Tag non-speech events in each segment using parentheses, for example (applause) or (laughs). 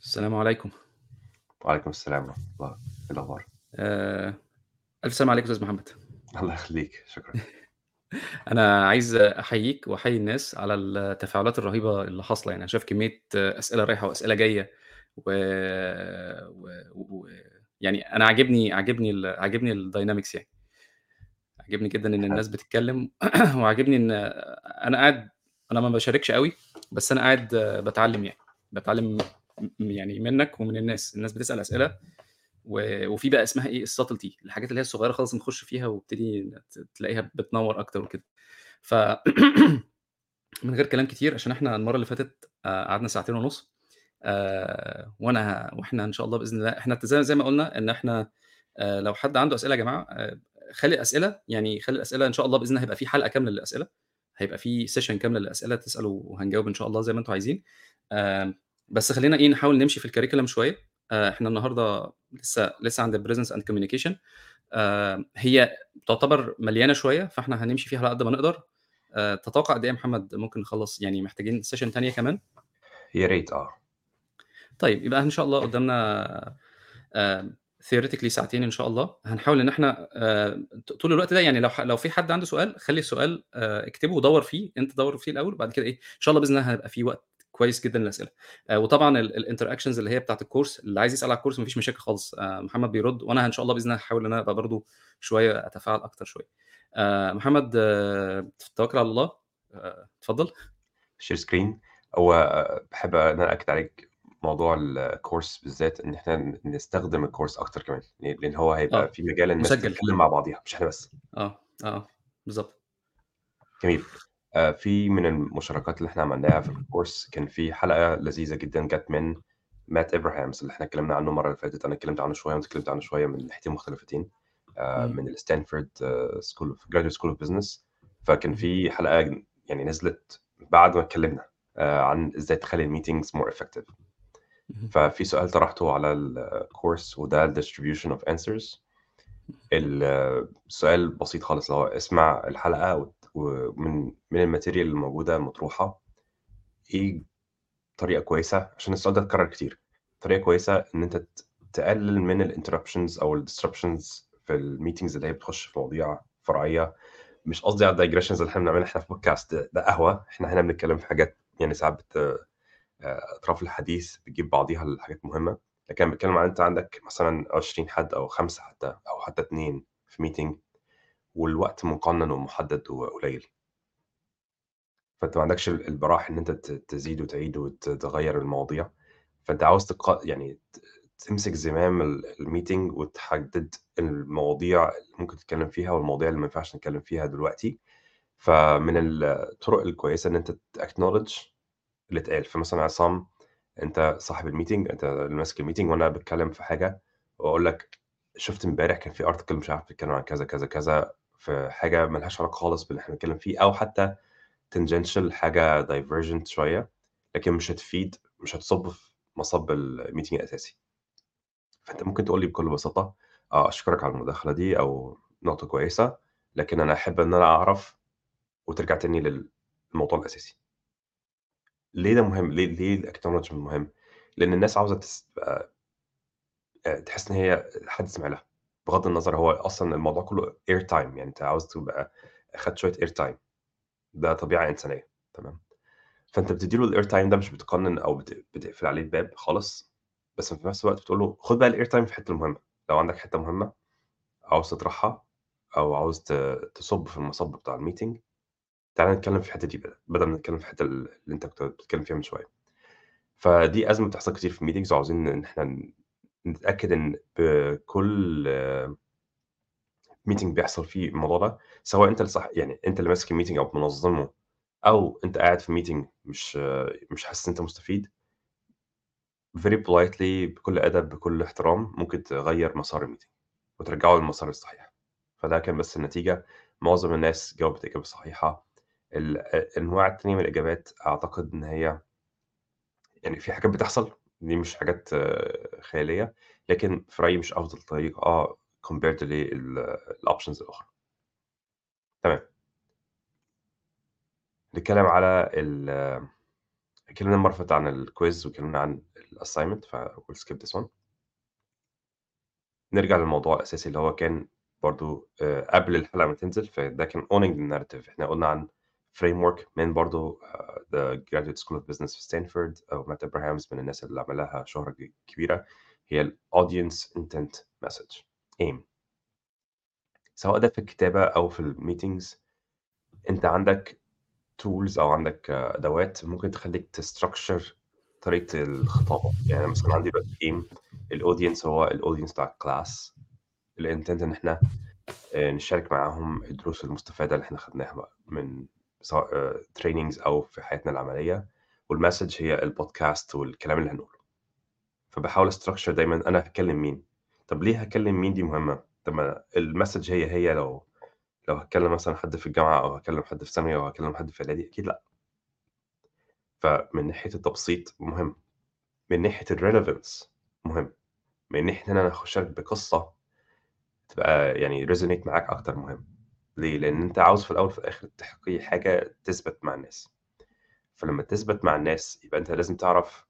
السلام عليكم. وعليكم السلام ورحمة الله، إيه الأخبار؟ آآ ألف سلامة عليك يا أستاذ محمد. الله يخليك، شكرًا. (laughs) أنا عايز أحييك وأحيي الناس على التفاعلات الرهيبة اللي حاصلة، يعني أنا شايف كمية أسئلة رايحة وأسئلة جاية و و و يعني أنا عاجبني عاجبني ال عاجبني الdynamics يعني. عاجبني جدًا إن حلو. الناس بتتكلم (clears throat) وعاجبني إن أنا قاعد أنا ما باشاركش أوي، بس أنا قاعد باتعلم يعني، باتعلم م يعني منّك ومن الناس، الناس بتسأل أسئلة و وفي بقى اسمها إيه الsubtlety الحاجات اللي هي الصغيرة خالص نخش فيها وابتدي تلاقيها بتنوّر أكتر وكده. ف من غير كلام كتير عشان إحنا المرّة اللي فاتت قعدنا ساعتين ونُص آآ وأنا وإحنا إن شاء الله بإذن الله إحنا زي زي ما قُلنا إن إحنا آآ لو حد عنده أسئلة يا جماعة آآ خلّي الأسئلة يعني خلّي الأسئلة إن شاء الله بإذن الله هيبقى في حلقة كاملة للأسئلة، هيبقى في session كاملة للأسئلة تسألوا وهنجاوب إن شاء الله زي ما أنتم عايزين. بس خلّينا إيه نحاول نمشي في الcurriculum شوية، آآ إحنا النهارده لسه لسه عند and communication آآ هي تعتبر مليانة شوية، فإحنا هنمشي فيها على قد ما نقدر. آآ تتوقع قد يا محمد ممكن نخلّص، يعني محتاجين session تانية كمان؟ يا ريت آه. طيب يبقى إن شاء الله قدامنا آآ theoretically ساعتين إن شاء الله، هنحاول آآ ط طول الوقت ده يعني لو لو في حد عنده سؤال خلّي السؤال اكتبه ودوّر فيه، أنت دوّر فيه الأول وبعد كده إيه، إن شاء الله بإذن الله هيبقى في وقت كويس جدًا للأسئلة. آآ وطبعًا ال الinteractions اللي هي بتاعة الcourse اللي عايز يسأل على الcourse ما فيش مشاكل خالص، آآ محمد بيرُد وأنا إن شاء الله بإذن الله هاحاول إن أنا أبقى برضه شوية أتفاعل أكتر شوية. آآ محمد توكل على الله، اتفضل. share screen هو باحب إن أنا أأكد عليك موضوع الcourse بالذات إن إحنا ن نستخدم الcourse أكتر كمان، ل لإن هو هيبقى آه، في مجال الناس. تتكلم مع بعضيها مش إحنا بس. آه، آه، بالضبط. جميل. آآ في من المشاركات اللي إحنا عملناها في الcourse كان في حلقة لذيذة جدًا جات من Matt Abrahams اللي إحنا اتكلمنا عنه المرّة اللي فاتت، أنا اتكلمت عنه شوية وأنت اتكلمت عنه شوية من ناحيتين مختلفتين، إمم. من الStanford School of Graduate School of Business فكان. في حلقة يعني نزلت بعد ما اتكلمنا آآ عن إزاي تخلّي more effective. اهم. ففي سؤال طرحته على الcourse وده distribution of answers. ال السؤال بسيط خالص اللي هو اسمع الحلقة وت ومن من الmaterial الموجودة المطروحة، إيه طريقة كويسة عشان السؤال ده اتكرر كتير، طريقة كويسة إن أنت ت تقلل من الinterruptions أو الdisruptions في الmeetings اللي هي بتخش في مواضيع فرعية، مش قصدي على الdigressions اللي إحنا بنعملها إحنا في podcast ده قهوة، إحنا هنا بنتكلم في حاجات يعني ساعات بت آآ أطراف الحديث بتجيب بعضيها لحاجات مهمة، لكن أنا باتكلم عن أنت عندك مثلًا 20 حد أو 5 حتى أو حتى 2 في meeting. والوقت مقنن ومحدد وقليل. فأنت ما عندكش ال البراح إن أنت ت تزيد وتعيد وت تغيّر المواضيع، فأنت عاوز تق يعني تمسك زمام ال الmeeting وتحدد المواضيع اللي ممكن تتكلم فيها والمواضيع اللي ما ينفعش نتكلم فيها دلوقتي. فمن الطرق الكويسة إن أنت تacknowledge اللي اتقال، فمثلًا عصام أنت صاحب الmeeting أنت اللي ماسك الmeeting وأنا باتكلم في حاجة وأقول لك شُفت إمبارح كان في article مش عارف بيتكلم عن كذا، كذا، كذا في حاجة ما لهاش علاقة خالص باللي إحنا بنتكلم فيه أو حتى tangential حاجة divergent شوية، لكن مش هتفيد مش هتصُب في مصَب الmeeting الأساسي. فأنت ممكن تقول لي بكل بساطة آه أشكرك على المداخلة دي أو نقطة كويسة، لكن أنا أحب إن أنا أعرف وترجع تاني لل للموضوع الأساسي. ليه ده مهم؟ ليه ليه الacknowledgement مهم؟ لإن الناس عاوزة تس تبقى آآ تحس إن هي حد سمع لها، بغض النظر هو أصلًا الموضوع كله air time يعني أنت عاوز تبقى أخدت شوية air time. ده طبيعة إنسانية تمام، فأنت بتدّي له الair time ده مش بتقنن بت بتقفل عليه الباب خالص، بس في نفس الوقت بتقول له خُد بقى الair time في الحتة المهمة، لو عندك حتة مهمة عاوز تطرحها أو عاوز تصُب في المصَب بتاع الmeeting تعالَ نتكلم في الحتة دي بدل ما نتكلم في الحتة ال اللي أنت كنت بتتكلم فيها من شوية. فدي أزمة بتحصل كتير في الmeetings وعاوزين إن إحنا ن نتأكد إن بكل meeting بيحصل فيه الموضوع ده، سواء أنت اللي صاح يعني أنت اللي ماسك الmeeting أو منظمه أو أنت قاعد في meeting مش مش حاسس أنت مستفيد very politely بكل أدب بكل احترام ممكن تغيّر مسار الmeeting وترجعه للمسار الصحيح. فده كان بس النتيجة، معظم الناس جاوبت إجابة صحيحة. ال الأنواع التانية من الإجابات أعتقد إن هي يعني في حاجات بتحصل، دي مش حاجات خيالية، لكن في رأيي مش أفضل طريقة compared لل الoptions الأخرى. تمام. نتكلم على ال اتكلمنا المرة اللي فاتت عن الكويز واتكلمنا عن الassignment ف we'll skip this one. نرجع للموضوع الأساسي اللي هو كان برضه آآ قبل الحلقة ما تنزل، فده كان owning the narrative إحنا قُلنا عن framework من برضه the Graduate School of Business في ستانفورد أو مات إبراهامز من الناس اللي عمل لها شهرة ك كبيرة، هي الaudience intent message AIM. سواء ده في الكتابة أو في الmeetings أنت عندك tools أو عندك أدوات ممكن تخلّيك تstructure طريقة الخطابة، يعني مثلًا عندي دلوقتي AIM الaudience هو الaudience بتاع الclass الintent إن إحنا آآ نشارك معاهم الدروس المستفادة اللي إحنا خدناها من سواء trainings أو في حياتنا العملية، والmessage هي الpodcast والكلام اللي هنقوله. فباحاول أstructure دايمًا أنا هاكلم مين، طب ليه هاكلم مين دي مهمة، طب ما الmessage هي، هي لو لو هاكلم مثلًا حد في الجامعة أو هاكلم حد في ثانوي أو هاكلم حد في إعدادي أكيد لأ. فمن ناحية التبسيط مهم، من ناحية الrelevance مهم، من ناحية إن أنا أشارك بقصة تبقى يعني resonate معاك أكتر مهم. ليه؟ لإن أنت عاوز في الأول وفي الآخر تحكي حاجة تثبت مع الناس. فلمّا تثبت مع الناس يبقى أنت لازم تعرف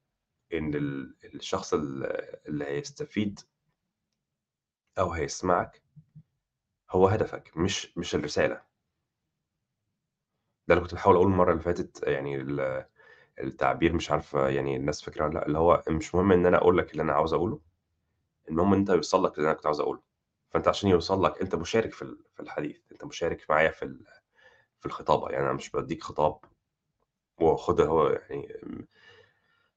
إن ال الشخص ال اللي هيستفيد أو هيسمعك هو هدفك مش مش الرسالة. ده اللي كنت باحاول أقوله المرة اللي فاتت يعني ال التعبير مش عارف يعني الناس والّا لأ، اللي هو مش مهم إن أنا أقول لك اللي أنا عاوز أقوله، المهم إن أنت يوصل لك اللي أنا كنت عاوز أقوله. فأنت عشان يوصل لك أنت مشارك في ال الحديث، أنت مشارك معايا في ال في الخطابة، يعني أنا مش بادّيك خطاب وخُد أهو يعني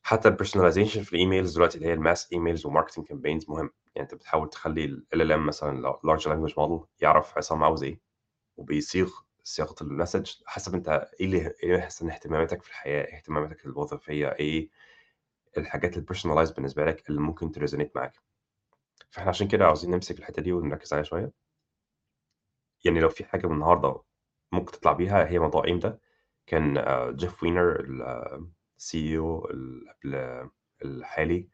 حتى الpersonalization في الemails دلوقتي اللي هي الmass emails وmarketing campaigns مهم، يعني أنت بتحاول تخلّي الLLM مثلًا لو large language model يعرف عصام عاوز إيه، وبيصيغ صياغة الmessage حسب أنت إيه اللي إيه أحسن اهتماماتك في الحياة، إيه اهتماماتك الوظيفية، إيه الحاجات الpersonalized بالنسبة لك اللي ممكن تresonate معاك. فإحنا عشان كده عاوزين نمسك الحتة دي ونركّز عليها شوية. يعني لو في حاجة من النهارده ممكن تطلع بيها هي موضوع AIM ده، كان آآ Jeff Weiner ال CEO ال قبل الحالي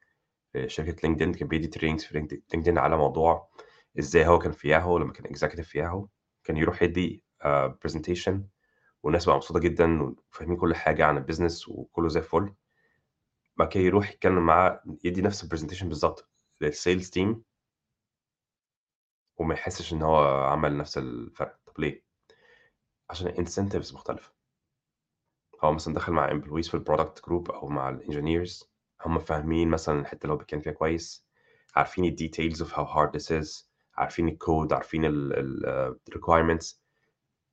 لشركة LinkedIn كان بيدّي trainings في LinkedIn على موضوع إزاي هو كان في Yahoo لمّا كان executive في Yahoo كان يروح يدّي آآ presentation والناس بتبقى مبسوطة جدًا وفاهمين كل حاجة عن الbusiness وكُلّه زي الفل. بعد كده يروح يتكلم معاه يدّي نفس الpresentation بالضبط للsales team وما يحسّش إن هو عمل نفس الفرق، طب ليه؟ عشان الincentives مختلفة. هو مثلًا دخل مع employees في الproduct group أو مع الengineers هم فاهمين مثلًا الحتة اللي هو بيتكلم فيها كويس، عارفين الdetails of how hard this is عارفين الcode عارفين ال ال الrequirements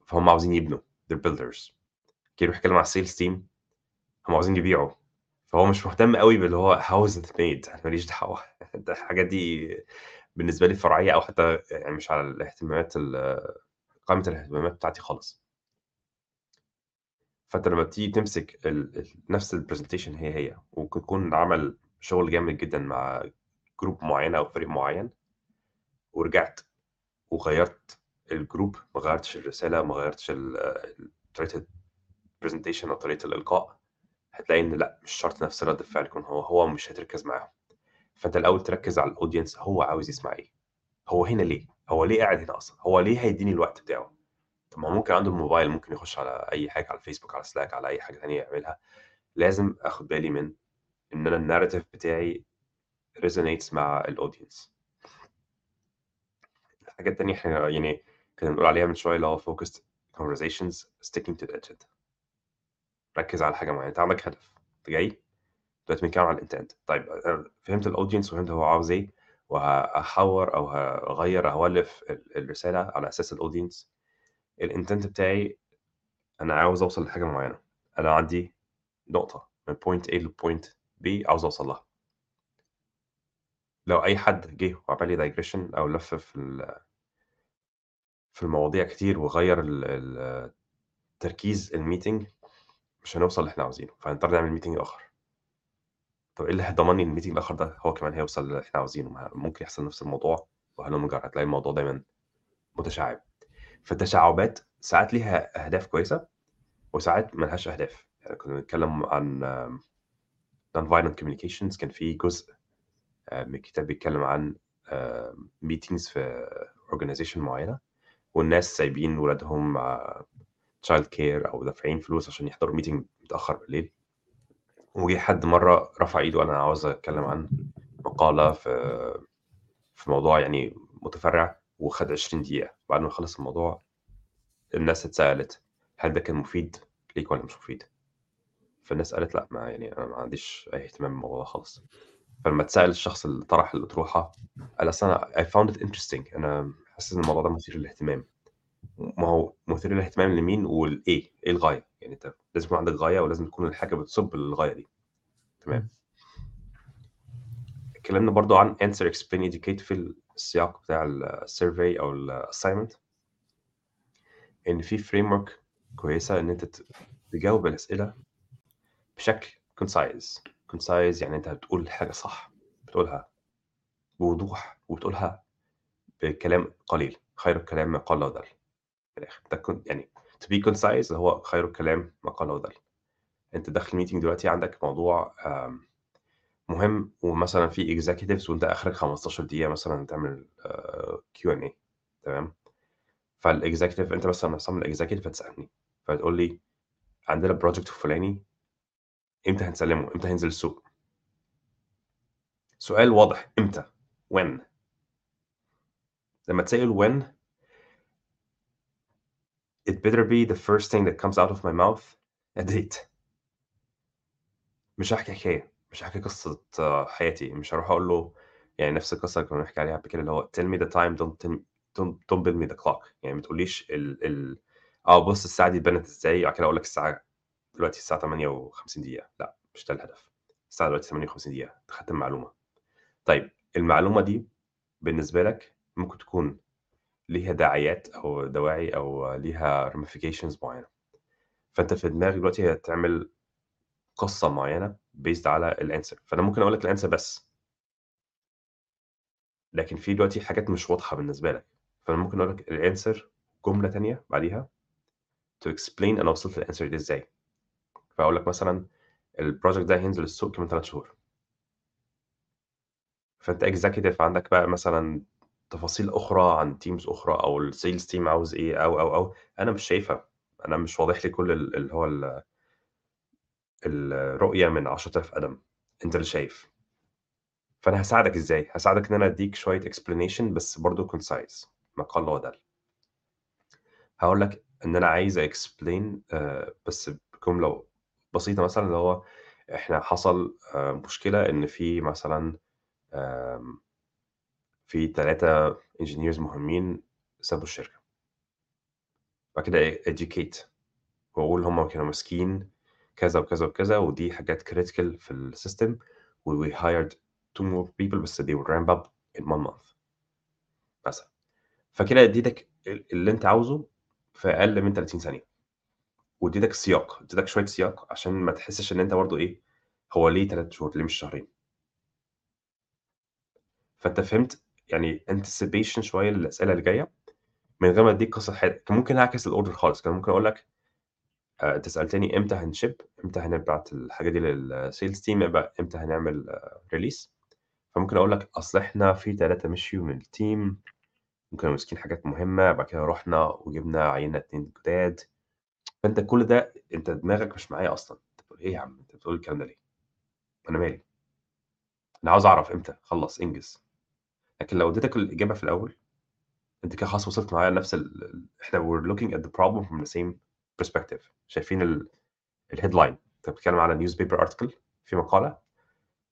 فهُم عاوزين يبنوا they're builders. يروح يتكلم مع الsales team هم عاوزين يبيعوا، فهو مش مهتم أوي باللي هو how is it made أنا ما ليش دعوة (laughs) ده الحاجات دي بالنسبة لي فرعية أو حتى يعني مش على الاهتمامات ال قائمة الاهتمامات بتاعتي خالص. فأنت لمّا بتيجي تمسك نفس الpresentation هي، هي يكون عمل شغل جامد جدًا مع group معيّنة أو فريق معيّن ورجعت وغيّرت الgroup ما غيّرتش الرسالة، ما غيّرتش ال ال طريقة الpresentation أو طريقة الإلقاء، هتلاقي إن لأ، مش شرط نفس رَد الفعل يكون هو، هو مش هتركّز معاهم. فأنت الأول تركّز على الaudience هو عاوز يسمع إيه، هو هنا ليه، هو ليه قاعد هنا أصلًا، هو ليه هيدّيني الوقت بتاعه. طب ما ممكن عنده الموبايل ممكن يخش على أي حاجة على الفيسبوك، على Slack، على أي حاجة تانية يعملها. لازم آخُد بالي من إن أنا الnarrative بتاعي resonates مع الaudience. الحاجة التانية إحنا يعني كنا بنقول عليها من شوية اللي هو focused conversations sticking to the budget. ركّز على حاجة معيّنة، أنت عندك هدف، أنت جاي دلوقتي بنتكلم على الintent طيب فهمت الaudience وفهمت هو عاوز إيه وهاحوّر أو هاغيّر هاولِّف ال الرسالة على أساس الaudience. الintent بتاعي أنا عاوز أوصل لحاجة معيّنة، أنا عندي نقطة من point A لpoint B عاوز أوصل لها. لو أي حد جه وعمل لي digression أو لَف في في المواضيع كتير وغيّر تركيز الmeeting مش هنوصل اللي إحنا عاوزينه، فهنضطر نعمل meeting آخر. طب إيه اللي لي إن الmeeting الآخر ده هو كمان هيوصل للي إحنا عاوزينه؟ ممكن يحصل نفس الموضوع وهلُم جرى، هتلاقي الموضوع دايمًا متشعِّب. فالتشعُّبات ساعات ليها أهداف كويسة وساعات ما لهاش أهداف. يعني كنا بنتكلم عن non-violent communications كان في جزء آآ من الكتاب بيتكلم عن آآ meetings في organization معيّنة والناس سايبين ولادهم مع child care أو دافعين فلوس عشان يحضروا meeting متأخر بالليل. وجه حد مرة رفع إيده أنا عاوز أتكلم عن مقالة في في موضوع يعني متفرع وخد 20 دقيقة بعد ما خلص الموضوع الناس اتسألت هل ده كان مفيد ليك ولا مش مفيد؟ فالناس قالت لأ ما يعني أنا ما عنديش أي اهتمام بالموضوع خالص فلما اتسأل الشخص اللي طرح الأطروحة قال أصل أنا I found it interesting أنا حاسس إن الموضوع ده مثير للاهتمام ما هو مثير للاهتمام لمين والإيه؟ إيه الغاية؟ يعني أنت لازم يكون عندك غاية ولازم تكون الحاجة بتصب للغاية دي. تمام. اتكلمنا برضو عن answer explain educate في السياق بتاع ال survey أو ال assignment إن في framework كويسة إن أنت تجاوب الأسئلة بشكل concise. concise يعني أنت بتقول الحاجة صح بتقولها بوضوح وبتقولها بكلام قليل خير الكلام ما قل ودل. في الآخر. ده كن- يعني to be concise هو خير الكلام ما قل ودل أنت داخل meeting دلوقتي عندك موضوع مهم ومثلا في executives وأنت آخرك 15 دقيقة مثلا تعمل Q and A تمام؟ فال executive أنت مثلا صمم ال executive هتسألني. فتقول لي عندنا project فلاني إمتى هنسلمه؟ إمتى هينزل السوق؟ سؤال واضح. إمتى؟ when لما تسأل when it better be the first thing that comes out of my mouth a date. مش هحكي حكاية مش هحكي قصة آه، حياتي مش هروح أقول له يعني نفس القصة اللي كنا بنحكي عليها قبل كده اللي هو tell me the time don't tell don't, don't bill me the clock. يعني ما تقوليش ال ال آه بص الساعة دي اتبنت إزاي بعد كده أقول لك الساعة دلوقتي الساعة 58 دقيقة. لا مش ده الهدف. الساعة دلوقتي 58 دقيقة. خدت المعلومه طيب المعلومة دي بالنسبة لك ممكن تكون ليها داعيات أو دواعي أو ليها ramifications معينة. فأنت في دماغك دلوقتي هتعمل قصة معينة بيزد على ال answer فأنا ممكن أقول لك ال answer بس. لكن في دلوقتي حاجات مش واضحة بالنسبة لك. فأنا ممكن أقول لك ال answer جملة تانية بعديها to explain أنا وصلت لل answer دي إزاي. فأقول لك مثلا ال project ده هينزل السوق كمان ثلاث شهور. فأنت executive عندك بقى مثلا تفاصيل أخرى عن teams أخرى أو ال sales team عاوز إيه أو أو أو. أنا مش شايفها. أنا مش واضح لي كل ال- اللي هو ال- الرؤية من 10000 قدم. أنت اللي شايف. فأنا هساعدك إزاي؟ هساعدك إن أنا أديك شوية explanation بس برضو concise. ما قل ودل هقول لك إن أنا عايز explain آه، بس بجملة بسيطة مثلا اللي هو إحنا حصل آه، مشكلة إن في مثلا في ثلاثة engineers مهمين سابوا الشركة. بعد كده educate. وأقول هم كانوا ماسكين كذا وكذا وكذا ودي حاجات critical في ال system و we hired two more people بس they will ramp up in one month. مثلا فكده اديتك ال- اللي انت عاوزه في أقل من 30 ثانية. واديتك سياق. اديتك شوية سياق عشان ما تحسش إن انت برضو إيه هو ليه ثلاث شهور ليه مش شهرين. فأنت فهمت يعني anticipation شوية للأسئلة اللي جاية. من غير ما أديك قصة حياتك كان ممكن أعكس ال order خالص. كان ممكن أقول لك آه، أنت سألتني إمتى هن ship؟ إمتى هنبعت الحاجة دي لل sales team إمتى هنعمل release فممكن أقول لك أصل إحنا في ثلاثة مشيوا من ال team ممكن ماسكين حاجات مهمة بعد كده رحنا وجبنا عينا اتنين جداد. فأنت كل ده أنت دماغك مش معايا أصلا. أنت بتقول إيه يا عم؟ أنت بتقول الكلام ده ليه؟ أنا مالي؟ أنا عاوز أعرف إمتى؟ خلص إنجز. لكن لو اديتك الإجابة في الأول أنت كده خلاص وصلت معايا لنفس ال... إحنا we're looking at the problem from the same perspective. شايفين ال... ال headline أنت بتتكلم على newspaper article في مقالة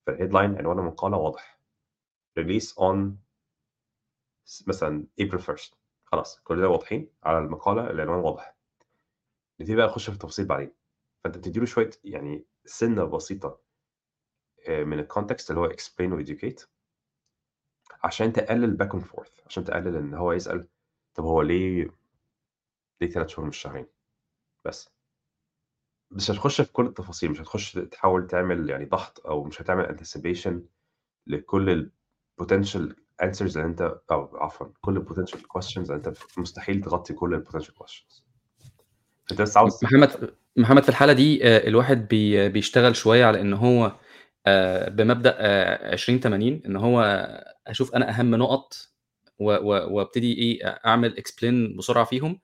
فال headline عنوان المقالة واضح. release on مثلا ابريل 1 خلاص كل ده واضحين على المقالة العنوان واضح. نبتدي بقى نخش في التفاصيل بعدين. فأنت بتديله شوية يعني سنة بسيطة آه، من ال context اللي هو explain و educate. عشان تقلل back and forth عشان تقلل إن هو يسأل طب هو ليه ليه ثلاث شهور مش شهرين بس. مش هتخش في كل التفاصيل مش هتخش تحاول تعمل يعني ضغط أو مش هتعمل anticipation لكل ال potential answers اللي أنت أو عفوا كل ال potential questions اللي أنت مستحيل تغطي كل ال potential questions. أنت بس عاوز محمد محمد في الحالة دي آه، الواحد بي بيشتغل شوية على إن هو بمبدأ آه، 20 80 إن هو أشوف أنا أهم نقط وأبتدي إيه أعمل explain بسرعة فيهم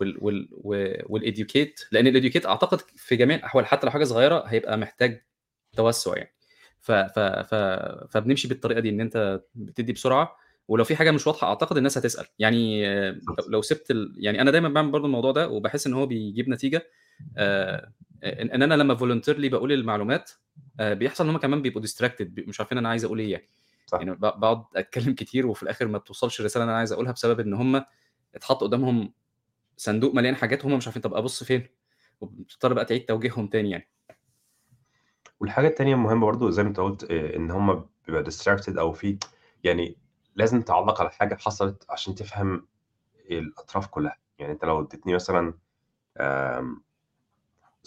وال وال وال educate لأن ال educate أعتقد في جميع الأحوال حتى لو حاجة صغيرة هيبقى محتاج توسع يعني. ف ف ف فبنمشي بالطريقة دي إن أنت بتدي بسرعة ولو في حاجة مش واضحة أعتقد الناس هتسأل. يعني آه، لو- سبت ال... يعني أنا دايما بعمل برضو الموضوع ده وبحس إن هو بيجيب نتيجة آه، ان إن أنا لما voluntarily بقول المعلومات آه، بيحصل إن هم كمان بيبقوا distracted مش عارفين أنا عايز أقول إيه يعني. صح. يعني بقعد أتكلم كتير وفي الآخر ما بتوصلش الرساله اللي أنا عايز أقولها بسبب إن هم اتحط قدامهم صندوق مليان حاجات هم مش عارفين طب أبص فين؟ وبتضطر بقى تعيد توجيههم تاني يعني. والحاجة التانية المهمة برضو زي ما أنت قلت آه، إن هم بيبقى distracted أو في يعني لازم تعلق على حاجة حصلت عشان تفهم الأطراف كلها. يعني أنت لو اديتني مثلا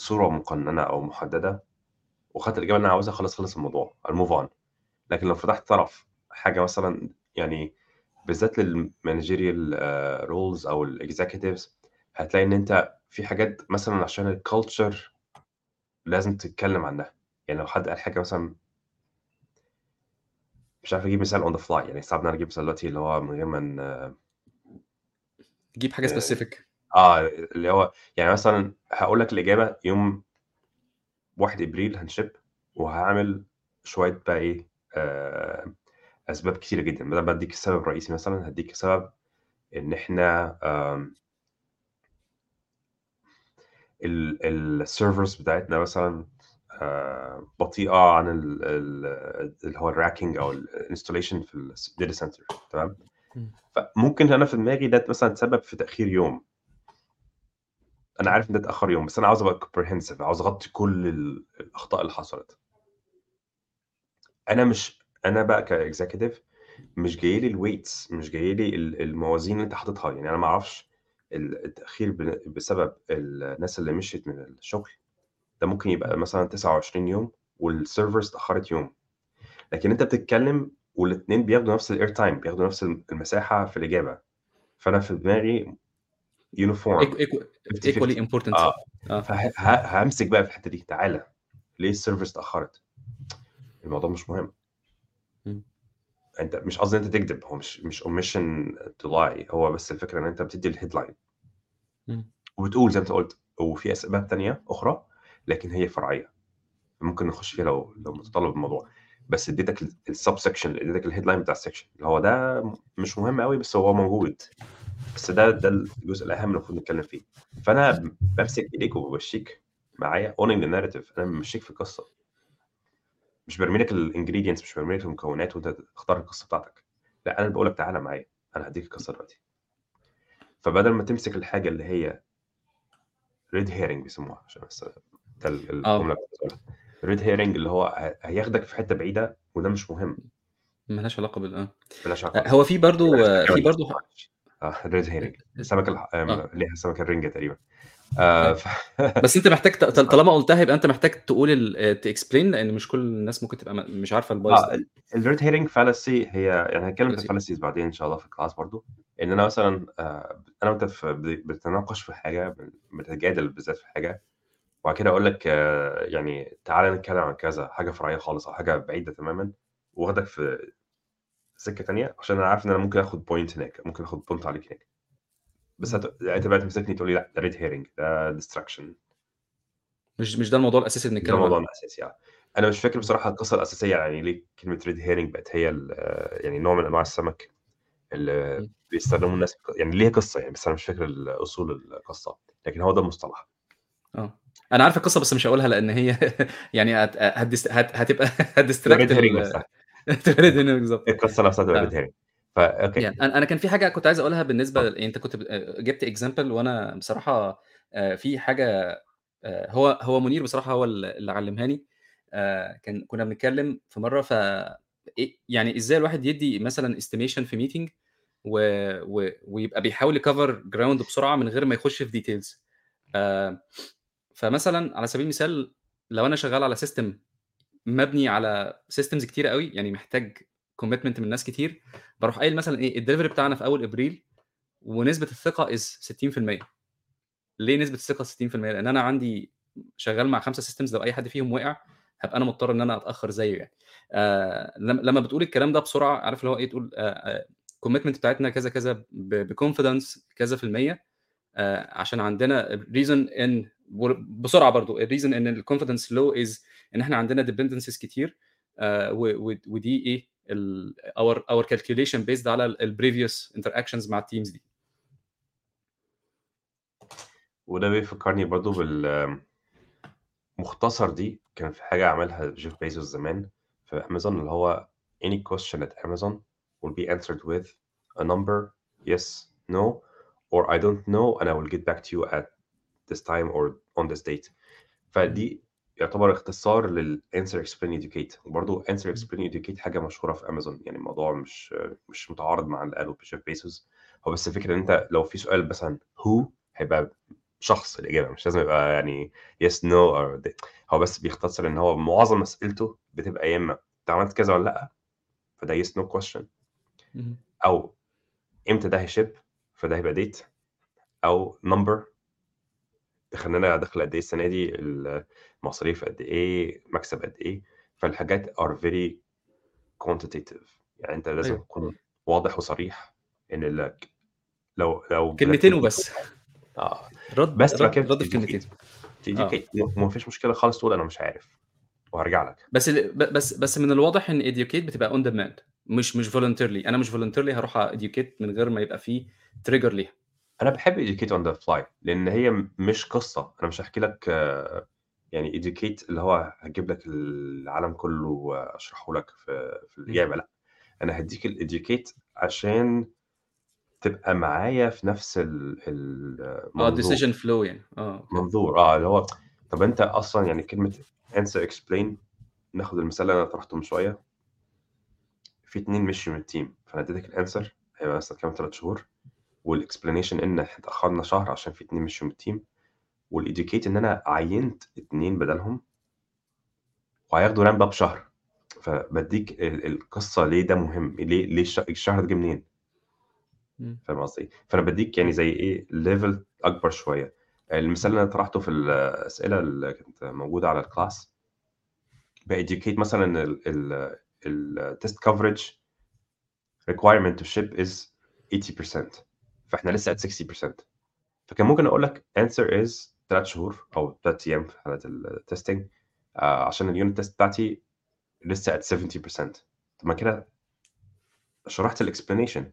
آم، صورة مقننة أو محددة وخدت الإجابة اللي أنا عاوزها خلاص خلص الموضوع ال move on لكن لو فتحت طرف حاجة مثلا يعني بالذات لل managerial roles أو ال executives هتلاقي إن أنت في حاجات مثلا عشان ال culture لازم تتكلم عنها. يعني لو حد قال حاجة مثلا مش عارف أجيب مثال on the fly يعني صعب إن أنا أجيب مثال دلوقتي اللي هو من غير ما تجيب حاجة آه، specific آه اللي هو يعني مثلا هقول لك الإجابة يوم 1 إبريل هن ship وهعمل شوية بقى إيه آه أسباب كتيرة جدا. بدل ما أديك السبب الرئيسي مثلا هديك سبب إن إحنا آم، ال servers بتاعتنا مثلا آه، بطيئة عن ال- ال- اللي هو racking أو ال installation في ال data center تمام؟ مم. فممكن أنا في دماغي ده مثلا تسبب في تأخير يوم. أنا عارف إن ده اتأخر يوم بس أنا عاوز أبقى comprehensive عاوز أغطي كل ال- الأخطاء اللي حصلت. أنا مش أنا بقى ك executive مش جاي لي ال weights مش جاي لي ال- الموازين اللي أنت حاططها. يعني أنا ما أعرفش ال- التأخير بسبب الناس اللي مشيت من الشغل. ده ممكن يبقى مثلا 29 يوم وال servers اتأخرت يوم. لكن أنت بتتكلم والاثنين بياخدوا نفس ال air time بياخدوا نفس المساحة في الإجابة. فأنا في دماغي uniform 50 equally 50 important آه. آه. فهمسك بقى في الحتة دي. تعالى. ليه ال servers اتأخرت؟ الموضوع مش مهم. انت مش قصدي انت تكذب. هو مش مش omission to lie هو بس الفكرة إن انت بتدي ال headline. وبتقول زي ما انت قلت وفي أسباب تانية أخرى لكن هي فرعية. ممكن نخش فيها لو لو متطلب الموضوع. بس اديتك ال subsection اديتك ال headline بتاع ال section اللي هو ده مش مهم قوي بس هو موجود. بس ده ده الجزء الأهم المفروض نتكلم فيه. فأنا بمسك إيديك وبمشيك معايا owning ال narrative أنا بمشيك في القصة مش برمي لك ال ingredients مش برمي لك المكونات وأنت تختار القصة بتاعتك. لا أنا بقول لك تعالى معايا. أنا هديك القصة دلوقتي. فبدل ما تمسك الحاجة اللي هي red herring بيسموها عشان بس ده آه. الجملة red herring اللي هو هياخدك في حتة بعيدة وده مش مهم. ملهاش علاقة بال آه. علاقة. هو في برضو في برضو red herring. السمكه الح... آه. آم، ليها السمكه الرنجة تقريبا. آه ف... (laughs) بس انت محتاج ت- طالما قلتها يبقى انت محتاج تقول ت explain لأن مش كل الناس ممكن تبقى مش عارفة ال bias ده ال red herring fallacy هي يعني هنتكلم في. ال fallacies بعدين إن شاء الله في ال class برضو. إن أنا مثلا آه أنا وأنت في بت- بتتناقش في حاجة بنتجادل بالذات في حاجة وبعد كده أقول لك آه يعني تعالى نتكلم عن كذا حاجة فرعية خالص أو حاجة بعيدة تماما واخدك في سكة تانية عشان أنا عارف إن أنا ممكن آخد point هناك ممكن آخد point عليك هناك. بس هت... أنت بقى تمسكني تقول لي لأ ده red herring ده distraction مش مش ده الموضوع الأساسي اللي ده بنتكلم عنه؟ موضوعنا الأساسي يعني أنا مش فاكر بصراحة القصة الأساسية يعني ليه كلمة red herring بقت هي يعني نوع من أنواع السمك اللي. بيستخدموه الناس يعني ليها قصة يعني بس أنا مش فاكر أصول القصة لكن هو ده المصطلح. آه. أنا عارف القصة بس مش هقولها لأن هي (laughs) يعني. هتبقى (laughs) تبقى red هنا بالظبط. القصة نفسها آه. herring فا okay. يعني أنا كان في حاجة كنت عايز أقولها بالنسبة اتفضل يعني أنت كنت ب- جبت example وأنا بصراحة آه، في حاجة آه، هو هو منير بصراحة هو اللي علمهاني. آه، كان كنا بنتكلم في مرة ف إيه- يعني إزاي الواحد يدي مثلا estimation في meeting و... و... ويبقى بيحاول ي cover ground بسرعة من غير ما يخش في details فمثلا على سبيل المثال لو أنا شغال على system مبني على systems كتيرة قوي يعني محتاج commitment من ناس كتير. بروح قايل مثلا إيه الدليفري بتاعنا في أول أبريل ونسبة الثقة is 60% ليه نسبة الثقة 60% لأن أنا عندي شغال مع خمسة systems لو أي حد فيهم وقع هبقى أنا مضطر إن أنا أتأخر زيه يعني. آه لما بتقول الكلام ده بسرعة عارف اللي هو إيه تقول commitment بتاعتنا كذا كذا ب confidence كذا في المية. آه عشان عندنا reason ان بسرعة برضو ال reason ان ال confidence low is إن إحنا عندنا dependencies كتير آه، ودي إيه our our calculation based على ال previous interactions مع ال teams دي. وده بيفكرني برضو بالمختصر دي كان في حاجة عملها جيف بيزوس زمان في أمازون اللي هو any question at Amazon will be answered with a number yes no or I don't know and I will get back to you at this time or on this date. فدي يعتبر اختصار لل answer explain educate. وبرضه answer explain educate حاجة مشهورة في امازون يعني الموضوع مش مش متعارض مع اللي قاله بيشوف بيسوس هو بس الفكرة إن أنت لو في سؤال مثلا who هيبقى شخص الإجابة مش لازم يبقى يعني no or they. هو بس بيختصر إن هو معظم أسئلته بتبقى يا إما أنت عملت كذا ولا لأ؟ فده yes no question. أو إمتى ده هيشب فده هيبقى ديت أو نمبر دخلنا دخل قد إيه السنة دي المصاريف قد إيه مكسب قد إيه. فالحاجات are very quantitative. يعني أنت لازم أيوة. تكون واضح وصريح إن لك لو لو كلمتين وبس. آه. رد بس رد, رد في كلمتين. تيجي ما فيش مشكلة خالص تقول أنا مش عارف. وهرجع لك. بس ال- بس بس من الواضح إن educate بتبقى on demand مش مش voluntarily. أنا مش voluntarily هروح educate من غير ما يبقى فيه trigger ليها. أنا بحب educate on the fly لأن هي مش قصة. أنا مش هحكي لك آه، يعني educate اللي هو هجيب لك العالم كله وأشرحه لك في في الإجابة لأ. أنا هديك ال educate عشان تبقى معايا في نفس ال- آه المنظور decision flow يعني. آه. منظور آه اللي هو طب أنت أصلا يعني كلمة answer explain ناخد المثال اللي أنا طرحته من شوية. في اتنين مشيوا من ال team فأنا اديتك ال answer هيبقى مثلا كام ثلاث شهور. وال explanation إن إحنا اتأخرنا شهر عشان في اتنين مشيوا من ال team وال educate إن أنا عينت اتنين بدلهم وهياخدوا ramp up شهر. فبديك ال- القصة ليه ده مهم؟ ليه ليه الش- الشهر ده جه منين. فاهم قصدي؟ فأنا بديك يعني زي إيه level أكبر شوية. المثال اللي أنا طرحته في الأسئلة اللي كانت موجودة على ال class ب educate مثلا ال test coverage requirement to ship is 80% فاحنا لسه at 60% فكان ممكن أقول لك answer is 3 شهور أو 3 أيام في حالة ال testing آه عشان ال unit test بتاعتي لسه at 70% طب ما كده شرحت ال explanation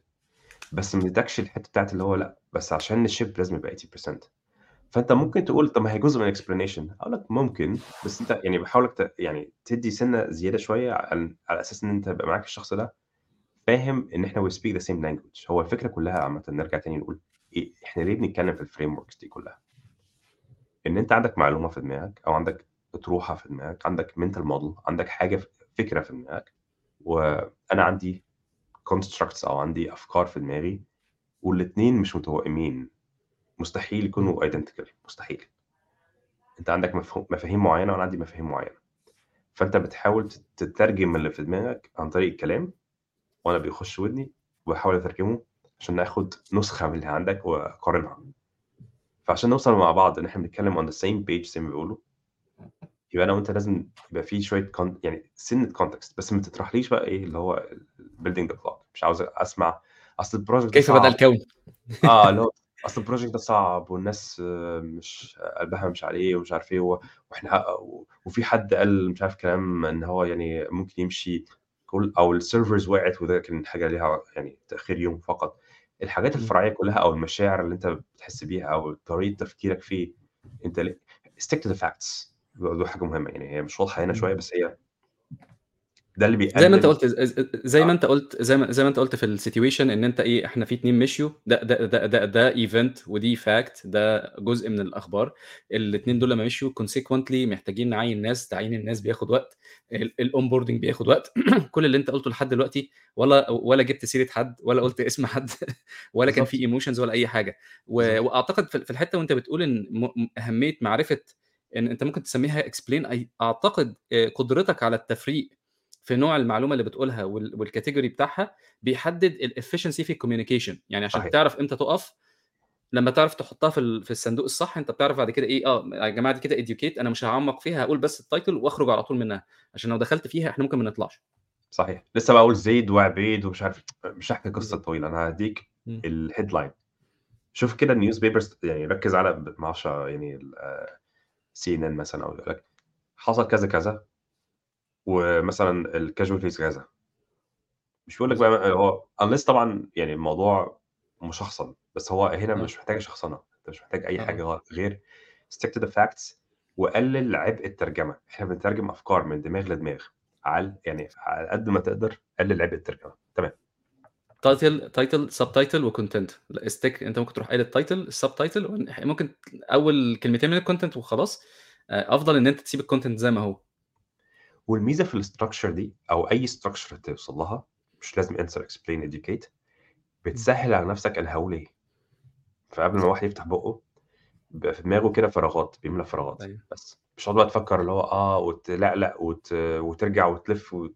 بس ما ادكش الحتة بتاعت اللي هو لأ بس عشان ن ship لازم يبقى 80% فأنت ممكن تقول طب ما هي جزء من ال explanation أقول لك ممكن بس أنت يعني بحاولك. يعني تدي سنة زيادة شوية على, على أساس إن أنت يبقى معاك الشخص ده. فاهم إن إحنا we speak the same language. هو الفكرة كلها عامة نرجع تاني نقول إيه إحنا ليه بنتكلم في ال frameworks دي كلها؟ إن أنت عندك معلومة في دماغك أو عندك أطروحة في دماغك عندك mental model عندك حاجة فكرة في دماغك وأنا عندي constructs أو عندي أفكار في دماغي والاثنين مش متوائمين. مستحيل يكونوا identical مستحيل. أنت عندك مفاهيم معينة وأنا عندي مفاهيم معينة. فأنت بتحاول تترجم اللي في دماغك عن طريق الكلام وأنا بيخش ودني وبحاول اترجمه عشان ناخد نسخة من اللي عندك واقارنها. فعشان نوصل مع بعض ان إحنا بنتكلم on the same page زي ما بيقولوا يبقى أنا وانت لازم يبقى في شوية con... يعني سنة context بس ما تطرحليش بقى إيه اللي هو building the clock مش عاوز اسمع اصل ال project كيف بدأ الكون؟ آه (laughs) اللي هو اصل ال project ده صعب والناس مش قلبها مش عليه ومش عارف إيه وإحنا وفي حد قال مش عارف كلام ان هو يعني ممكن يمشي كل أو ال servers وقعت وده كان حاجة ليها يعني تأخير يوم فقط. الحاجات الفرعية كلها أو المشاعر اللي أنت بتحس بيها أو طريقة تفكيرك فيه أنت ليه stick to the facts. دي حاجة مهمة يعني هي مش واضحة هنا شوية بس هي ده اللي بيقلل زي ما انت قلت زي ما انت قلت زي ما زي ما انت قلت في ال situation إن أنت إيه إحنا في اتنين مشيوا ده ده ده ده, ده event ودي fact ده جزء من الأخبار. الاثنين دول لما مشيوا consequently محتاجين نعين ناس تعيين الناس بياخد وقت. ال onboarding بياخد وقت. (coughs) كل اللي أنت قلته لحد دلوقتي ولا ولا جبت سيرة حد ولا قلت اسم حد (laughs) ولا كان في emotions ولا أي حاجة. وأعتقد في الحتة وأنت بتقول إن أهمية معرفة إن أنت ممكن تسميها explain أعتقد قدرتك على التفريق في نوع المعلومة اللي بتقولها وال category بتاعها بيحدد ال efficiency في ال communication يعني عشان صحيح. تعرف إمتى تقف لما تعرف تحطها في في الصندوق الصح انت بتعرف بعد كده إيه آه يا جماعة دي كده educate أنا مش هعمق فيها هقول بس ال title وأخرج على طول منها. عشان لو دخلت فيها إحنا ممكن ما نطلعش. صحيح. لسه بقول زيد وعبيد ومش عارف مش هحكي قصة طويلة أنا هديك ال headline شوف كده ال newspapers يعني ركز على ما أعرفش يعني CNN مثلًا أو يقول لك حصل كذا، كذا ومثلًا ال casualties كذا. مش بيقول لك. بقى هو unless طبعًا يعني الموضوع مشخصن، بس هو هنا آه. مش محتاجة شخصنة، أنت مش محتاج آه، آه. غ غير stick to the facts وقلل عبء الترجمة، إحنا بنترجم أفكار من دماغ لدماغ، عل يعني على قد ما تقدر قلل عبء الترجمة، تمام. title title subtitle وcontent ل stick أنت ممكن تروح قايل الtitle الsubtitle ون ممكن أول كلمتين من الcontent وخلاص، آآ أفضل إن أنت تسيب الcontent زي ما هو. والميزة في الstructure دي أو أي structure توصل لها، مش لازم explain educate إمم. بتسهّل على نفسك هاقول إيه. فقبل ما الواحد يفتح بُقّه بيبقى في دماغه كده فراغات، بيملى فراغات أيوه. بس، مش هتقعد بقى تفكر اللي هو آه وتلقلق وت وترجع وتلف و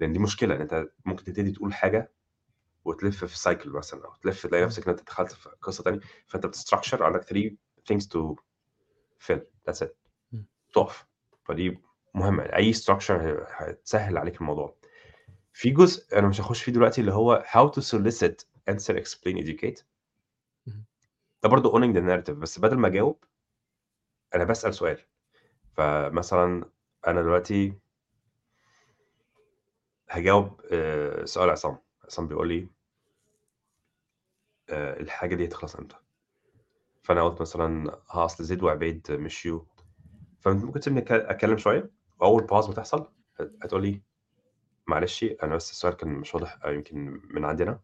لإن دي مشكلة، إن أنت ممكن تبتدي تقول حاجة وتلف في cycle مثلًا أو تلف تلاقي. نفسك إن أنت دخلت في قصة تانية، فأنت بتstructure عندك 3 things to fill that's it. تُقف، فدي مهمة، أي structure ه هتسهّل عليك الموضوع. في جزء أنا مش هاخش فيه دلوقتي اللي هو how to solicit answer explain educate. ده برضه owning the narrative بس بدل ما أجاوب أنا باسأل سؤال، فمثلًا أنا دلوقتي هاجاوب آآ سؤال عصام، عصام بيقول لي آآ الحاجة دي هتخلص إمتى؟ فأنا قُلت مثلًا آه أصل زيد وعبيد مشيوا، فأنت ممكن تسيبني أك أتكلم وأول pause بتحصل هت هتقول لي معلش أنا بس السؤال كان مش واضح يمكن من عندي أنا.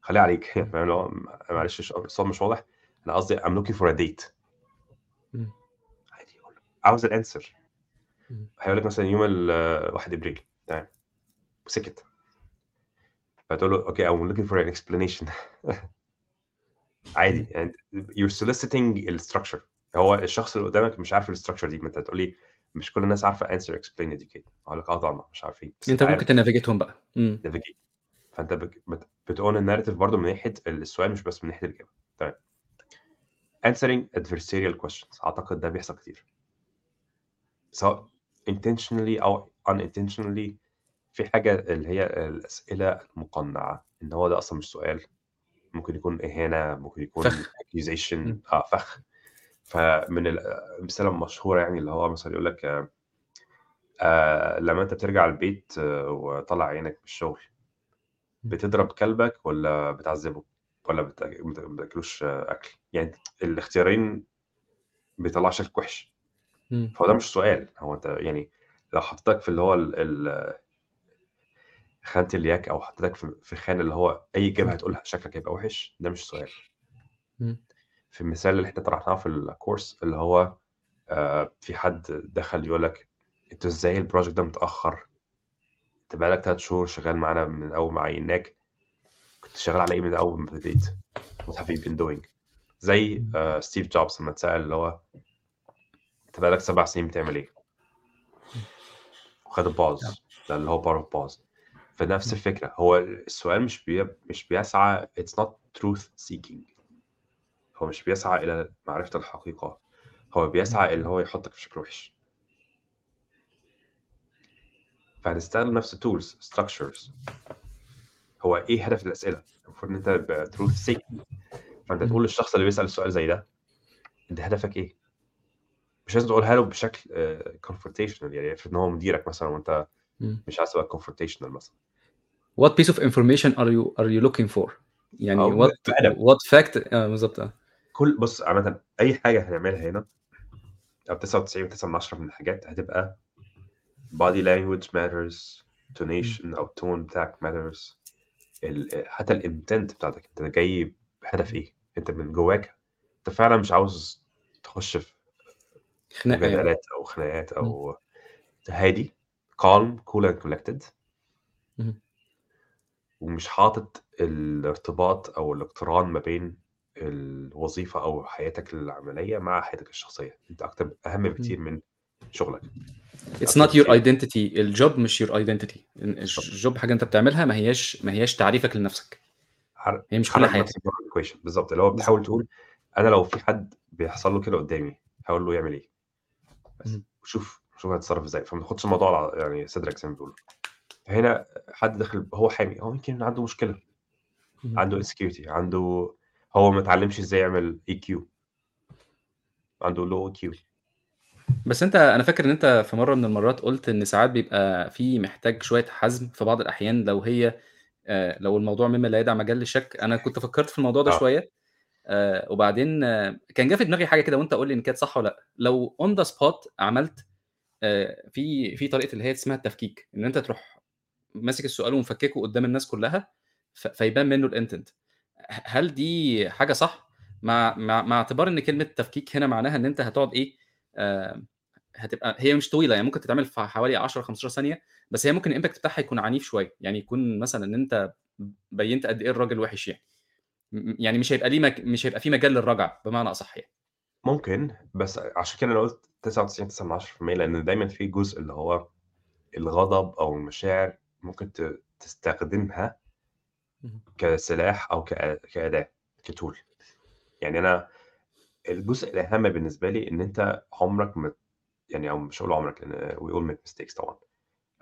خليها عليك. (laughs) فاهم إمم. معلش السؤال مش واضح، أنا قصدي I'm looking for a date. عادي عاوز. إمم. هيقول لك مثلًا يوم ال 1 أبريل تمام، وسكت. فتقول له okay I'm looking for an explanation (laughs) عادي. يعني you're soliciting الstructure هو الشخص اللي قدامك مش عارف الstructure دي، ما أنت هتقول لي مش كل الناس عارفة answer explain educate هاقول لك آه طبعًا مش عارفين، أنت ممكن تنافيجيتهم بقى. إمم. navigate فأنت بت بت بتown الnarrative برضه من ناحية السؤال مش بس من ناحية الإجابة، تمام. answering adversarial questions أعتقد ده بيحصل كتير. سواء intentionally أو unintentionally في حاجة اللي هي الأسئلة المقنعة، إن هو ده أصلًا مش سؤال، ممكن يكون إهانة، ممكن يكون فخ. accusation. آه فخ. فمن ال الأمثلة المشهورة يعني اللي هو مثلًا يقول لك آآ لمّا أنت بترجع البيت وطالع عينك من الشغل،. بتضرب كلبك والّا بتعذبه؟ بت بت ما بتاكلوش أكل؟ يعني الاختيارين ما بيطلّعش لك وِحِش. فهو ده مش سؤال، هو أنت يعني لو حطيتك في اللي هو ال ال خانة الياك أو حطيتك في في خانة اللي هو أي إجابة إمم. هتقولها شكلك هيبقى وِحِش، ده مش سؤال. إمم. في المثال اللي إحنا طرحناه في ال course اللي هو آآ في حد دخل يقول لك أنتم إزاي ال project ده متأخر؟ أنت بقى لك 3 شهور شغال معانا من أول ما عيناك، كنت شغال على إيه من أول ما ابتديت؟ what have you been doing؟ زي ستيف جوبز لمّا اتسأل اللي هو أنت بقى لك 7 سنين بتعمل؟ إمم. وخد آه. ال pause ده اللي هو power of pause فنفس إمم. الفكرة، هو السؤال مش بي مش بيسعى it's not truth seeking هو مش بيسعى إلى معرفة الحقيقة، هو. بيسعى اللي هو يحطك في شكل وِحِش. فهنستخدم نفس الtools structures هو إيه هدف الأسئلة؟ المفروض يبقى truth seeking فأنت إمم. تقول للشخص اللي بيسأل السؤال زي ده، أنت هدفك إيه؟ مش لازم تقولها له بشكل آآ confrontational يعني افرض إن هو مديرك مثلًا إمم. مش عايز تبقى confrontational مثلًا. What piece of information are you are you looking for؟ يعني what بأدب. what fact آه بالضبط آه. كل بُص عامةً أي حاجة هنعملها هنا أو 99.9 من الحاجات هتبقى body language matters tonation أو الtone بتاعك matters ال حتى الintent بتاعتك أنت جاي بهدف إيه؟ أنت من جواك أنت فعلًا مش عاوز تخش في خناقة يعني. أو خناقات. أو هادي calm cool and collected. ومش حاطط الارتباط أو الاقتران ما بين الوظيفة أو حياتك العملية مع حياتك الشخصية، أنت أكتر أهم بكتير. من شغلك. Not your بكتير identity الjob مش your identity ال بالضبط. الjob حاجة أنت بتعملها ما هياش ما هياش تعريفك لنفسك. هي مش كل حياتك. بالضبط، اللي هو. بتحاول تقول أنا لو في حد بيحصل له كده قدامي هاقول له يعمل إيه؟ بس. وشوف شوف هتتصرف إزاي، فما تاخدش الموضوع على يعني صدرك زي ما بيقولوا. فهنا حد داخل هو حامي، هو يمكن عنده مشكلة، اهم. عنده insecurity عنده هو ما اتعلمش إزاي يعمل EQ عنده low EQ بس أنت أنا فاكر إن أنت في مرّة من المرّات قُلت إن ساعات بيبقى في محتاج شوية حَزم في بعض الأحيان لو هي آآ لو الموضوع مما لا يدع مجال للشك، أنا كنت فكّرت في الموضوع ده آه. شوية آآ وبعدين كان جه في دماغي حاجة كده وأنت قُل لي إن كانت صح والّا لأ، لو on the spot عملت في في طريقة اللي هي اسمها التفكيك، إن أنت تروح ماسك السؤال ومفكّكه قدّام الناس كلّها فيبان منّه ه هل دي حاجة صح؟ مع مع مع اعتبار إن كلمة تفكيك هنا معناها إن أنت هتقعد إيه، آآ هتبقى هي مش طويلة، يعني ممكن تتعمل في حوالي 10، 15 ثانية، بس هي ممكن الimpact بتاعها يكون عنيف شوية، يعني يكون مثلًا إن أنت بيّنت قد إيه الراجل وِحِش يعني. يعني مش هيبقى ليه مك مش هيبقى في مجال للرجعة بمعنى أصح يعني. ممكن، بس عشان كده أنا قُلت 99.9% لإن دايمًا في جزء اللي هو الغضب أو المشاعر ممكن تستخدمها. كسلاح كأ كأداة، كtool. يعني أنا الجزء الأهم بالنسبة لي إن أنت عمرك ما يعني أو مش هاقول عمرك لإن we all make mistakes طبعًا.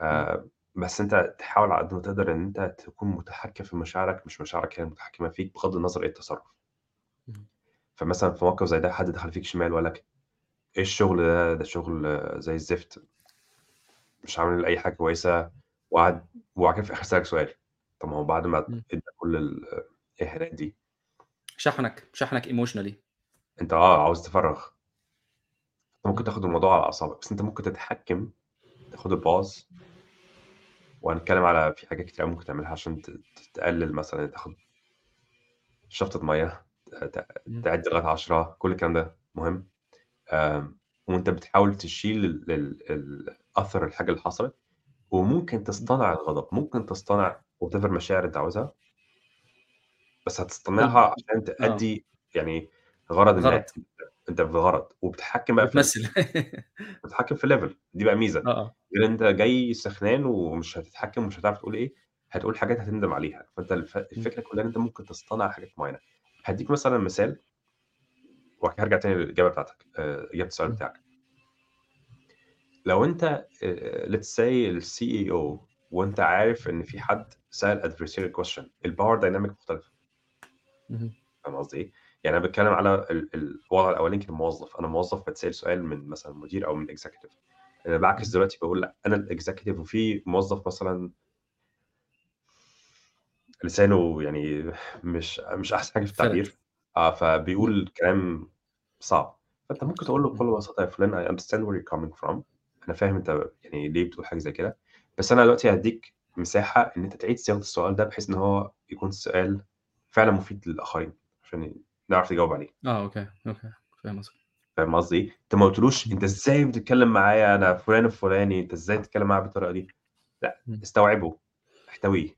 آآ بس أنت تحاول على قد ما تقدر إن أنت تكون متحكّم في مشاعرك، مش مشاعرك هي المتحكّمة فيك بغض النظر إيه التصرُّف. فمثلًا في موقف زي ده حد دخل فيك شمال وقال لك: "إيه الشغل ده، ده شغل زي الزفت." مش عامل أي حاجة كويسة وقعد وبعد كده في الآخر سألك سؤال، طب ما هو بعد ما. ادّى كل ال الإهانات دي شحنك، شحنك emotionally. أنت آه، عاوز تفرّغ. ممكن إمم. تاخد الموضوع على أعصابك، بس أنت ممكن تتحكّم، تاخد الpause وهنتكلّم على في حاجات كتير ممكن تعملها عشان تقلِّل مثلًا تاخد شفطة مَيّة،. تعِد لغاية 10 كل الكلام ده مهم. وأنت بتحاول تشيل ال ال ال أثر الحاجة اللي حصلت وممكن. تصطنع الغضب، ممكن تصطنع whatever مشاعر أنت عاوزها. بس هتصطنعها عشان آه. تأدّي يعني غرض ما، غرض. أنت أنت بغرض وبتتحكّم بقى في بتمثّل. (laughs) بتتحكّم في level دي بقى ميزة، آه، آه. غير أنت جاي سخنان ومش هتتحكّم ومش هتعرف تقول إيه، هتقول حاجات هتندم عليها، فأنت الف إمم. الفكرة كلّها إن أنت ممكن تصطنع حاجات معيّنة. هادّيك مثلًا مثال وبعد كده هارجع تاني للإجابة بتاعتك، إجابة السؤال. بتاعك. لو أنت آآ let's say الCEO وأنت عارف إن في حد adversarial question الpower dynamic مختلفة. اهم. فاهم قصدي إيه؟ يعني أنا باتكلّم على ال ال الوضع الأولاني كان موظّف، أنا موظّف باتسأل سؤال من مثلًا مدير أو من executive أنا باعكس اهم. دلوقتي باقول لأ، أنا الexecutive وفي موظّف مثلًا لسانه يعني مش مش أحسن حاجة في. التعبير، إمم. فبيقول كلام صعب، فأنت ممكن تقول له. بكل بساطة يا فلان I understand where you're coming from أنا فاهم أنت يعني ليه بتقول حاجة زي كده، بس أنا دلوقتي هادّيك مساحة إن أنت تعيد صياغة السؤال ده بحيث إن هو يكون سؤال فعلًا مفيد للآخرين، عشان نعرف نجاوب عليه. آه، okay، okay، فاهم قصدك. فاهم قصدي؟ أنت ما قُلتلوش إمم. أنت إزاي بتتكلّم معايا أنا فلان الفلاني، أنت إزاي تتكلّم معايا بالطريقة دي؟ إمم. استوعبه، احتويه.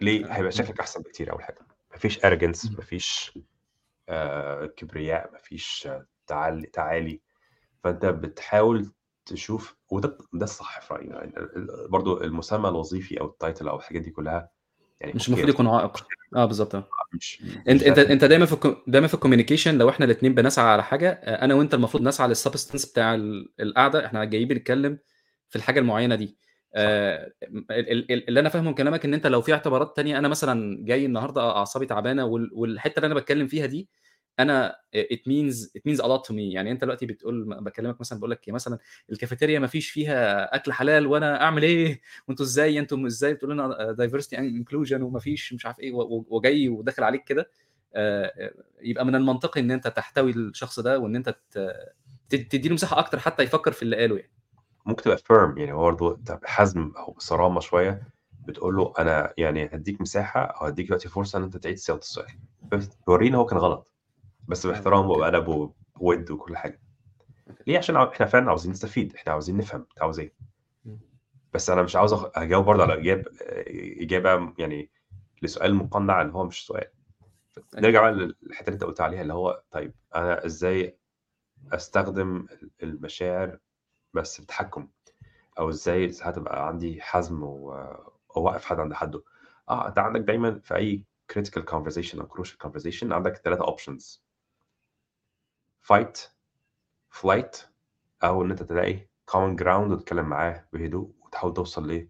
ليه؟ آه، هيبقى. شكلك أحسن بكتير أول حاجة، ما فيش arrogance إمم. ما فيش آآ كبرياء، ما فيش تعل تعالي، فأنت بتحاول تشوف وده ده الصح في رأيي يعني برضه المسمى الوظيفي أو الtitle أو الحاجات دي كلّها يعني مش المفروض يكون عائق. آه، آه. أنت مش ده أنت أنت دايمًا في الco دايمًا في الcommunication لو إحنا الاتنين بنسعى على حاجة، أ أنا وأنت المفروض نسعى للsubstance بتاع ال القعدة، إحنا جايين بنتكلّم في الحاجة المعيّنة دي. ال اللي أنا فاهمه من كلامك إن أنت لو في اعتبارات تانية أنا مثلًا جاي النهارده أعصابي تعبانة وال والحتّة اللي أنا باتكلّم فيها دي it means it means a lot to me. يعني أنت دلوقتي بتقول م باكلّمك مثلًا باقول لك مثلًا الكافتيريا ما فيش فيها أكل حلال وأنا أعمل إيه؟ (laughs) وأنتم إزاي؟ أنتم إزاي بتقولوا لنا diversity and inclusion وما فيش مش عارف إيه و وجاي وداخل عليك كده، آآ يبقى من المنطقي إن أنت تحتوي الشخص ده وإن أنت ت ت تدّي له مساحة أكتر حتّى يفكّر في اللي قاله يعني. ممكن تبقى firm. يعني برضه بحزم أو بصرامة شوية. بتقول له أنا يعني هادّيك مساحة أو هادّيك دلوقتي فرصة إن أنت تعيد صياغة السؤال، إن هو كان غلط، بس آه، باحترام. وبأدب وبوِد وكل حاجة. أوكي. ليه؟ عشان ع إحنا فعلًا عاوزين نستفيد، إحنا عاوزين نفهم أنت عاوز. إمم. بس أنا مش عاوز أخ أجاوب برضه على إجاب آآ إجابة يعني لسؤال مُقنّع إن هو مش سؤال. أيوه. نرجع بقى لل للحتّة اللي أنت قُلت عليها اللي هو طيب أنا إزاي أستخدم ال المشاعر بس بتحكُّم، أو إزاي ساعات أبقى عندي حزم و وأوقّف حد عند حدُّه. آه، أنت عندك دايمًا في أي critical conversation أو crucial conversation عندك 3 options. Fight، flight أو إن أنت تلاقي common ground وتتكلّم معاه بهدوء وتحاول توصل.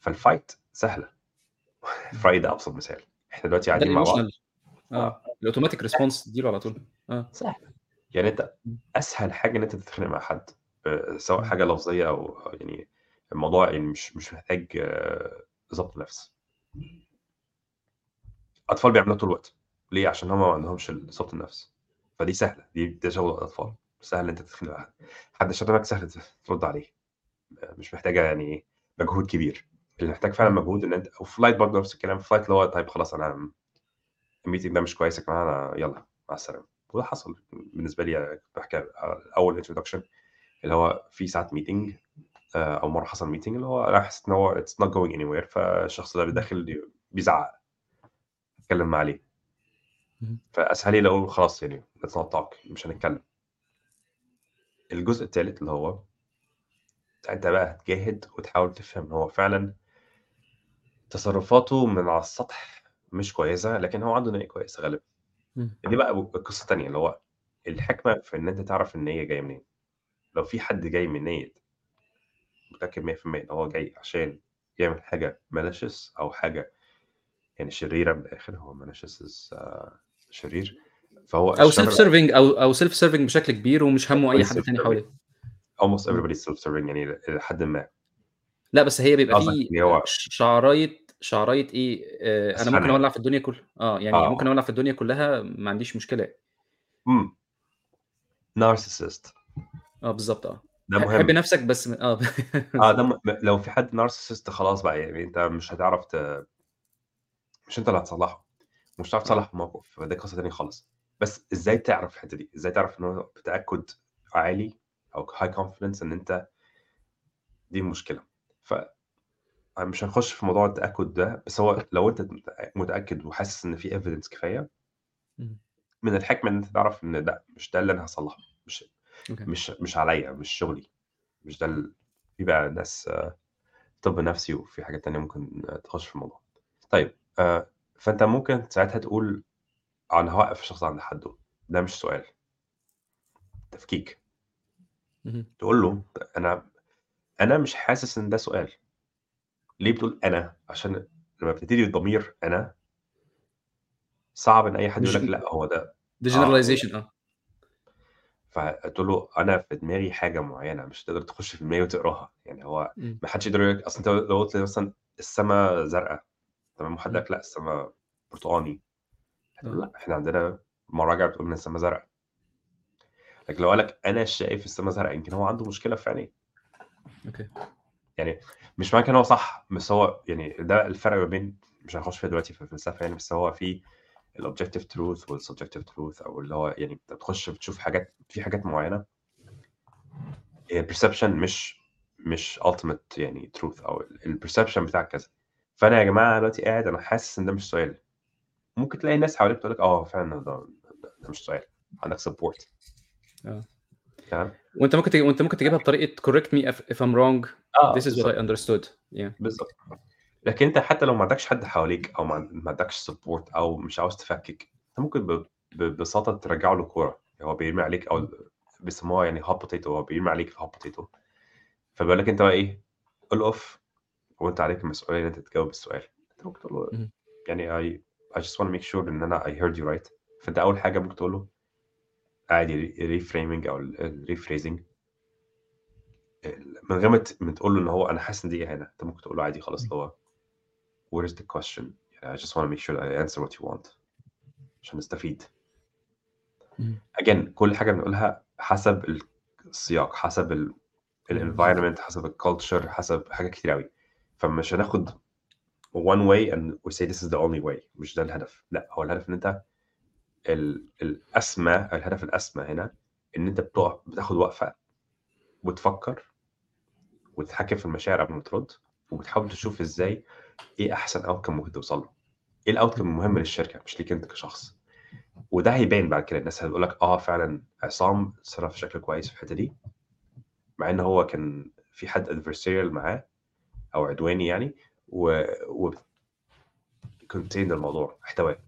فالfight سهلة، في إمم. رأيي ده أبسط مثال. إحنا دلوقتي قاعدين مع بعض الemotional آه. آه، الautomatic response تدّي له على طول. آه. سهلة. يعني أنت إمم. أسهل حاجة إن أنت تتخانق مع حد آآ، سواء لفظية أو أو يعني الموضوع يعني مش مش محتاج ضبط نَفْس. أطفال بيعملوها طول الوقت، ليه؟ عشان هُم ما عندهمش ضبط النَفْس، فدي سهلة، دي ده شغل الأطفال، سهل أنت تتخانق مع حد، حد شتمك سهل ترد عليه، مش محتاجة يعني مجهود كبير، اللي محتاج فعلًا. مجهود أنت وفي flight برضه نَفْس الكلام، في flight اللي هو طيب خلاص أنا الmeeting ده مش كويس يا جماعة أنا يالّا مع السلامة، وده حصل بالنسبة لي كنت باحكي آآ، أول introduction اللي هو في meeting آآ، أول مرّة حصل meeting اللي هو أنا حسيت إن هو it's not going anywhere فالشخص ده. داخل بيزعّق. أتكلم معاه ليه؟ اهم. فأسهل لي لو خلاص يعني let's not talk مش هنتكلم. الجزء التالت اللي هو أنت بقى هتجاهد وتحاول تفهم هو فعلًا تصرفاته من على السطح مش كويسة، لكن هو عنده نية كويسة غالبًا. دي بقى قصة تانية، اللي هو الحكمة في إن أنت تعرف النية جاية منين. لو في حد جاي من نية متأكد 100% إن هو جاي عشان يعمل حاجة malicious أو حاجة يعني شريرة من الآخر، هو malicious is شرير، فهو أو اشتغل self serving أو أو self serving بشكل كبير ومش هَمّه أي everybody's حد تاني self-serving حواليه. almost everybody is self-serving يعني إلى حدٍ ما. لأ، بس هي بيبقى في إن هو ش شعراية شعراية إيه، آآ، أنا ممكن. أولّع في الدنيا كل آه، يعني آه. ممكن أولّع في الدنيا كلّها ما عنديش مشكلة. إمم. narcissist. آه، بالضبط آه. ده ح حِب مهم. نَفْسك بس م آه، آه، ده. (laughs) م لو في حد narcissist خلاص بقى يعني أنت مش هتعرف ت مش أنت اللي هتصلّحه، مش هتعرف آه. تصلّح الموقف، فدي قصة تانية خالص. بس إزاي تعرف الحتّة دي؟ إزاي تعرف إن هو بتأكُّد عالي أو high confidence إن أنت دي المشكلة. ف مش هنخش في موضوع التأكُّد ده، بس هو لو أنت مت متأكد وحاسس إن في evidence كفاية إمم. من الحكمة إن أنت تعرف إن لأ، مش ده اللي أنا هاصلّحه، مش أوكي. مش مش عليّا، مش شغلي، مش ده في بقى ناس طِب نَفْسي وفي حاجات تانية ممكن تخش في الموضوع. طيب آآ، فأنت ممكن ساعتها تقول أنا هاوقّف الشخص عند حدُّه، ده مش سؤال. تفكيك. تقول له أنا أنا مش حاسس إن ده سؤال. ليه بتقول أنا؟ عشان لمّا بتبتدي بضمير أنا صعب إن أي حد يقول لك لأ، هو ده دي آه، generalization آه. فتقول له أنا في دماغي حاجة معيّنة، مش هتقدر تخش في دماغي وتقراها، يعني هو. ما حدش يقدر يقول لك أصل أنت لو قُلت مثلًا السما زرقا، تمام،. قال لك لأ السما برتقاني، لأ، إحنا عندنا مراجع بتقول إن السما زرقا. لكن لو قال لك أنا شايف السما زرقا، يمكن هو عنده مشكلة في عينيه. أوكي. يعني مش معنى كده هو صح، بس هو يعني ده الفرق ما بين مش هنخش فيها دلوقتي في الفلسفة يعني، بس هو في الobjective truth والsubjective truth أو اللي هو يعني أنت بتخش بتشوف حاجات في حاجات هي perception مش مش ultimate يعني truth أو ال الperception بتاعك كذا. فأنا يا جماعة دلوقتي قاعد أنا حاسس إن ده مش سؤال. ممكن تلاقي ناس حواليك تقول لك آه فعلًا ده مش سؤال، عندك support. آه. تمام؟ وأنت ممكن ت وأنت ممكن تجيبها بطريقة correct me if if I'm wrong آه، this is what I بالضبط. understood. Yeah. بالضبط. لكن أنت حتى لو ما عندكش حد حواليك أو ما عن ما عندكش support أو مش عاوز تفكِّك، أنت ممكن ب ببساطة ترجّع له الكورة، هو بيرمي عليك. ال بيسموها يعني hot potato هو بيرمي عليك الhot potato. فبيقول لك أنت بقى إيه، ألقُف وأنت عليك المسؤولية إن أنت تجاوب السؤال. أنت ممكن تقول له. يعني I just wanna make sure إن أنا I heard you right. فأنت أول حاجة ممكن تقول له عادي reframing الrephrasing ال من غير ما تقول له إن هو أنا حاسس إن دي إهانة، أنت ممكن تقول له عادي إمم. اللي هو what is the question؟ يعني I just wanna make sure I answer what you want عشان نستفيد. again كل حاجة بنقولها حسب ال السياق، حسب ال بالضبط. الenvironment، حسب الculture، حسب حاجات كتير أوي. فمش هناخد one way and we say this is the only way مش ده الهدف، لأ، هو الهدف إن أنت ال الأسمى الهدف الأسمى هنا أنت إمم. بتقف بتاخد وقفة وتفكّر وتتحكم في المشاعر قبل ما ترد، وبتحاول تشوف إزاي إيه أحسن outcome ممكن توصل له. الoutcome إمم. المهم للشركة مش ليك أنت كشخص. وده هيبان بعد كده، الناس هتقول لك آه فعلًا عصام اتصرف بشكل كويس في الحتّة دي، مع إن هو كان في حد adversarial معاه أو عدواني يعني و و contained الموضوع، احتواه.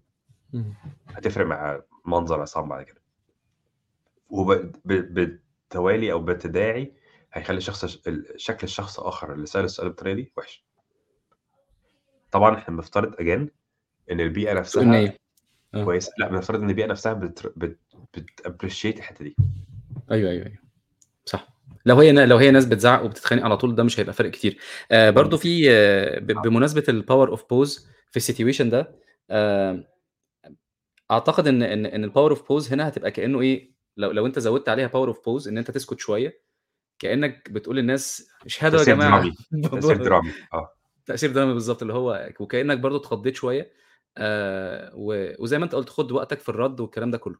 إمم. هتفرق مع منظر عصام بعد كده. وب ب بالتوالي أو بالتداعي هيخلّي شخص ش ال شكل الشخص آخر اللي سأل السؤال بالطريقة دي وِحِش. طبعًا إحنا بنفترض إن البيئة سوء نفسها. آه. كويسة، لأ بنفترض إن البيئة نفسها بتر بت بت appreciate الحتة دي أيوه أيوه أيوه لو هي لو هي ناس بتزعق وبتتخانق على طول ده مش هيبقى فرق كتير. آه برضو في آه بمناسبة ال power of pause في ال situation ده آه أعتقد إن إن إن ال power of pause هنا هتبقى كأنه إيه لو لو أنت زودت عليها power of pause إن أنت تسكت شوية كأنك بتقول للناس اشهدوا يا تأثير جماعة. (laughs) تأثير درامي آه. تأثير درامي بالظبط اللي هو وكأنك برضو اتخضيت شوية. آه وزي ما انت قلت خد وقتك في الرد والكلام ده كله.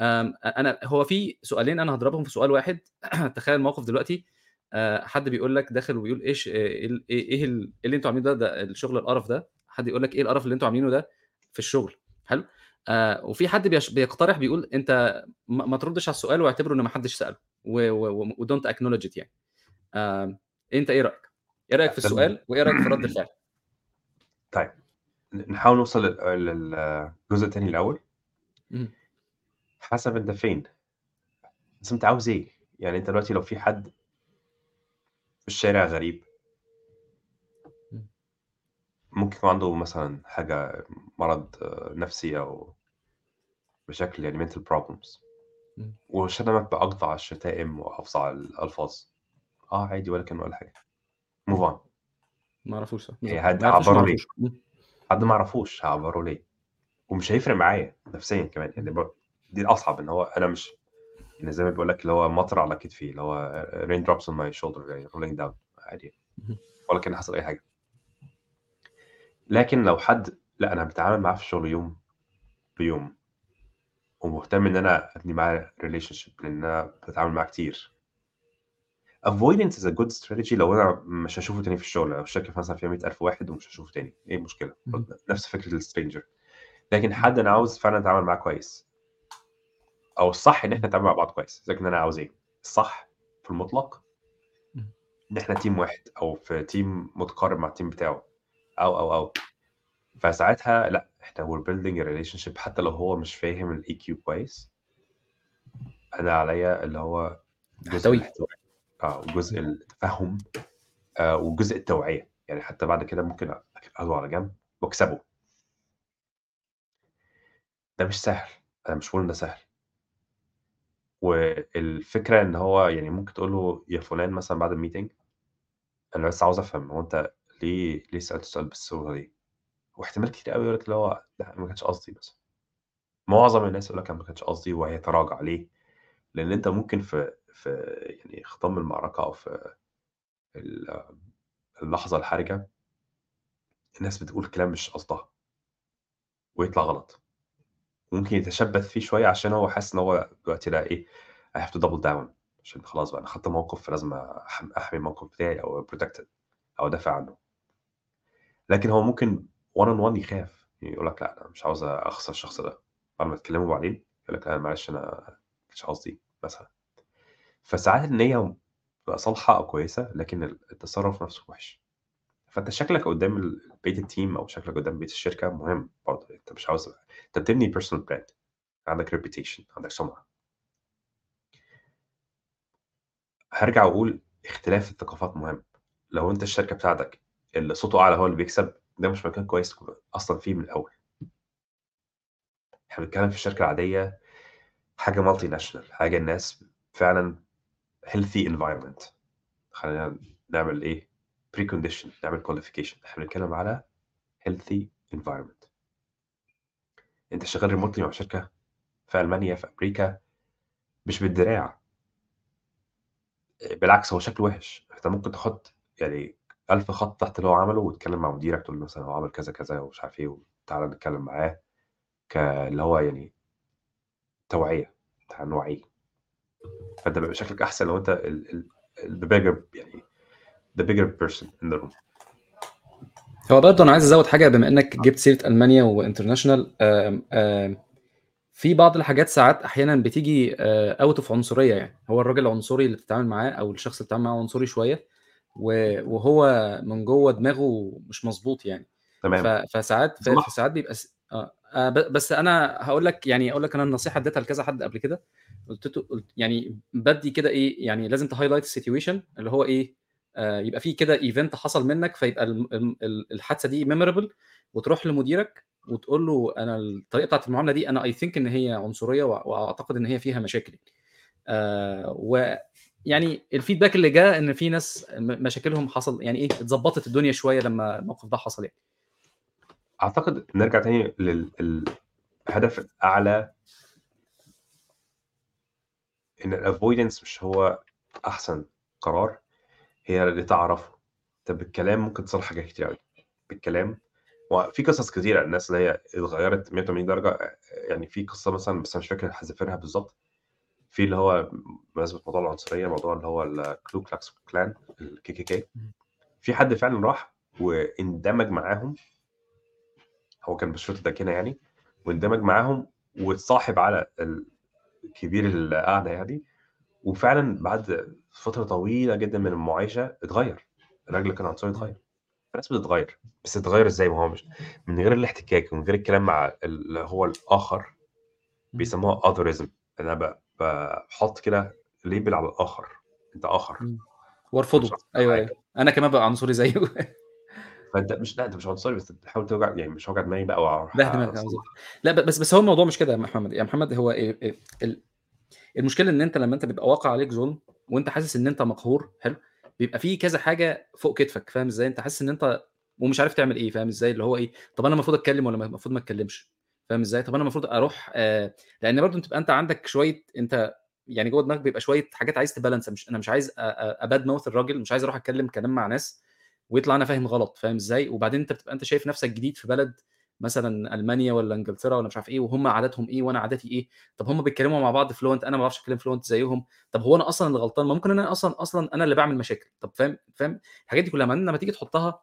أنا هو في سؤالين أنا هضربهم في سؤال واحد. (clears throat) تخيل موقف دلوقتي. آه حد بيقول لك داخل وبيقول إيش إيه إيه إيه ال- إيه اللي أنتوا عاملينه ده, ده الشغل القرف ده. حد يقول لك إيه القرف اللي أنتوا عاملينه ده في الشغل. حلو؟ آه وفي حد بيقترح بيقول أنت ما تردش على السؤال واعتبره إن ما حدش سأله. ودونت اكنولج ات يعني. آم، أنت إيه رأيك؟ إيه رأيك في السؤال وإيه رأيك في رد الفعل؟ طيب. نحاول نوصل لل- للجزء التاني الأول مم. حسب أنت فين بس أنت عاوز إيه يعني أنت دلوقتي لو في حد في الشارع غريب مم. ممكن يكون عنده مثلا حاجة مرض نفسي أو مشاكل يعني mental problems. وشتمك بأقطع الشتائم وأفظع الألفاظ آه عادي ولا كان ولا حاجة موف اون ما أعرفوش بالظبط. هاد عبروا ليه. حد ما اعرفوش هعبره ليه. ومش هيفرق معايا نفسيا كمان يعني دي الأصعب إن هو أنا مش يعني زي ما بيقول لك اللي هو مطر على كتفي اللي هو rain drops on my shoulder يعني rolling down عادي مهم. ولا كان حصل أي حاجة. لكن لو حد لا أنا بتعامل معاه في الشغل يوم بيوم ومهتم إن أنا أبني معاه relationship لأن أنا بتعامل معاه كتير. Avoidance is a good strategy. لو أنا مش هشوفه تاني في الشغل لو الشركة مثلا فيها 100000 واحد ومش هشوفه تاني إيه المشكلة. نفس فكرة ال stranger. لكن حد أنا عاوز فعلا أتعامل معاه كويس. أو الصح إن إحنا نتعامل مع بعض كويس. لكن أنا عاوز إيه؟ الصح في المطلق. إن إحنا team واحد أو في team متقارب مع ال team بتاعه. أو أو أو. فساعتها لا إحنا we're building a relationship. حتى لو هو مش فاهم ال EQ كويس أنا عليا اللي هو جزء احتوي آه وجزء التفهم آه وجزء التوعية. يعني حتى بعد كده ممكن اخده على جنب واكسبه. ده مش سهل. أنا مش بقول إن ده سهل. والفكرة إن هو يعني ممكن تقول له يا فلان مثلا بعد الميتنج أنا بس عاوز أفهم هو أنت ليه ليه سألت السؤال بالصورة دي؟ واحتمال كتير قوي يقول لك اللي هو لأ ما كانش قصدي بس. معظم الناس يقول لك أنا ما كانش قصدي وهيتراجع ليه؟ لأن أنت ممكن في في يعني خضم المعركة أو في ال- اللحظة الحرجة الناس بتقول كلام مش قصدها ويطلع غلط. ممكن يتشبث فيه شوية عشان هو حاسس إن هو دلوقتي لا إيه I have to double down عشان خلاص بقى أنا خدت موقف فلازم أحم- أحمي الموقف بتاعي أو protect it أو أدافع عنه. لكن هو ممكن one on one يخاف يقول لك لا أنا مش عاوز أخسر الشخص ده. بعد ما تكلمه بعدين يقول لك لا معلش أنا مش قصدي مثلا. فساعات النية بتبقى صالحة أو كويسة لكن التصرف نفسه وحش. فأنت شكلك قدام بقية ال team أو شكلك قدام بقية الشركة مهم برضه. أنت مش عاوز أنت بتبني personal brand عندك reputation عندك سمعة. هرجع وأقول اختلاف الثقافات مهم. لو أنت الشركة بتاعتك اللي صوته أعلى هو اللي بيكسب ده مش مكان كويس أصلا فيه من الأول. إحنا بنتكلم في الشركة العادية حاجة multinational حاجة الناس فعلا healthy environment. خلينا نعمل إيه؟ condition نعمل qualification إحنا بنتكلم على healthy environment. أنت شغال remotely مع شركة في ألمانيا في أمريكا مش بالدراع. بالعكس هو شكله وحش. أنت ممكن تحط يعني ألف خط تحت اللي هو عمله وتتكلم مع مديرك تقول له مثلا هو عمل كذا كذا ومش عارف إيه وتعالى نتكلم معاه. ك اللي هو يعني توعية. تعالى نوعيه. فانت بيبقى شكلك أحسن لو أنت ال ال the bigger يعني the bigger person in the room. هو برضه أنا عايز أزود حاجة بما إنك جبت سيرة ألمانيا و international في بعض الحاجات ساعات أحيانا بتيجي out of عنصرية يعني. هو الراجل العنصري اللي بتتعامل معاه أو الشخص اللي بتتعامل معاه عنصري شوية وهو من جوه دماغه مش مظبوط يعني. تمام. فساعات فساعات بيبقى س... آه. آه بس أنا هقول لك يعني أقول لك أنا النصيحة اديتها لكذا حد قبل كده. قلت له قلت يعني بدي كده إيه يعني لازم ت highlight ال situation اللي هو إيه آآ يبقى في كده event حصل منّك فيبقى الم الم ال الحادثة دي memorable وتروح لمديرك وتقول له أنا الطريقة بتاعة المعاملة دي أنا I think إن هي عنصرية و وأعتقد إن هي فيها مشاكل. آآ ويعني ال feedback اللي جه إن في ناس مشاكلهم حصل يعني إيه، اتضبّطت الدنيا شوية لمّا الموقف ده حصل يعني. أعتقد نرجع تاني لل الهدف إن الavoidance مش هو أحسن قرار، هي اللي تعرفه. أنت بالكلام ممكن تصلّح حاجات كتير أوي، بالكلام وفي قصص كتيرة الناس اللي هي اتغيّرت 180 درجة آآ يعني في قصة مثلًا بس أنا مش فاكر حذافيرها بالضبط، في اللي هو بمناسبة موضوع العنصرية، موضوع اللي هو الKlu Klux Klan الKKK إمم. في حد فعلًا راح واندمج معاهم هو كان بشرته داكنة يعني، واندمج معاهم واتصاحب على ال كبير القعدة يعني، وفعلًا بعد فترة طويلة جدًا من المعايشة اتغيّر، الراجل اللي كان عنصري. اتغيّر. الناس بتتغيّر، بس تتغيّر إزاي؟ ما هو مش من غير الاحتكاك ومن غير الكلام مع اللي هو الآخر، إمم. بيسموها otherism أنا ب باحط كده label على. إمم. أنت مش وارفضه، معايا. أيوه. أنا كمان بابقى عنصري زيه. (laughs) فأنت مش لأ أنت مش عنصري بس بتحاول توجع يعني مش وجع دماغي بقى آه. لأ ب بس بس هو الموضوع مش كده يا محمد، يا محمد هو آآ آآ ال المشكلة إن أنت لمّا أنت بيبقى واقع عليك ظُلم وأنت حاسس إن أنت مقهور حلو، بيبقى في كذا حاجة فوق كتفك فاهم إزاي؟ أنت حاسس إن أنت ومش عارف تعمل إيه فاهم إزاي؟ اللي هو إيه، طَب أنا المفروض أتكلّم والّا م المفروض ما أتكلّمش؟ فاهم إزاي؟ طَب أنا المفروض أروح آآ لإن برضه بتبقى أنت عندك شوية أنت يعني جوّه دماغك بيبقى شوية حاجات عايز تbalance مش أنا مش عايز أbad mouth الراجل، مش عايز أروح أتكلّم كلام مع ناس ويطلع أنا فاهم غلط فاهم إزاي؟ وبعدين أنت بتبقى أنت شايف نَفْسك جديد في بلد مثلًا ألمانيا والّا إنجلترا والّا مش عارف إيه، وهُم عاداتهم إيه وأنا عاداتي إيه، طَب هُم بيتكلّموا مع بعض fluent أنا ما باعرفش أتكلّم fluent زيّهم، طَب هو أنا أصلًا اللي غلطان؟ ممكن أنا أصلًا أصلًا أنا اللي باعمل مشاكل، طَب فاهم فاهم؟ الحاجات دي كلّها لمّا تيجي تحطّها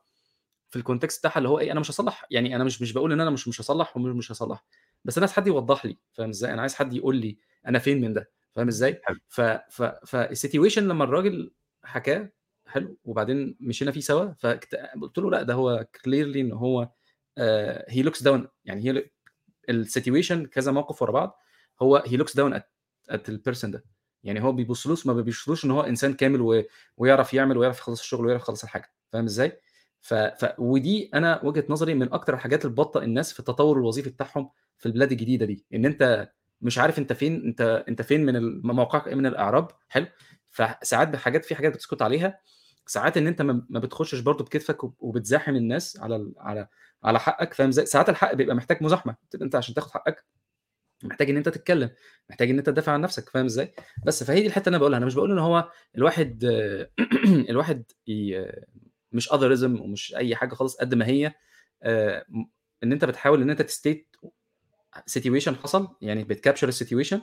في الcontext بتاعها اللي هو إيه، أنا مش هاصلّح يعني أنا مش مش باقول إن أنا مش مش هاصلّح وم مش هاصلّح، بس أنا عايز حد يوضّح لي فاهم إزاي؟ أنا عايز حد يقول لي أنا فين من ده فاهم؟ حلو. ف ف فالsituation لمّا الراجل حكاه حلو، وبعدين مشينا فيه سوا فاكت قُلت له لأ ده هو clearly إن هو he looks down. يعني هي الsituation كذا موقف ورا بعض هو looks down at at الperson ده، يعني هو بيبُصّلوش ما بيبصّلوش إن هو إنسان كامل و ويعرف يعمل ويعرف يخلّص الشغل ويعرف يخلّص الحاجة. فاهم إزاي؟ ف ف ودي أنا وجهة نظري من أكتر الحاجات اللي بتبطّئ الناس في التطوّر الوظيفي بتاعهم في البلاد الجديدة دي، إن أنت مش عارف أنت فين أنت أنت فين من موقعك إيه من الإعراب. حلو، فساعات بحاجات في حاجات بتسكت عليها، ساعات إن أنت ما بتخشش برضه بكتفك وب وبتزاحم الناس على على على حقك فاهم إزاي؟ ساعات الحق بيبقى محتاج مزاحمة، بتبقى أنت عشان تاخد حقك محتاج إن أنت تتكلّم، محتاج إن أنت تدافع عن نَفْسك فاهم إزاي؟ بس فهي دي الحتّة اللي أنا باقولها، أنا مش باقول إن هو الواحد (clears throat) الواحد مش otherism ومش أي حاجة خالص قد ما هي آآ م إن أنت بتحاول إن أنت تstate situation حصل، يعني بتcapture الsituation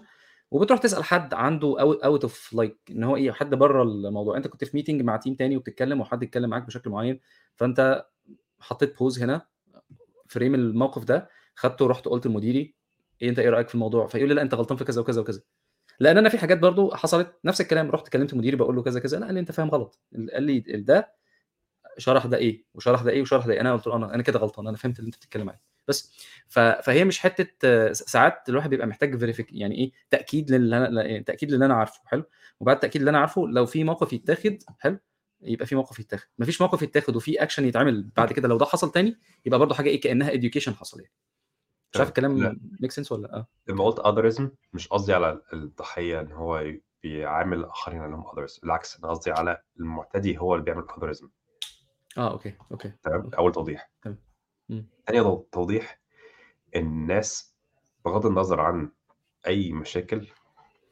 وبتروح تسأل حد عنده out of like إن هو إيه، حد برّه الموضوع، أنت كنت في meeting مع team تاني وبتتكلّم وحد اتكلّم معاك بشكل معيّن، فأنت حطّيت pause هنا frame الموقف ده، خدته ورُحت قُلت لمديري إيه أنت إيه رأيك في الموضوع؟ فيقول لي لأ أنت غلطان في كذا وكذا وكذا. لإن أنا في حاجات برضه حصلت نفس الكلام، رُحت كلمت مديري باقول له كذا، كذا، لأ قال لي: "أنت فاهم غلط." ال قال لي ده شرح ده إيه، وشرح ده إيه، وشرح ده إيه، أنا قُلت له: "أنا أنا كده غلطان، أنا فهمت اللي أنت بتتكلم عليه." بس. فهي مش حتّة س ساعات الواحد بيبقى محتاج verific يعني إيه، تأكيد للي ل تأكيد للي أنا عارفه حلو، وبعد التأكيد اللي أنا عارفه لو في موقف يتاخد حلو، يبقى في موقف يتاخد، ما فيش موقف يتاخد وفي action يتعمل بعد كده لو ده حصل تاني، يبقى برضه حاجة إيه، كإنّها education حصل يعني. مش عارف. لأ. الكلام make sense والّا آه؟ لمّا قُلت otherism مش قصدي على ال الضحية إن هو بيعامل على إنهم others بالعكس أنا قصدي على المعتدي هو اللي بيعمل otherism. آه okay، okay، تمام،. أول توضيح. تمام. إمم. تاني تو توضيح الناس بغض النظر عن أي مشاكل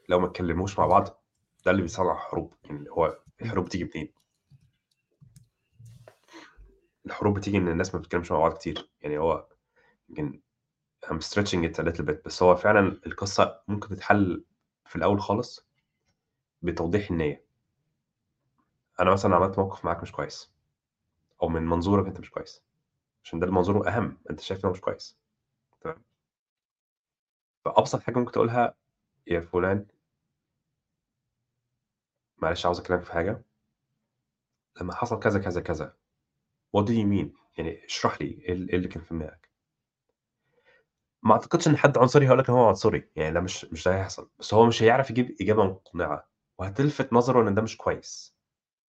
لو ما اتكلموش مع بعض ده اللي بيصنّع حروب، يعني اللي هو إمم. الحروب بتيجي منين؟ الحروب بتيجي إن الناس ما بتتكلمش مع بعض كتير، يعني هو يمكن I'm stretching it a little bit بس هو فعلًا القصة ممكن تتحل في الأول خالص بتوضيح النية. أنا مثلًا عملت موقف معاك مش كويس، أو من منظورك أنت مش كويس، عشان ده المنظور الأهم، أنت شايف إن هو مش كويس، تمام؟ فأبسط حاجة ممكن تقولها يا فلان معلش عاوز أكلمك في حاجة. لمّا حصل كذا، كذا، كذا what do you mean؟ يعني اشرح لي ال إيه اللي كان في دماغك؟ ما أعتقدش إن حد عنصري هيقول لك إن هو عنصري، يعني ده مش مش ده هيحصل، بس هو مش هيعرف يجيب إجابة مقنعة، وهتلفت نظره إن ده مش كويس.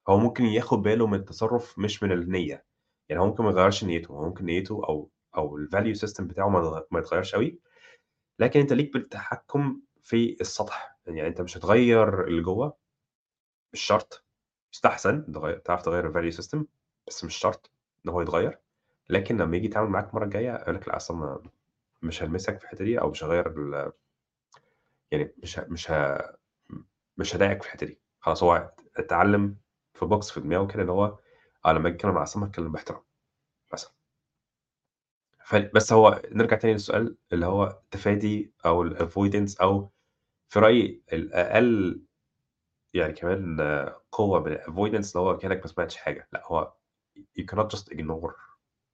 هو ممكن ياخد باله من التصرف مش من النية يعني هو ممكن ما يغيرش نيته هو ممكن نيته أو أو ال value system بتاعه ما يتغ- ما يتغيرش قوي لكن أنت ليك بالتحكم في السطح. يعني أنت مش هتغير اللي جوه مش شرط. يستحسن تعرف تغير ال value system بس مش شرط إن هو يتغير. لكن لما يجي يتعامل معاك المرة الجاية يقول لك لا أصلا مش هلمسك في الحتة دي أو مش هغير ال- يعني مش ه... مش ه... مش هضايقك في الحتة دي. خلاص هو اتعلم في box في دماغه كده اللي هو لما أتكلم مع عصام هتكلم باحترام. مثلا. بس هو نرجع تاني للسؤال اللي هو التفادي أو ال avoidance أو في رأيي الأقل يعني كمان قوة من ال avoidance اللي هو كأنك ما سمعتش حاجة. لأ هو you cannot just ignore.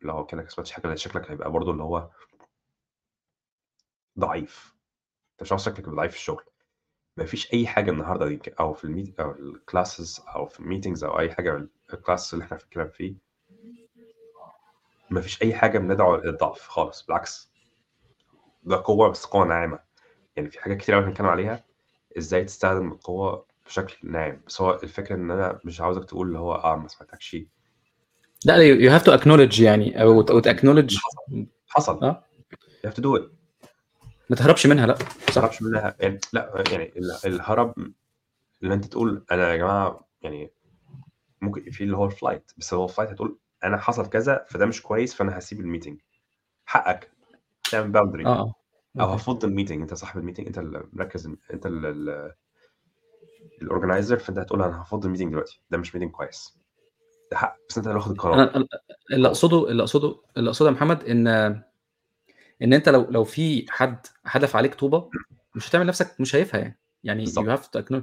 اللي هو كأنك ما سمعتش حاجة لأن شكلك هيبقى برضه اللي هو ضعيف. أنت مش عاوز شكلك ضعيف في الشغل. ما فيش أي حاجة النهارده دي أو في ال meet أو ال classes أو في ال meetings أو أي حاجة ال class اللي إحنا بنتكلم فيه ما فيش أي حاجة بندعو للضعف خالص بالعكس. ده قوة بس قوة ناعمة. يعني في حاجات كتير قوي بنتكلم عليها إزاي تستخدم القوة بشكل ناعم. بس هو الفكرة إن أنا مش عاوزك تقول اللي هو آه ما سمعتكش. لا you have to acknowledge يعني أو ت acknowledge حصل. آه. You have to do it. ما تهربش منها لا. ما تهربش منها. يعني لا يعني ال- الهرب اللي انت تقول أنا يا جماعة يعني ممكن في اللي هو ال flight بس هو ال flight هتقول أنا حصل كذا فده مش كويس فانا هسيب ال meeting. حقك تعمل boundary آه آه. أو. هفض ال meeting. انت صاحب ال meeting انت اللي مركز انت ال organizer فانت هتقول أنا هفض ال meeting دلوقتي. ده مش meeting كويس. ده حق. بس انت اللي واخد القرار. اللي أقصده اللي أقصده اللي أقصده يا محمد إن إن أنت لو لو في حد حدف عليك طوبة مش هتعمل نفسك مش شايفها يعني يعني. you have to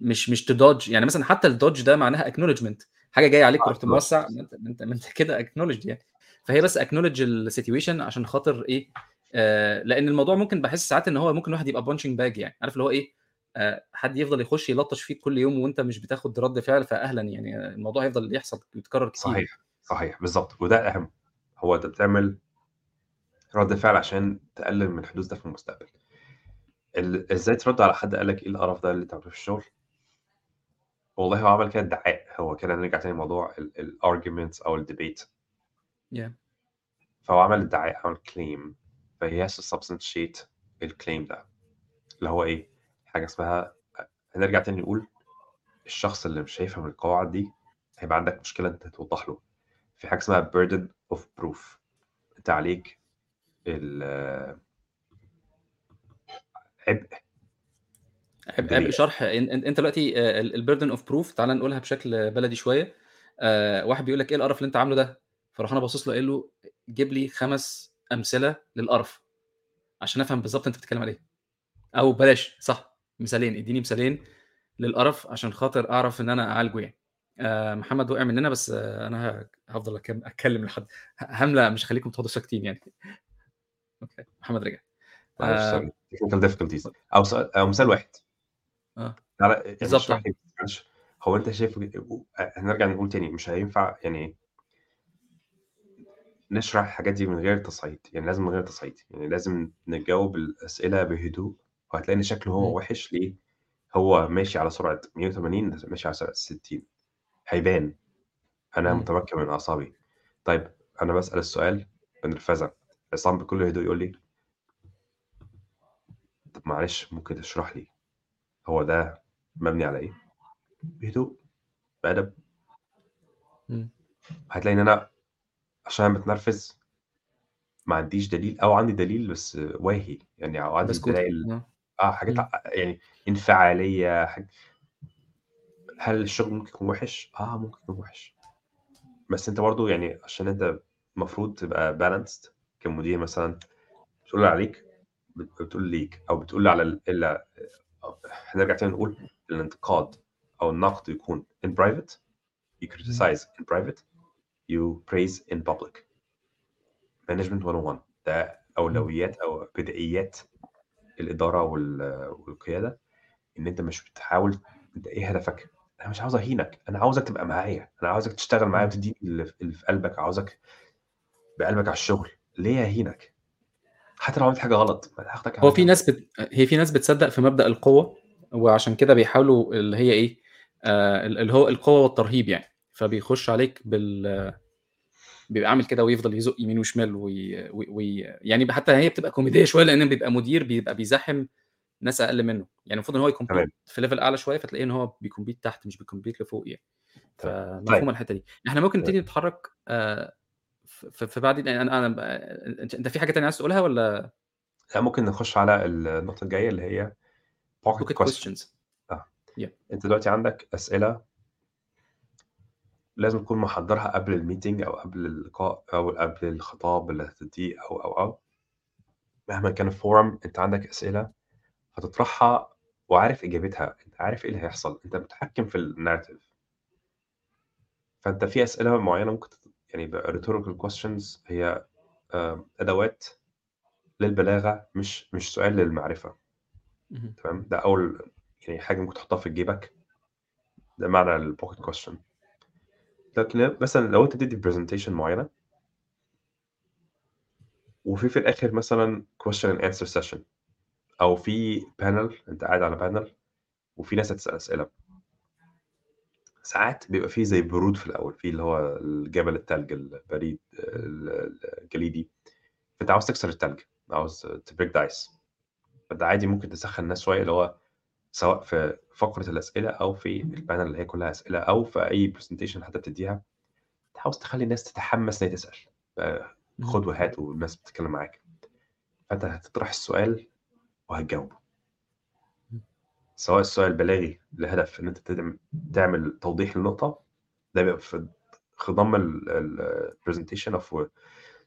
مش مش ت dodge يعني مثلا حتى ال dodge ده معناها acknowledgement حاجة جاية عليك acknowledge. موسع أنت أنت, أنت كده acknowledge يعني. فهي بس acknowledge ال situation عشان خاطر إيه آه لأن الموضوع ممكن بحس ساعات إن هو ممكن الواحد يبقى punching bag يعني. عارف اللي هو إيه؟ آه حد يفضل يخش يلطش فيك كل يوم وأنت مش بتاخد رد فعل فاهلا يعني. الموضوع هيفضل يحصل يتكرر كتير. صحيح صحيح. بالظبط. وده أهم. هو أنت بتعمل رد فعل عشان تقلل من الحدوث ده في المستقبل. ال- إزاي ترد على حد قال لك إيه القرف ده اللي أنت عملته في الشغل؟ والله هو عمل كده ادعاء هو كده نرجع تاني لموضوع ال arguments أو ال debate yeah. فهو عمل ادعاء عمل claim فهي to substantiate ال claim ده. اللي هو إيه؟ حاجة اسمها هنرجع تاني نقول الشخص اللي مش هيفهم القواعد دي هيبقى عندك مشكلة أنت توضح له. في حاجة اسمها burden of proof. أنت عليك عبء. عبء. عبء شرح. إنت دلوقتي ال burden of proof تعال نقولها بشكل بلدي شوية. آه، واحد بيقول لك إيه القرف اللي أنت عامله ده؟ فراح أنا باصص له قايل له جيب لي خمس أمثلة للقرف عشان أفهم بالظبط أنت بتتكلم على إيه. أو بلاش صح مثالين إديني مثالين للقرف عشان خاطر أعرف إن أنا أعالجه يعني. آه، محمد وقع مننا بس آه، أنا هفضل أتكلم لحد هملة مش هخليكم تقعدوا ساكتين يعني. أوكي. محمد رجع. معلش آه. difficulties أو أو مثال واحد. آه. يعني بالظبط. هو أنت شايف هنرجع نقول تاني مش هينفع يعني نشرح الحاجات دي من غير تصعيد. يعني لازم من غير تصعيد. يعني لازم نجاوب الأسئلة بهدوء وهتلاقي إن شكله. هو وحش ليه؟ هو ماشي على سرعة 180 ماشي على سرعة 60 هيبان. أنا. متمكن من أعصابي. طيب أنا بسأل السؤال. بنرفزه عصام بكل هدوء يقول لي طب معلش ممكن تشرح لي هو ده مبني على إيه بهدوء بأدب. هتلاقي إن أنا عشان متنرفز ما عنديش دليل أو عندي دليل بس واهي يعني أو عندي دلائل آه. آه حاجات. ع- يعني انفعالية حاجة. هل الشغل ممكن يكون وحش؟ آه ممكن يكون وحش بس أنت برضو يعني عشان أنت المفروض تبقى بالانسد كمدير مثلا بتقول عليك؟ بت- بتقول ليك أو بتقول على ال- هنرجع تاني نقول الانتقاد أو النقد يكون in private you criticize in private you praise in public. Management 101 ده أولويات أو بدائيات الإدارة وال- والقيادة إن أنت مش بتحاول أنت إيه هدفك؟ أنا مش عاوز أهينك أنا عاوزك تبقى معايا أنا عاوزك تشتغل معايا. وتديني اللي في قلبك عاوزك بقلبك على الشغل. ليه اهينك حتى لو عملت حاجة غلط هاخدك هو في. ناس بت... هي في ناس بتصدق في مبدأ القوة وعشان كده بيحاولوا اللي هي إيه آه اللي هو القوة والترهيب يعني. فبيخش عليك بال بيبقى عامل كده ويفضل يزق يمين وشمال وي... وي... يعني حتى هي بتبقى كوميدية (laughs) شوية لأن بيبقى مدير بيبقى بيزاحم ناس أقل منه. يعني المفروض إن هو يكمبيت تمام. في level أعلى شوية فتلاقيه إن هو بي compete تحت مش بي compete لفوق يعني. تمام. فمفهومه طيب. الحتة دي. إحنا ممكن نبتدي نتحرك آه في في بعد يعني أنا أنا انت في حاجة تانية عايز تقولها ولا؟ لا ممكن نخش على النقطة الجاية اللي هي pocket pocket questions. questions آه. يا أنت دلوقتي عندك أسئلة لازم تكون محضرها قبل ال meeting أو قبل اللقاء أو قبل الخطاب اللي هتديه أو أو أو. مهما كان ال form أنت عندك أسئلة هتطرحها وعارف إجابتها. أنت عارف إيه اللي هيحصل. أنت متحكم في ال narrative فأنت في أسئلة معينة ممكن يعني rhetorical questions هي آه، أدوات للبلاغة مش مش سؤال للمعرفة. مهم. تمام؟ ده أول يعني حاجة ممكن تحطها في جيبك. ده معنى ال pocket question لكن مثلا لو أنت تدي presentation معينة وفي في الآخر مثلا question and answer session أو في panel أنت قاعد على panel وفي ناس هتسأل أسئلة. ساعات بيبقى فيه زي برود في الأول في اللي هو الجبل التلج البريد ال- الجليدي. فأنت عاوز تكسر التلج عاوز ت break the ice فأنت عادي ممكن تسخن الناس شوية اللي هو سواء في فقرة الأسئلة أو في ال panel اللي هي كلها أسئلة أو في أي presentation حتى بتديها. تحاول تخلي الناس تتحمس إن هي تسأل. بقى مهم. خد وهات والناس بتتكلم معاك. فأنت هتطرح السؤال وهتجاوبه. سواء السؤال بلاغي لهدف إن أنت تدعم- تعمل توضيح للنقطة ده بيبقى في خضم ال presentation أو في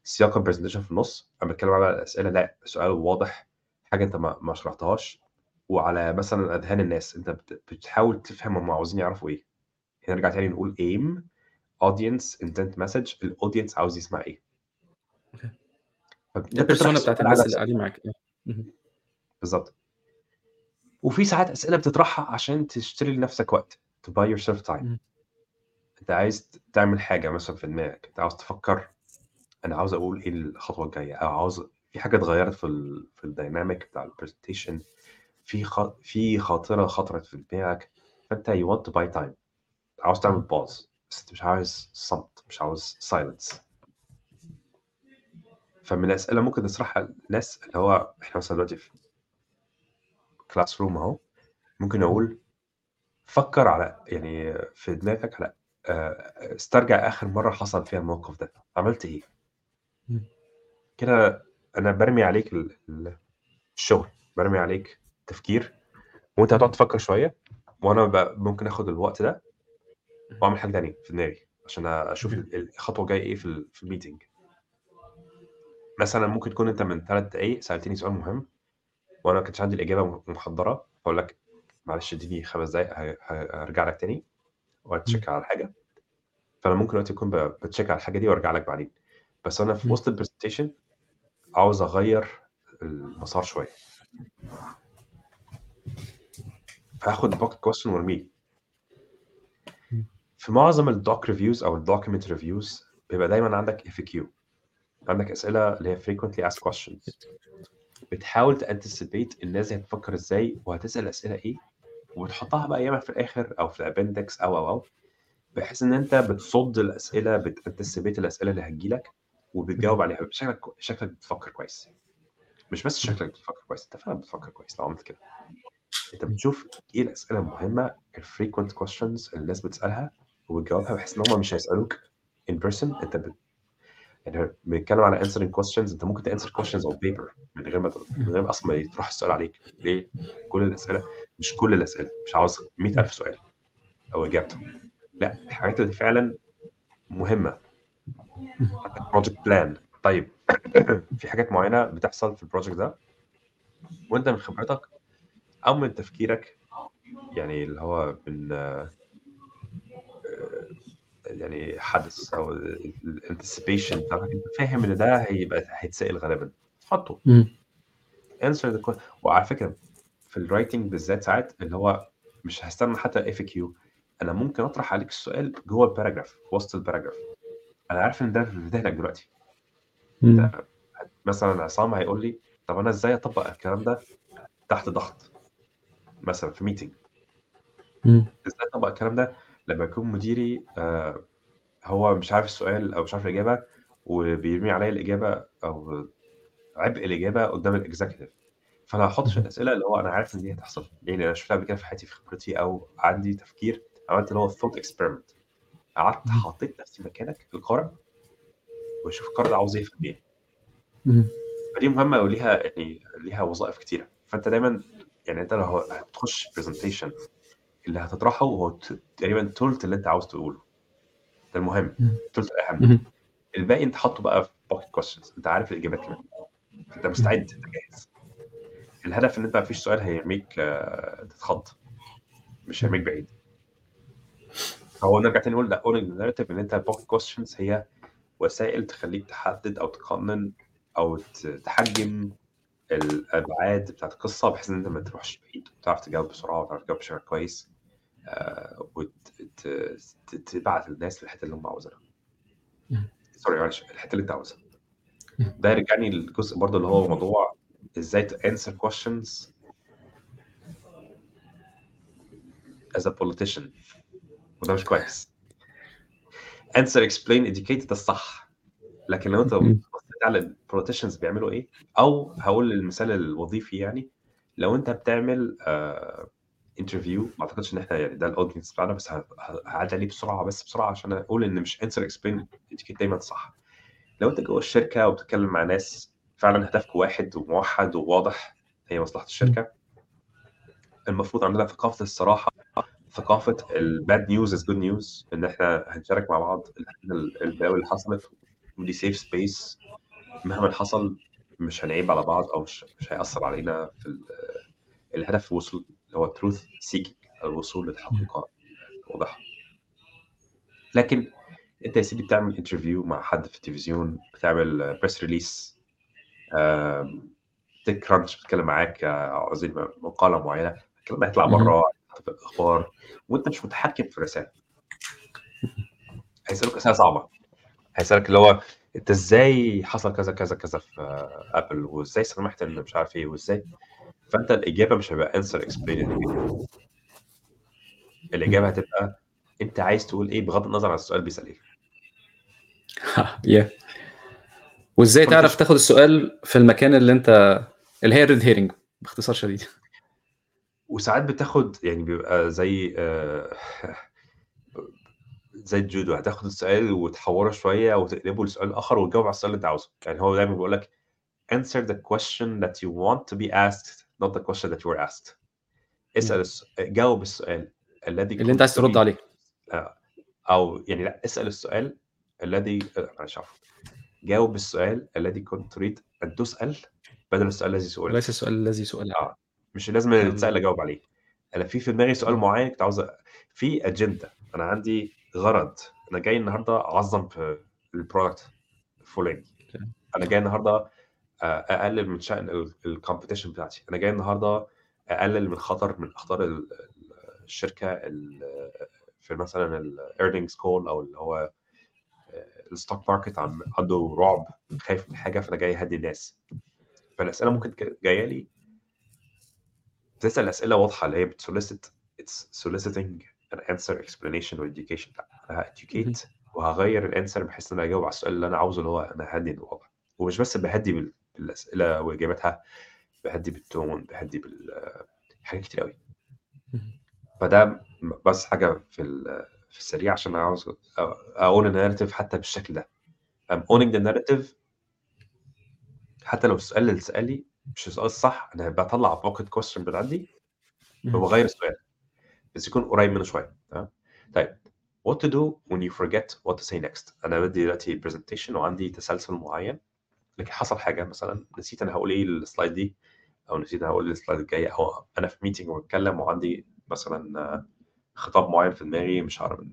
سياق ال presentation في النص. أنا بتكلم على الأسئلة لا سؤال واضح حاجة أنت ما ما شرحتهاش. وعلى مثلا أذهان الناس أنت بت- بتحاول تفهم هم عاوزين يعرفوا إيه. نرجع تاني نقول aim audience intent message ال audience عاوز يسمع إيه. ال persona بتاعت الناس اللي قاعدين معاك. بالظبط. وفي ساعات أسئلة بتطرحها عشان تشتري لنفسك وقت to buy yourself time. مهم. أنت عايز تعمل حاجة مثلا في دماغك أنت عاوز تفكر أنا عاوز أقول إيه الخطوة الجاية؟ أو عاوز في حاجة اتغيرت في ال في ال dynamic بتاع ال presentation في خ... في خاطرة خطرت في دماغك فأنت you want to buy time. عاوز تعمل. pause بس أنت مش عاوز صمت مش عاوز silence فمن الأسئلة ممكن نطرحها للناس اللي هو إحنا مثلا دلوقتي في classroom أهو. ممكن أقول فكر على يعني في دماغك على آه، استرجع آخر مرة حصل فيها الموقف ده. عملت إيه. كده أنا برمي عليك ال- ال- الشغل. برمي عليك تفكير. وأنت هتقعد. تفكر شوية وأنا ممكن آخد الوقت ده وأعمل حاجة تانية في دماغي عشان أشوف الخطوة الجايه إيه في ال- في ال meeting مثلا ممكن تكون أنت من ثلاث دقايق سألتني سؤال مهم. وأنا ما كانش عندي الإجابة محضره أقول لك معلش اديني خمس ه- هرجع لك تاني. وا check على الحاجة فأنا ممكن دلوقتي أكون ب check على الحاجة دي وأرجع لك بعدين. بس أنا في. وسط ال presentation عاوز أغير المسار شوية. فهاخد pocket question وارميه. في معظم ال doc reviews أو ال document reviews بيبقى دايما عندك FAQ عندك أسئلة اللي هي frequently asked questions. بتحاول ت anticipate الناس دي هتفكر إزاي وهتسأل أسئلة إيه وبتحطها بقى ياما في الآخر أو في ال appendix أو أو أو بحيث إن أنت بتصد الأسئلة بت anticipate الأسئلة اللي هتجيلك وبتجاوب. عليها شكلك شكلك بتفكر كويس مش بس شكلك بتفكر كويس أنت فعلا بتفكر كويس لو عملت كده أنت بتشوف إيه الأسئلة المهمة ال frequent questions اللي الناس بتسألها وبتجاوبها بحيث إن هم مش هيسألوك in person أنت. يعني بنتكلم على answering questions. انت ممكن ت answer questions on paper من غير ما من غير أصلا ما يطرح السؤال عليك. ليه؟ كل الأسئلة مش كل الأسئلة مش عاوز 100000 سؤال أو إجابته. لا الحاجات اللي فعلا مهمة. project plan طيب (coughs) في حاجات معينة بتحصل في ال project ده؟ وانت من خبرتك أو من تفكيرك يعني اللي هو من يعني حدس أو ال anticipation بتاعتك أنت فاهم إن ده هيبقى هيتسأل غالبا حطه. answer that وعلى فكرة في ال writing بالذات ساعات اللي هو مش هستنى حتى FAQ أنا ممكن أطرح عليك السؤال جوه ال paragraph في وسط ال paragraph أنا عارف إن ده في ذهنك دلوقتي. مثلا عصام هيقول لي طب أنا إزاي أطبق الكلام ده تحت ضغط مثلا في meeting إمم. إزاي أطبّق الكلام ده؟ لمّا يكون مديري آآ هو مش عارف السؤال أو مش عارف الإجابة وبيرمي عليّا الإجابة أو عبء الإجابة قدّام الexecutive فأنا هاحط شوية. أسئلة اللي هو أنا عارف إن دي هتحصل،؟ لإن أنا شُفتها قبل كده في حياتي في خبرتي أو عندي تفكير عملت اللي هو thought experiment قعدت. حطيت نفسي مكانك القارئ واشوف القارئ ده عاوز إيه. اهم. فدي مهمة وليها يعني ليها وظائف كتيرة، فأنت دايمًا يعني أنت لو هتخش presentation اللي هتطرحه هو تقريبًا تُلت اللي أنت عاوز تقوله. ده المهم، إمم. تُلت الأهم. اهم. الباقي أنت حاطّه بقى في pocket questions أنت عارف الإجابات كمان، فأنت مستعد، أنت جاهز. الهدف إن أنت ما فيش سؤال هيرميك تتخض، مش. هيرميك بعيد. فهو نرجع تاني نقول owning the narrative إن أنت pocket questions هي وسائل تخلّيك تحدد أو تقنّن ت تحجّم الأبعاد بتاعة القصة بحيث إن أنت ما تروحش بعيد وتعرف تجاوب بسرعة وتعرف تجاوب بشكل كويس آآ وت ت ت تبعت الناس للحتّة اللي هم عاوزينها. إمم. sorry معلش، الحتّة اللي أنت عاوزها. إمم. ده يرجعني للجزء برضه اللي هو موضوع إزاي to answer questions as a politician وده مش كويس. answer explain educate ده الصح، لكن لو إمم. بصيت على الpoliticians بيعملوا إيه أو هاقول المثال الوظيفي يعني، لو أنت بتعمل آآ interview ما أعتقدش إن إحنا يعني ده الaudience بتاعنا بس ه ه هاعدّي عليه بسرعة بس بسرعة عشان أقول إن مش answer explain educate دايمًا صح. لو أنت جوّه الشركة وبتتكلم مع ناس فعلًا هدفكم واحد وموحّد وواضح هي مصلحة إمم. الشركة المفروض عندنا ثقافة الصراحة، ثقافة الbad news is good news إن إحنا هنشارك مع بعض ال البلاوي اللي حصلت ودي safe space مهما حصل مش هنعيب على بعض أو مش مش هيأثّر علينا في ال الهدف اللي هو truth seeking الوصول. للحقيقة الواضحة. لكن أنت يا سيدي بتعمل interview مع حد في التلفزيون، بتعمل release آمم TechCrunch بتتكلم معاك عاوزين مقالة معيّنة، الكلام هيطلع. برّه في الأخبار وأنت مش متحكم في الرسالة. هيسألوك أسئلة صعبة، هيسألك اللي هو أنت إزاي حصل كذا، كذا، كذا في Apple وإزاي سمحت إن مش عارف إيه وإزاي فأنت الإجابة مش هيبقى explain educate. الإجابة هتبقى أنت عايز تقول إيه بغض النظر عن السؤال بيسأل إيه. (laughs) yeah. وإزاي تعرف تاخد السؤال في المكان اللي أنت اللي هي الred herring باختصار شديد. وساعات بتاخد يعني بيبقى زي آآ (laughs) زي الجودو هتاخد السؤال وتحوّره شوية وتقلبه لسؤال آخر وتجاوب على السؤال اللي أنت عاوزه. يعني هو دايمًا بيقول لك answer the question that you want to be asked not the question that you were asked. اسأل إمم. الس جاوب السؤال الذي اللي أنت عايز ترد عليه. آه، أو يعني لأ، اسأل السؤال الذي آآ معلش عفوًا. جاوب السؤال الذي كنت تريد أن تُسأل بدل السؤال الذي سُئِل. وليس السؤال الذي سُئل. آه، مش لازم آمم أجاوب عليه. أنا في في دماغي سؤال. معيّن كنت عاوز في agenda أنا عندي غرض، أنا جاي النهارده أعظّم في الفلاني. تمام. أنا جاي النهارده أ أقلل من شأن ال الcompetition بتاعتي، أنا جاي النهارده أقلل من خطر من أخطار ال ال الشركة ال في مثلًا الearnings call أو اللي هو الstock market عم عنده رعب، خايف من حاجة، فأنا جاي أهدّي الناس. فالأسئلة إمم. ممكن ك جاية لي بتسأل أسئلة واضحة اللي هي soliciting an answer explanation وeducation لأ، أنا اهم. هeducate وهاغيّر الanswer بحيث إن أنا أجاوب على السؤال اللي أنا عاوزه اللي هو أنا هاهدّي الوضع. ومش بس باهدّي بال بالأسئلة وإجاباتها، باهدّي بالtone باهدّي بال حاجات كتير أوي. اهم. فده بس حاجة في في السريع عشان عاوز أown الnarrative حتى بالشكل ده. I'm owning the narrative حتى لو السؤال اللي اتسأل لي مش السؤال الصح، أنا باطلّع pocket question من عندي السؤال، بس يكون قريب منه شوية تمام؟ طيب what to do when you forget what to say next أنا بادّي دلوقتي presentation وعندي تسلسل معيّن، لكن حصل حاجة مثلًا نسيت أنا هاقول إيه الslide دي أو نسيت أنا هاقول الslide الجاية أو أنا في meeting وباتكلم وعندي مثلًا خطاب معيّن في دماغي مش هاقرا من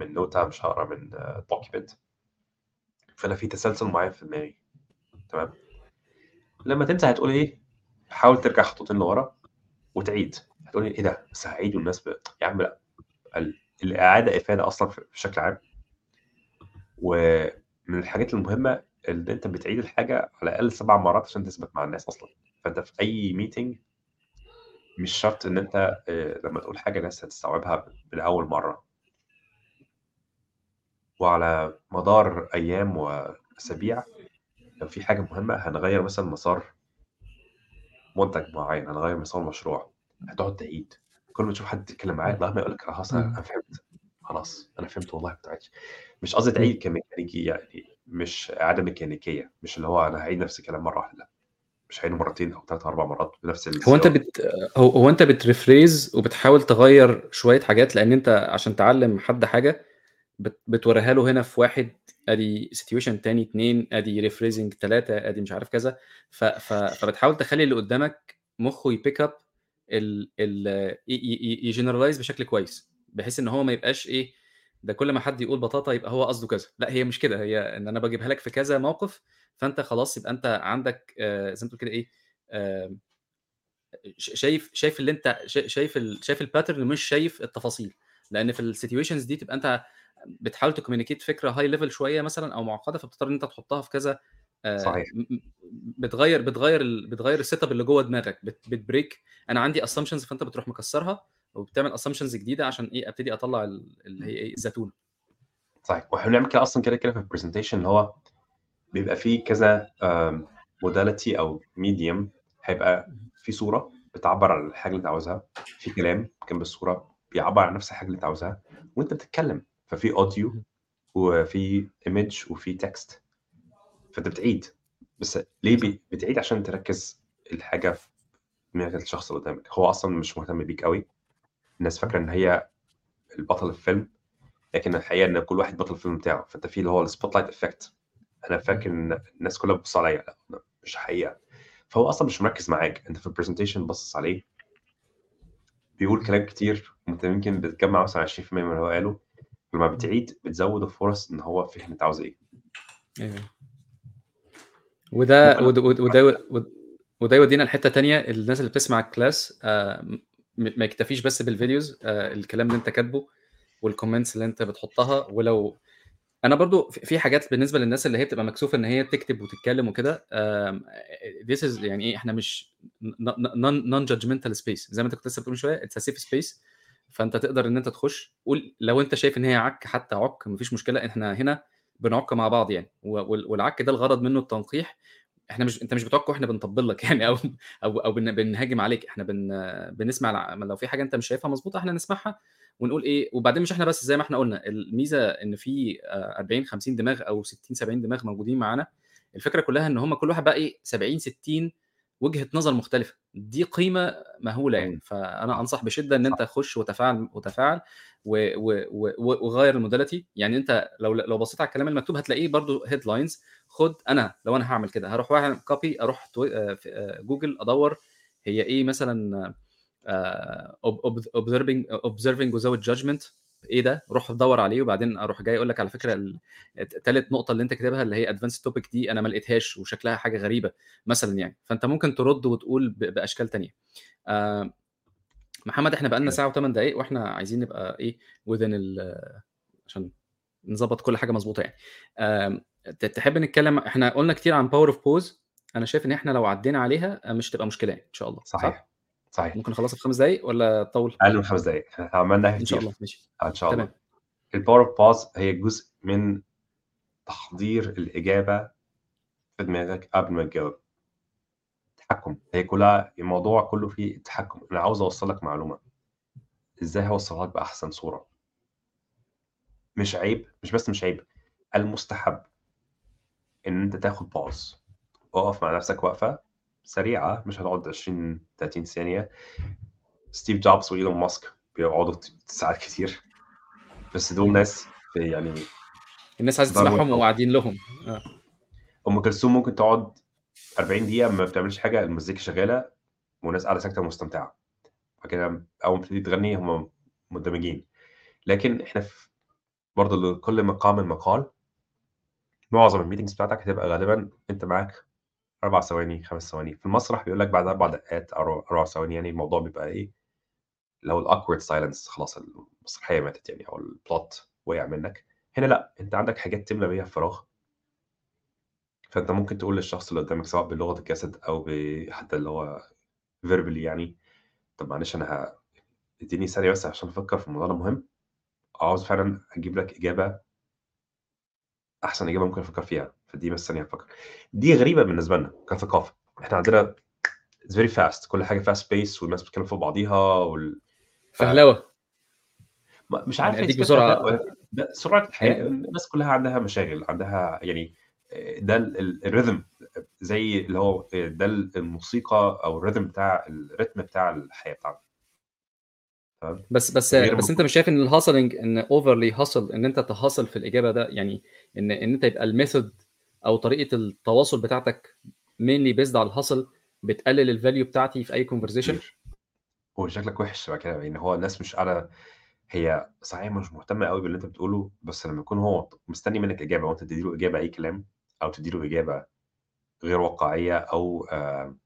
من نوتة، مش هاقرا من document. فأنا في تسلسل معيّن في دماغي تمام؟ لمّا تنسى هتقول إيه، حاول ترجع خطوتين لورا وتعيد، هتقول إيه ده؟ بس هاعيد والناس ب يا عم لأ، ال الإعادة إفادة أصلًا ف بشكل عام. ومن الحاجات المهمة إن أنت بتعيد الحاجة على الأقل 7 مرات عشان تثبت مع الناس أصلًا. فأنت في أي meeting مش شرط إن أنت آآ لمّا تقول حاجة الناس هتستوعبها من أول مرّة. وعلى مدار أيام وأسابيع لو في حاجة مهمة هنغيّر مثلًا مسار منتج معيّن، هنغيّر مسار مشروع، هتقعد تعيد، كل ما تشوف حد تتكلم معاه لغاية ما يقول لك خلاص أنا إمم. أنا فهمت، خلاص أنا فهمت والله ما تعيدش. مش قصدي إمم. تعيد كميكانيكي يعني مش إعادة ميكانيكية، مش اللي هو أنا هاعيد نفس الكلام مرّة واحدة لأ، مش هاعيده مرّتين أو 3، 4 مرّات بنفس هو أنت السياق. بت هو هو أنت بتrephrase وبتحاول تغيّر شوية حاجات، لإن أنت عشان تعلّم حد حاجة بت بتورّيها له هنا في 1 آدي situation تاني 2 آدي rephrasing 3 آدي مش عارف كذا، ف ف فبتحاول تخلّي اللي قدّامك مُخّه يpick up ال ال ي ي ي يgeneralize بشكل كويس، بحيث إن هو ما يبقاش إيه، ده كل ما حد يقول بطاطا يبقى هو قصده كذا، لأ هي مش كده، هي إن أنا باجيبها لك في كذا موقف، فأنت خلاص يبقى أنت عندك آآ زي ما تقول كده ش شايف شايف اللي أنت ش شايف ال شايف الpattern مش شايف التفاصيل، لإن في الsituations دي تبقى أنت بتحاول تcommunicate فكرة high level شوية مثلًا أو معقدة، فبتضطر إن أنت تحطها في كذا آآ صحيح. بتغيّر بتغيّر ال بتغيّر الsetup اللي جوّه دماغك، بت بتbreak أنا عندي assumptions فأنت بتروح مكسّرها. وبتعمل assumptions جديدة عشان أبتدي أطلّع ال اللي هي إيه، الزتونة. صحيح، وإحنا بنعمل كده أصلًا كده، كده في الpresentation اللي هو بيبقى في كذا modality أو medium. هيبقى في صورة بتعبّر عن الحاجة اللي أنت عاوزها، في كلام جنب الصورة بيعبّر عن نفس الحاجة اللي أنت عاوزها وأنت بتتكلم، ففي اهم. وفي image وفي text. فأنت بتعيد، بس ليه بتعيد؟ عشان تركّز الحاجة في دماغ الشخص اللي قدّامك، هو أصلًا مش مهتم بيك أوي، الناس فاكرة إن هي البطل الفيلم، لكن الحقيقة إن كل واحد بطل الفيلم بتاعه، فأنت في اللي هو الspotlight effect. أنا فاكر إن الناس كلها بتبُص عليَّ، لأ مش حقيقة، فهو أصلًا مش مركّز معاك، أنت في الpresentation باصص عليه. بيقول كلام كتير. وأنت يمكن بتجمّع مثلًا 20% من اللي هو قاله، لمّا بتعيد بتزوّد الفرص إن هو فِهم أنت عاوز إيه. أيوه. وده ممكن ود ود وده ود وده يودينا لحتّة تانية، الناس اللي بتسمع آآ م ما يكتفيش بس بالvideos آآ الكلام اللي أنت كاتبه والcomments اللي أنت بتحطها، ولو أنا برضه ف في حاجات بالنسبة للناس اللي هي بتبقى مكسوفة إن هي تكتب وتتكلم وكده this is يعني إيه، إحنا مش ن ن non non judgmental space. زي ما أنت كنت لسه بتقول it's a safe space. فأنت تقدر إن أنت تخش قُل لو أنت شايف إن هي عَك حتى عُك ما فيش مشكلة، إحنا هنا بنعُك مع بعض يعني، والعَك ده الغرض منه التنقيح، إحنا مش أنت مش بتعُك وإحنا بنطبّل لك (laughs) يعني أو أو أو بن بنهاجم عليك، إحنا بن بنسمع الع لو في حاجة أنت مش شايفها مضبوطة إحنا نسمعها ونقول إيه وبعدين مش إحنا بس زي ما إحنا قُلنا، الميزة إن في آآ 40، 50 دماغ أو 60، 70 دماغ موجودين معانا، الفكرة كلّها إن هم كل واحد بقى إيه 70، 60 وجهة نظر مختلفة، دي قيمة مهولة يعني، إمم. فأنا صح، أنصح بشدة إن صح. أنت خُش وتفاعل وتفاعل وغيّر الmodality يعني أنت لو لو بصيت على الكلام المكتوب هتلاقيه برضه headlines خُد أنا لو أنا هاعمل كده هاروح واعمل تو آآ في آآ جوجل أدوّر هي إيه مثلًا observing observing without judgment إيه ده؟ روح دَوّر عليه وبعدين أروح جاي أقول لك على فكرة ال ت تالت نقطة اللي أنت كاتبها اللي هي advanced topic دي أنا ما لقيتهاش وشكلها حاجة غريبة مثلًا يعني، فأنت ممكن ترُد وتقول ب بأشكال تانية. محمد إحنا بقى لنا ساعة و8 دقايق وإحنا عايزين نبقى إيه within ال عشان نضبّط كل حاجة مضبوطة يعني. تحب نتكلم إحنا قُلنا كتير عن power of pause أنا شايف إن إحنا لو عدّينا عليها مش هتبقى مشكلة يعني إن شاء الله، صح؟ صحيح، صحيح. ممكن نخلّصها في 5 دقايق والّا تطوّل؟ أقل من 5 دقايق، إحنا عملناها إن شاء كتير. الله، ماشي. آه إن شاء الله. تمام. الpower of pause هي جزء من تحضير الإجابة في دماغك قبل ما تجاوب. تحكُّم، هي كلّها الموضوع كلّه فيه التحكُّم، أنا عاوز أوصّل لك معلومة، إزاي هاوصّلها لك بأحسن صورة؟ مش عيب، مش بس مش عيب، المستحب إن أنت تاخد pause اقف مع نفسك وقفة سريعة، مش هتقعد 20، 30 ثانية. ستيف جوبز وإيلون ماسك بيقعدوا ساعات كتير، بس دول ناس يعني الناس داروين تسمعهم. وقاعدين لهم. آه. أم كلثوم ممكن تقعد 40 دقيقة ما بتعملش حاجة، المزيكا شغالة والناس قاعدة ساكتة ومستمتعة. بعد كده أول ما تبتدي تغني هم مندمجين. لكن إحنا ف برضه لكل مقام مقال. معظم الmeetings بتاعتك هتبقى غالبًا أنت معاك 4 ثواني، 5 ثواني، في المسرح بيقول لك بعد 4 دقات 4 ثواني يعني الموضوع بيبقى إيه، هو الawkward silence خلاص المسرحية ماتت يعني أو الplot وقع منك. هنا لأ، أنت عندك حاجات تملى بيها الفراغ. فأنت ممكن تقول للشخص اللي قدامك سواء بلغة الجسد أو ب حتى اللي هو verbally يعني، طب معلش أنا ه ادّيني ثانية بس عشان أفكّر في الموضوع ده مهم، عاوز فعلًا أجيب لك إجابة أحسن إجابة ممكن أفكّر فيها، فادّيني بس ثانية أفكّر. دي غريبة بالنسبة لنا كثقافة، إحنا عندنا it's very fast كل حاجة fast pace والناس بتتكلّم فوق بعضيها وال ف فهلوة. ما مش يعني عارف هي أدّيك سكة بسرعة فهلوة ده سرعة الحياة يعني الناس كلّها عندها مشاغل، عندها يعني ده ال الrhythm زي اللي هو ده ال الموسيقى أو الrhythm بتاع الريتم بتاع الحياة بتاعنا. تمام، بس بس بس موجود مش شايف إن الhustling إن overly hustle إن أنت تhustle في الإجابة ده يعني إن إن أنت يبقى الmethod أو طريقة التواصل بتاعتك mainly based على الhustle بتقلل الvalue بتاعتي في conversation؟ كتير. هو شكلك وِحِش بعد كده، لإن هو الناس مش قاعدة هي صحيح مش مهتمة أوي باللي أنت بتقوله، بس لمّا يكون هو مستني منّك إجابة وأنت تدّي له إجابة أي كلام أو تدّي له إجابة غير واقعية أو آآ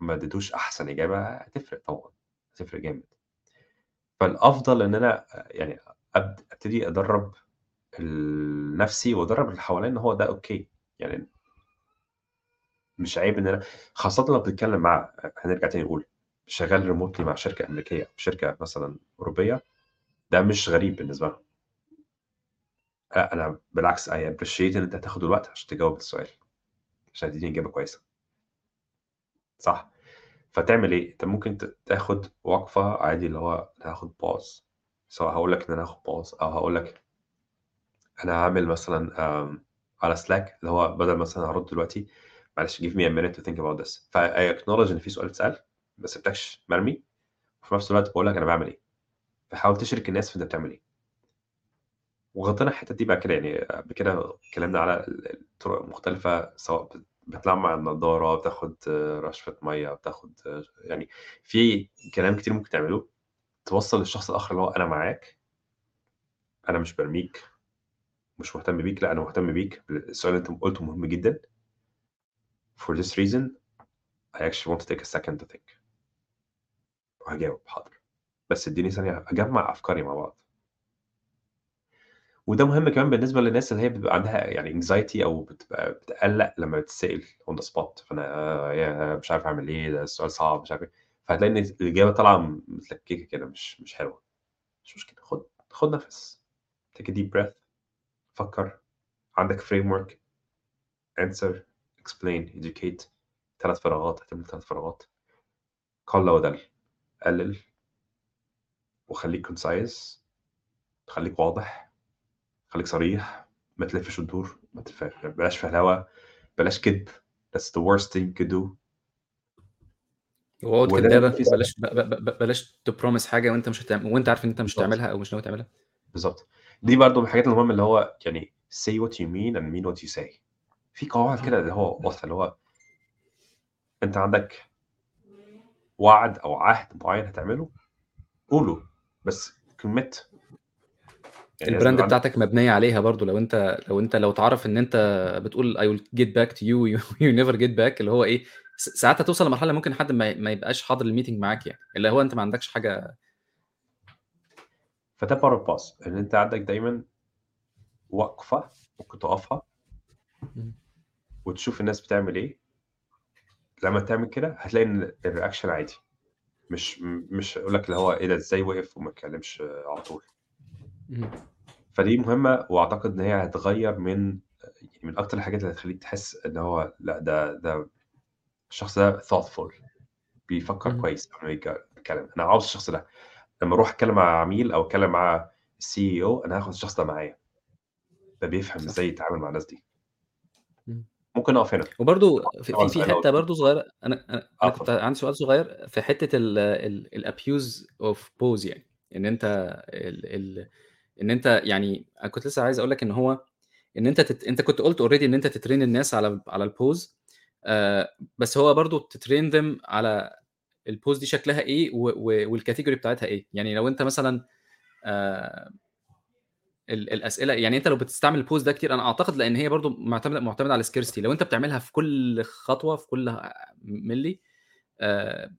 ما ادّيتوش أحسن إجابة، هتفرق طبعًا، هتفرق جامد. فالأفضل إن أنا يعني أب أبتدي أدرّب ال نَفْسي وأدرّب اللي حواليّا إن هو ده okay، يعني مش عيب إن أنا خاصةً لو بتتكلّم مع هنرجع تاني نقول شغّال remotely مع شركة أمريكية، شركة مثلًا أوروبية، ده مش غريب بالنسبة لهم. لأ، أنا بالعكس I appreciate إن أنت هتاخد الوقت عشان تجاوب السؤال، عشان تدّيني إجابة كويسة. صح، فتعمل إيه؟ أنت ممكن تاخد وقفة عادي اللي هو أنا هاخد pause سواء هاقول لك إن أنا هاخد pause أو هاقول لك أنا هاعمل مثلًا على Slack اللي هو بدل مثلًا هارُد دلوقتي معلش give me a minute to think about this فI acknowledge إن في سؤال اتسأل، ما سِبتكش مرمي، وفي نَفْس الوقت باقول لك أنا باعمل إيه، فحاول تشرِك الناس في أنت بتعمل إيه. وغطينا الحتّة دي بعد كده يعني قبل كده اتكلّمنا على ال الطُرق المختلفة سواء بت بتلمّع النضارة، بتاخد رشفة مَيّة، بتاخد يعني في كلام كتير ممكن تعمله، توصّل للشخص الآخر اللي هو أنا معاك. أنا مش بارميك، مش مهتم بيك، لأ أنا مهتم بيك، السؤال اللي أنت قُلته مهم جدًا. For this reason I actually want to take a second to think. وهاجاوب حاضر، بس ادّيني ثانية أجمّع أفكاري مع بعض. وده مهم كمان بالنسبة للناس اللي هي بيبقى عندها يعني anxiety أو بتبقى بتقلّق لمّا بتتسأل on the spot. فأنا ياه! مش عارف أعمل إيه، ده السؤال صعب مش عارف إيه، فهتلاقي إن الإجابة طالعة متلككة كده مش مش حلوة. مش مشكلة، خُد خُد نَفَس. A deep breath. فكّر، عندك framework. Answer. Explain. Educate. 3 فراغات، هتملى ال3 فراغات. قَلّ ودَل، قلِّل. وخلّيك concise. خلّيك واضح، خلّيك صريح، ما تلفّش وتدور، ما تف بلاش فهلوة، بلاش كدب that's the worst thing you could do. في سبب. بلاش بلاش تpromise حاجة وأنت مش هتعم وأنت عارف إن أنت مش. هتعملها أو مش ناوي تعملها. بالضبط. دي برضه من الحاجات المهمة اللي هو يعني say what you mean and mean what you say. في قواعد كده اللي هو واضحة اللي هو أنت عندك وعد أو عهد معيّن هتعمله، قوله، بس commit. يعني يبقى عندك بتاعتك مبنية عليها برضه لو أنت لو أنت لو اتعرف إن أنت بتقول I will get back to you (laughs) you never get back اللي هو س ساعات هتوصل لمرحلة ممكن حد ما ما يبقاش حاضر الmeeting معاك يعني، اللي هو أنت ما عندكش حاجة فده of pause إن أنت عندك دايمًا وقفة ممكن تقفها. وتشوف الناس بتعمل إيه. لمّا تعمل كده هتلاقي إن الreaction عادي، مش مش هيقول لك اللي هو إيه ده إزاي وقف وما اتكلمش على طول. فدي مهمة وأعتقد إن هي هتغيّر من من أكتر الحاجات اللي هتخلّيك تحس إن هو لأ ده ده الشخص ده thoughtful بيفكّر. كويس قبل ما يتك يتكلم، أنا عاوز الشخص ده لمّا أروح أتكلم مع عميل أو أتكلم مع الCEO أنا هاخد الشخص ده معايا. ده بيفهم صح. إزاي يتعامل مع الناس دي. إمم. ممكن نقف هنا. وبرضه في في حتّة برضه صغيرة أنا أنا آه أنا كنت اتفضل. عندي سؤال صغير في حتّة ال ال الabuse of pause يعني، إن أنت ال ال إن أنت يعني أنا كنت لسه عايز أقول لك إن هو إن أنت تت أنت كنت قُلت already إن أنت تtrain الناس على على الpause آآ، بس هو برضه تtrain them على الpause دي شكلها إيه و و والcategory بتاعتها إيه، يعني لو أنت مثلًا آآ ال الأسئلة يعني أنت لو بتستعمل الpause ده كتير أنا أعتقد لإن هي برضه معتمدة معتمدة على scarcity. لو أنت بتعملها في كل خطوة في كل مِلِّي آآ،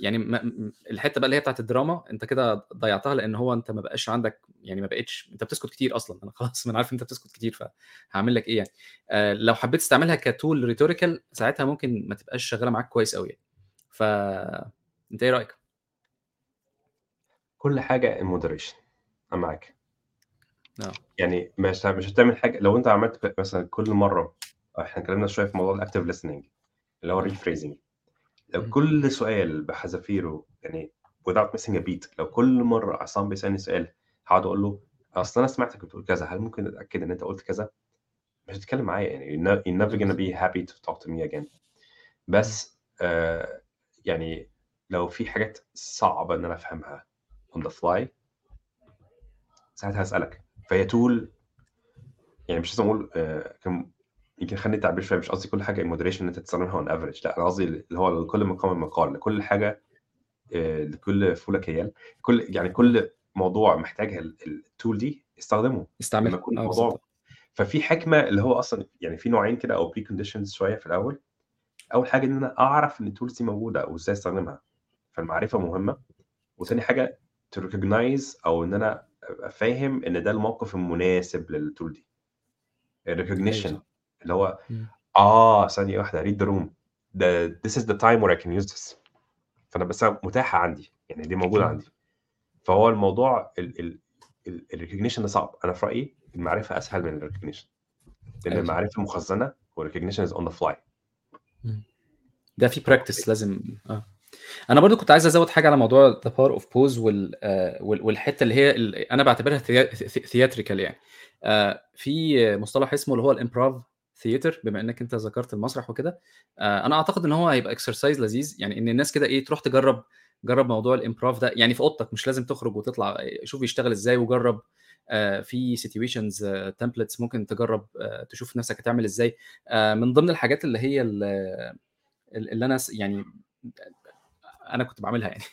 يعني م م الحتّة بقى اللي هي بتاعة الدراما أنت كده ضيّعتها لإن هو أنت ما بقاش عندك يعني ما بقيتش أنت بتسكت كتير أصلًا، أنا خلاص ما أنا عارف أنت بتسكت كتير فهاعمل لك إيه يعني. آآ، لو حبيت تستعملها ك tool rhetorical ساعتها ممكن ما تبقاش شغالة معاك كويس أوي يعني. ف انت إيه رأيك كل حاجة in moderation أنا معاك آه يعني مش مش هتعمل حاجة لو أنت عملت مثلا كل مرة إحنا اتكلمنا شوية في موضوع ال active listening اللي هو. ال rephrasing لو. كل سؤال بحذافيره يعني without missing a beat لو كل مرة عصام بيسألني سؤال هقعد أقول له أصل أنا سمعتك بتقول كذا هل ممكن اتاكد إن أنت قلت كذا؟ مش هتتكلم معايا يعني you're never gonna be happy to talk to me again. بس آه يعني لو في حاجات صعبة إن أنا أفهمها on the fly ساعتها هسألك. فهي تول يعني مش لازم أقول آه يمكن خليني التعبير شوية مش قصدي كل حاجة moderation إن أنت تستخدمها on average لأ أنا قصدي اللي هو لكل مقام مقال لكل حاجة آه، لكل فوله كيال كل يعني كل موضوع محتاج ال- ال tool دي استخدمه. لما استعملها يكون آه الموضوع بالظبط. ففي حكمة اللي هو أصلا يعني في نوعين كده أو preconditions شوية في الأول. أول حاجة إن أنا أعرف إن ال tools دي موجودة وإزاي أستخدمها فالمعرفة مهمة. وثاني حاجة to recognize أو إن أنا أبقى فاهم إن ده الموقف المناسب لل tool دي. ال recognition اللي هو مم. آه ثانية واحدة read the room. ده this is the time where I can use this. فأنا بس متاحة عندي يعني دي موجودة. عندي. فهو الموضوع ال recognition ده صعب. أنا في رأيي المعرفة أسهل من ال recognition لأن المعرفة مخزنة وال recognition is on the fly. ده في practice لازم آه. أنا برضو كنت عايز أزود حاجة على موضوع the power of pause والحتة اللي هي ال- أنا بعتبرها theatrical يعني. آه، في مصطلح اسمه اللي هو ال improv theater بما إنك أنت ذكرت المسرح وكده آه، أنا أعتقد إن هو هيبقى exercise لذيذ يعني إن الناس كده إيه تروح تجرب جرب موضوع ال improv ده يعني في أوضتك مش لازم تخرج وتطلع شوف يشتغل إزاي وجرب آه، في situations templates ممكن تجرب آه، تشوف نفسك هتعمل إزاي آه، من ضمن الحاجات اللي هي ال- اللي أنا يعني أنا كنت بعملها يعني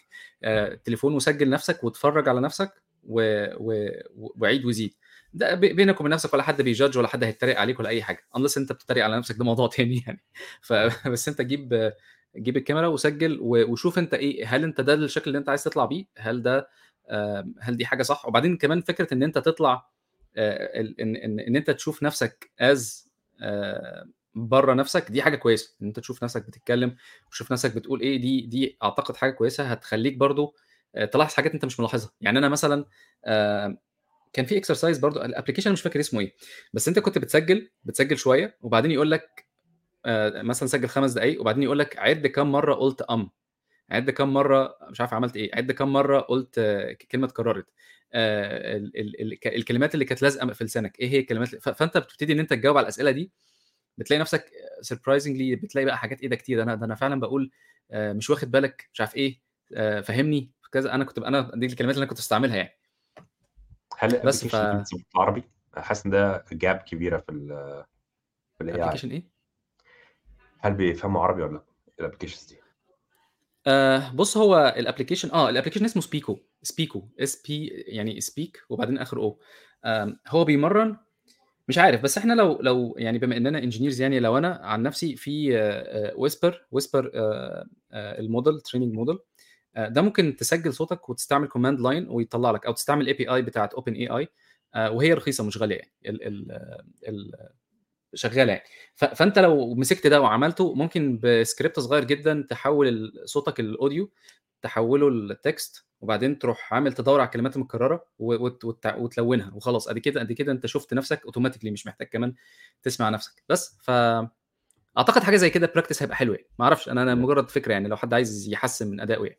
آه، تليفون وسجل نفسك واتفرج على نفسك. وعيد وزيد ده بينك وبين نفسك ولا حد بي judge ولا حد هيتريق عليك ولا أي حاجة. unless أنت بتتريق على نفسك ده موضوع (laughs) تاني يعني. فبس أنت جيب جيب الكاميرا وسجل وشوف أنت إيه هل أنت ده الشكل اللي أنت عايز تطلع بيه؟ هل ده هل دي حاجة صح؟ وبعدين كمان فكرة إن أنت تطلع آه، ان ان إن أنت تشوف نفسك من بره نفسك دي حاجة كويسة. إن أنت تشوف نفسك بتتكلم وتشوف نفسك بتقول إيه دي دي أعتقد حاجة كويسة هتخليك برضو آه، تلاحظ حاجات أنت مش ملاحظها. يعني أنا مثلا آه، كان في exercise برضو ال application مش فاكر اسمه إيه بس أنت كنت بتسجل بتسجل شوية وبعدين يقول لك آه، مثلا سجل خمس دقائق وبعدين يقول لك عد كم مرة قلت um عد كم مرة مش عارف عملت إيه عد كم مرة قلت آه، كلمة اتكررت آه، ال- ال- ال- الكلمات اللي كانت لازقة في لسانك إيه هي الكلمات فأنت بتبتدي إن أنت تجاوب على الأسئلة دي بتلاقي نفسك surprisingly بتلاقي بقى حاجات إيه ده كتير ده أنا ده أنا فعلا بقول مش واخد بالك مش عارف إيه فهمني كذا أنا كنت أنا دي الكلمات اللي أنا كنت استعملها يعني. هل بس ف بالعربي؟ حاسس إن ده gap كبيرة في ال في ال أي application إيه؟ هل بيفهموا عربي ولا لأ؟ ال applications دي؟ آه بص هو ال application آه ال application اسمه Speeko Speeko S P يعني speak وبعدين آخر O آم، هو بيمرن مش عارف بس إحنا لو لو يعني بما إننا engineers يعني لو أنا عن نفسي في Whisper Whisper ال model training model ده ممكن تسجل صوتك وتستعمل command line ويطلع لك أو تستعمل API بتاعت OpenAI وهي رخيصة مش غالية يعني ال ال ال شغالة يعني. فأنت لو مسكت ده وعملته ممكن بسكريبت صغير جدا تحول صوتك ال audio تحوله ل text وبعدين تروح عامل تدور على الكلمات المكررة وتلونها وخلاص أدي كده أدي كده أنت شفت نفسك automatically مش محتاج كمان تسمع نفسك. بس ف أعتقد حاجة زي كده practice هيبقى حلو يعني. ما أعرفش أنا أنا مجرد فكرة يعني لو حد عايز يحسن من ادائه يعني.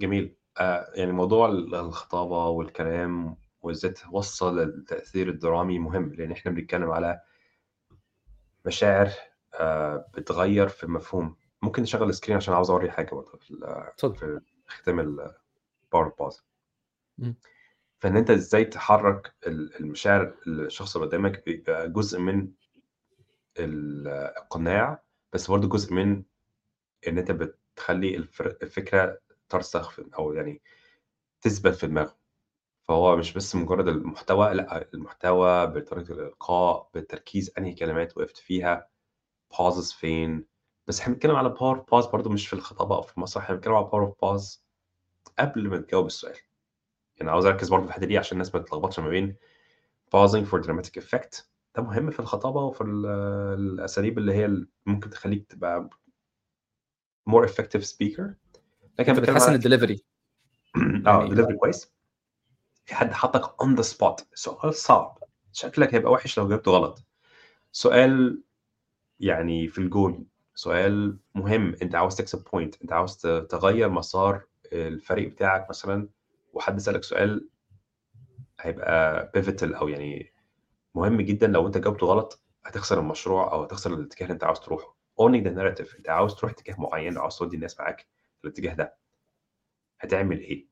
جميل. آه يعني موضوع ال- الخطابة والكلام وإزاي توصل التأثير الدرامي مهم لأن إحنا بنتكلم على مشاعر آه بتغير في المفهوم ممكن نشغل ال screen عشان عاوز أوري حاجة برضه في ال- اتفضل. في ختام ال power pause مم. فإن أنت إزاي تحرك ال- المشاعر الشخص اللي قدامك بيبقى جزء من ال- الإقناع بس برضه جزء من إن أنت بتخلي الفر- الفكرة ترسخ في أو يعني تثبت في دماغه. فهو مش بس مجرد المحتوى لأ المحتوى بطريقة الإلقاء بالتركيز أنهي كلمات وقفت فيها pauses فين. بس إحنا بنتكلم على power pause برضه مش في الخطابه أو في المسرح إحنا بنتكلم على power pause قبل ما تجاوب السؤال. يعني عاوز أركز برضه في الحتة دي عشان الناس ما تتلخبطش ما بين pausing for dramatic effect. ده مهم في الخطابه وفي ال- الأساليب اللي هي ممكن تخليك تبقى more effective speaker. لكن بتحسن الدليفري. (clears throat) آه يعني دليفري كويس. في حد حطك on the spot سؤال صعب. شكلك هيبقى وحش لو جبته غلط. سؤال يعني في الجول سؤال مهم. انت عاوز تكسب point انت عاوز تغير مسار الفريق بتاعك مثلا. وحد سألك سؤال هيبقى pivotal أو يعني مهم جدا. لو انت جاوبته غلط هتخسر المشروع أو هتخسر الاتجاه اللي انت عاوز تروحه. Owning the narrative. انت عاوز تروح اتجاه معين عاوز تودي الناس معاك. الاتجاه ده. هتعمل إيه؟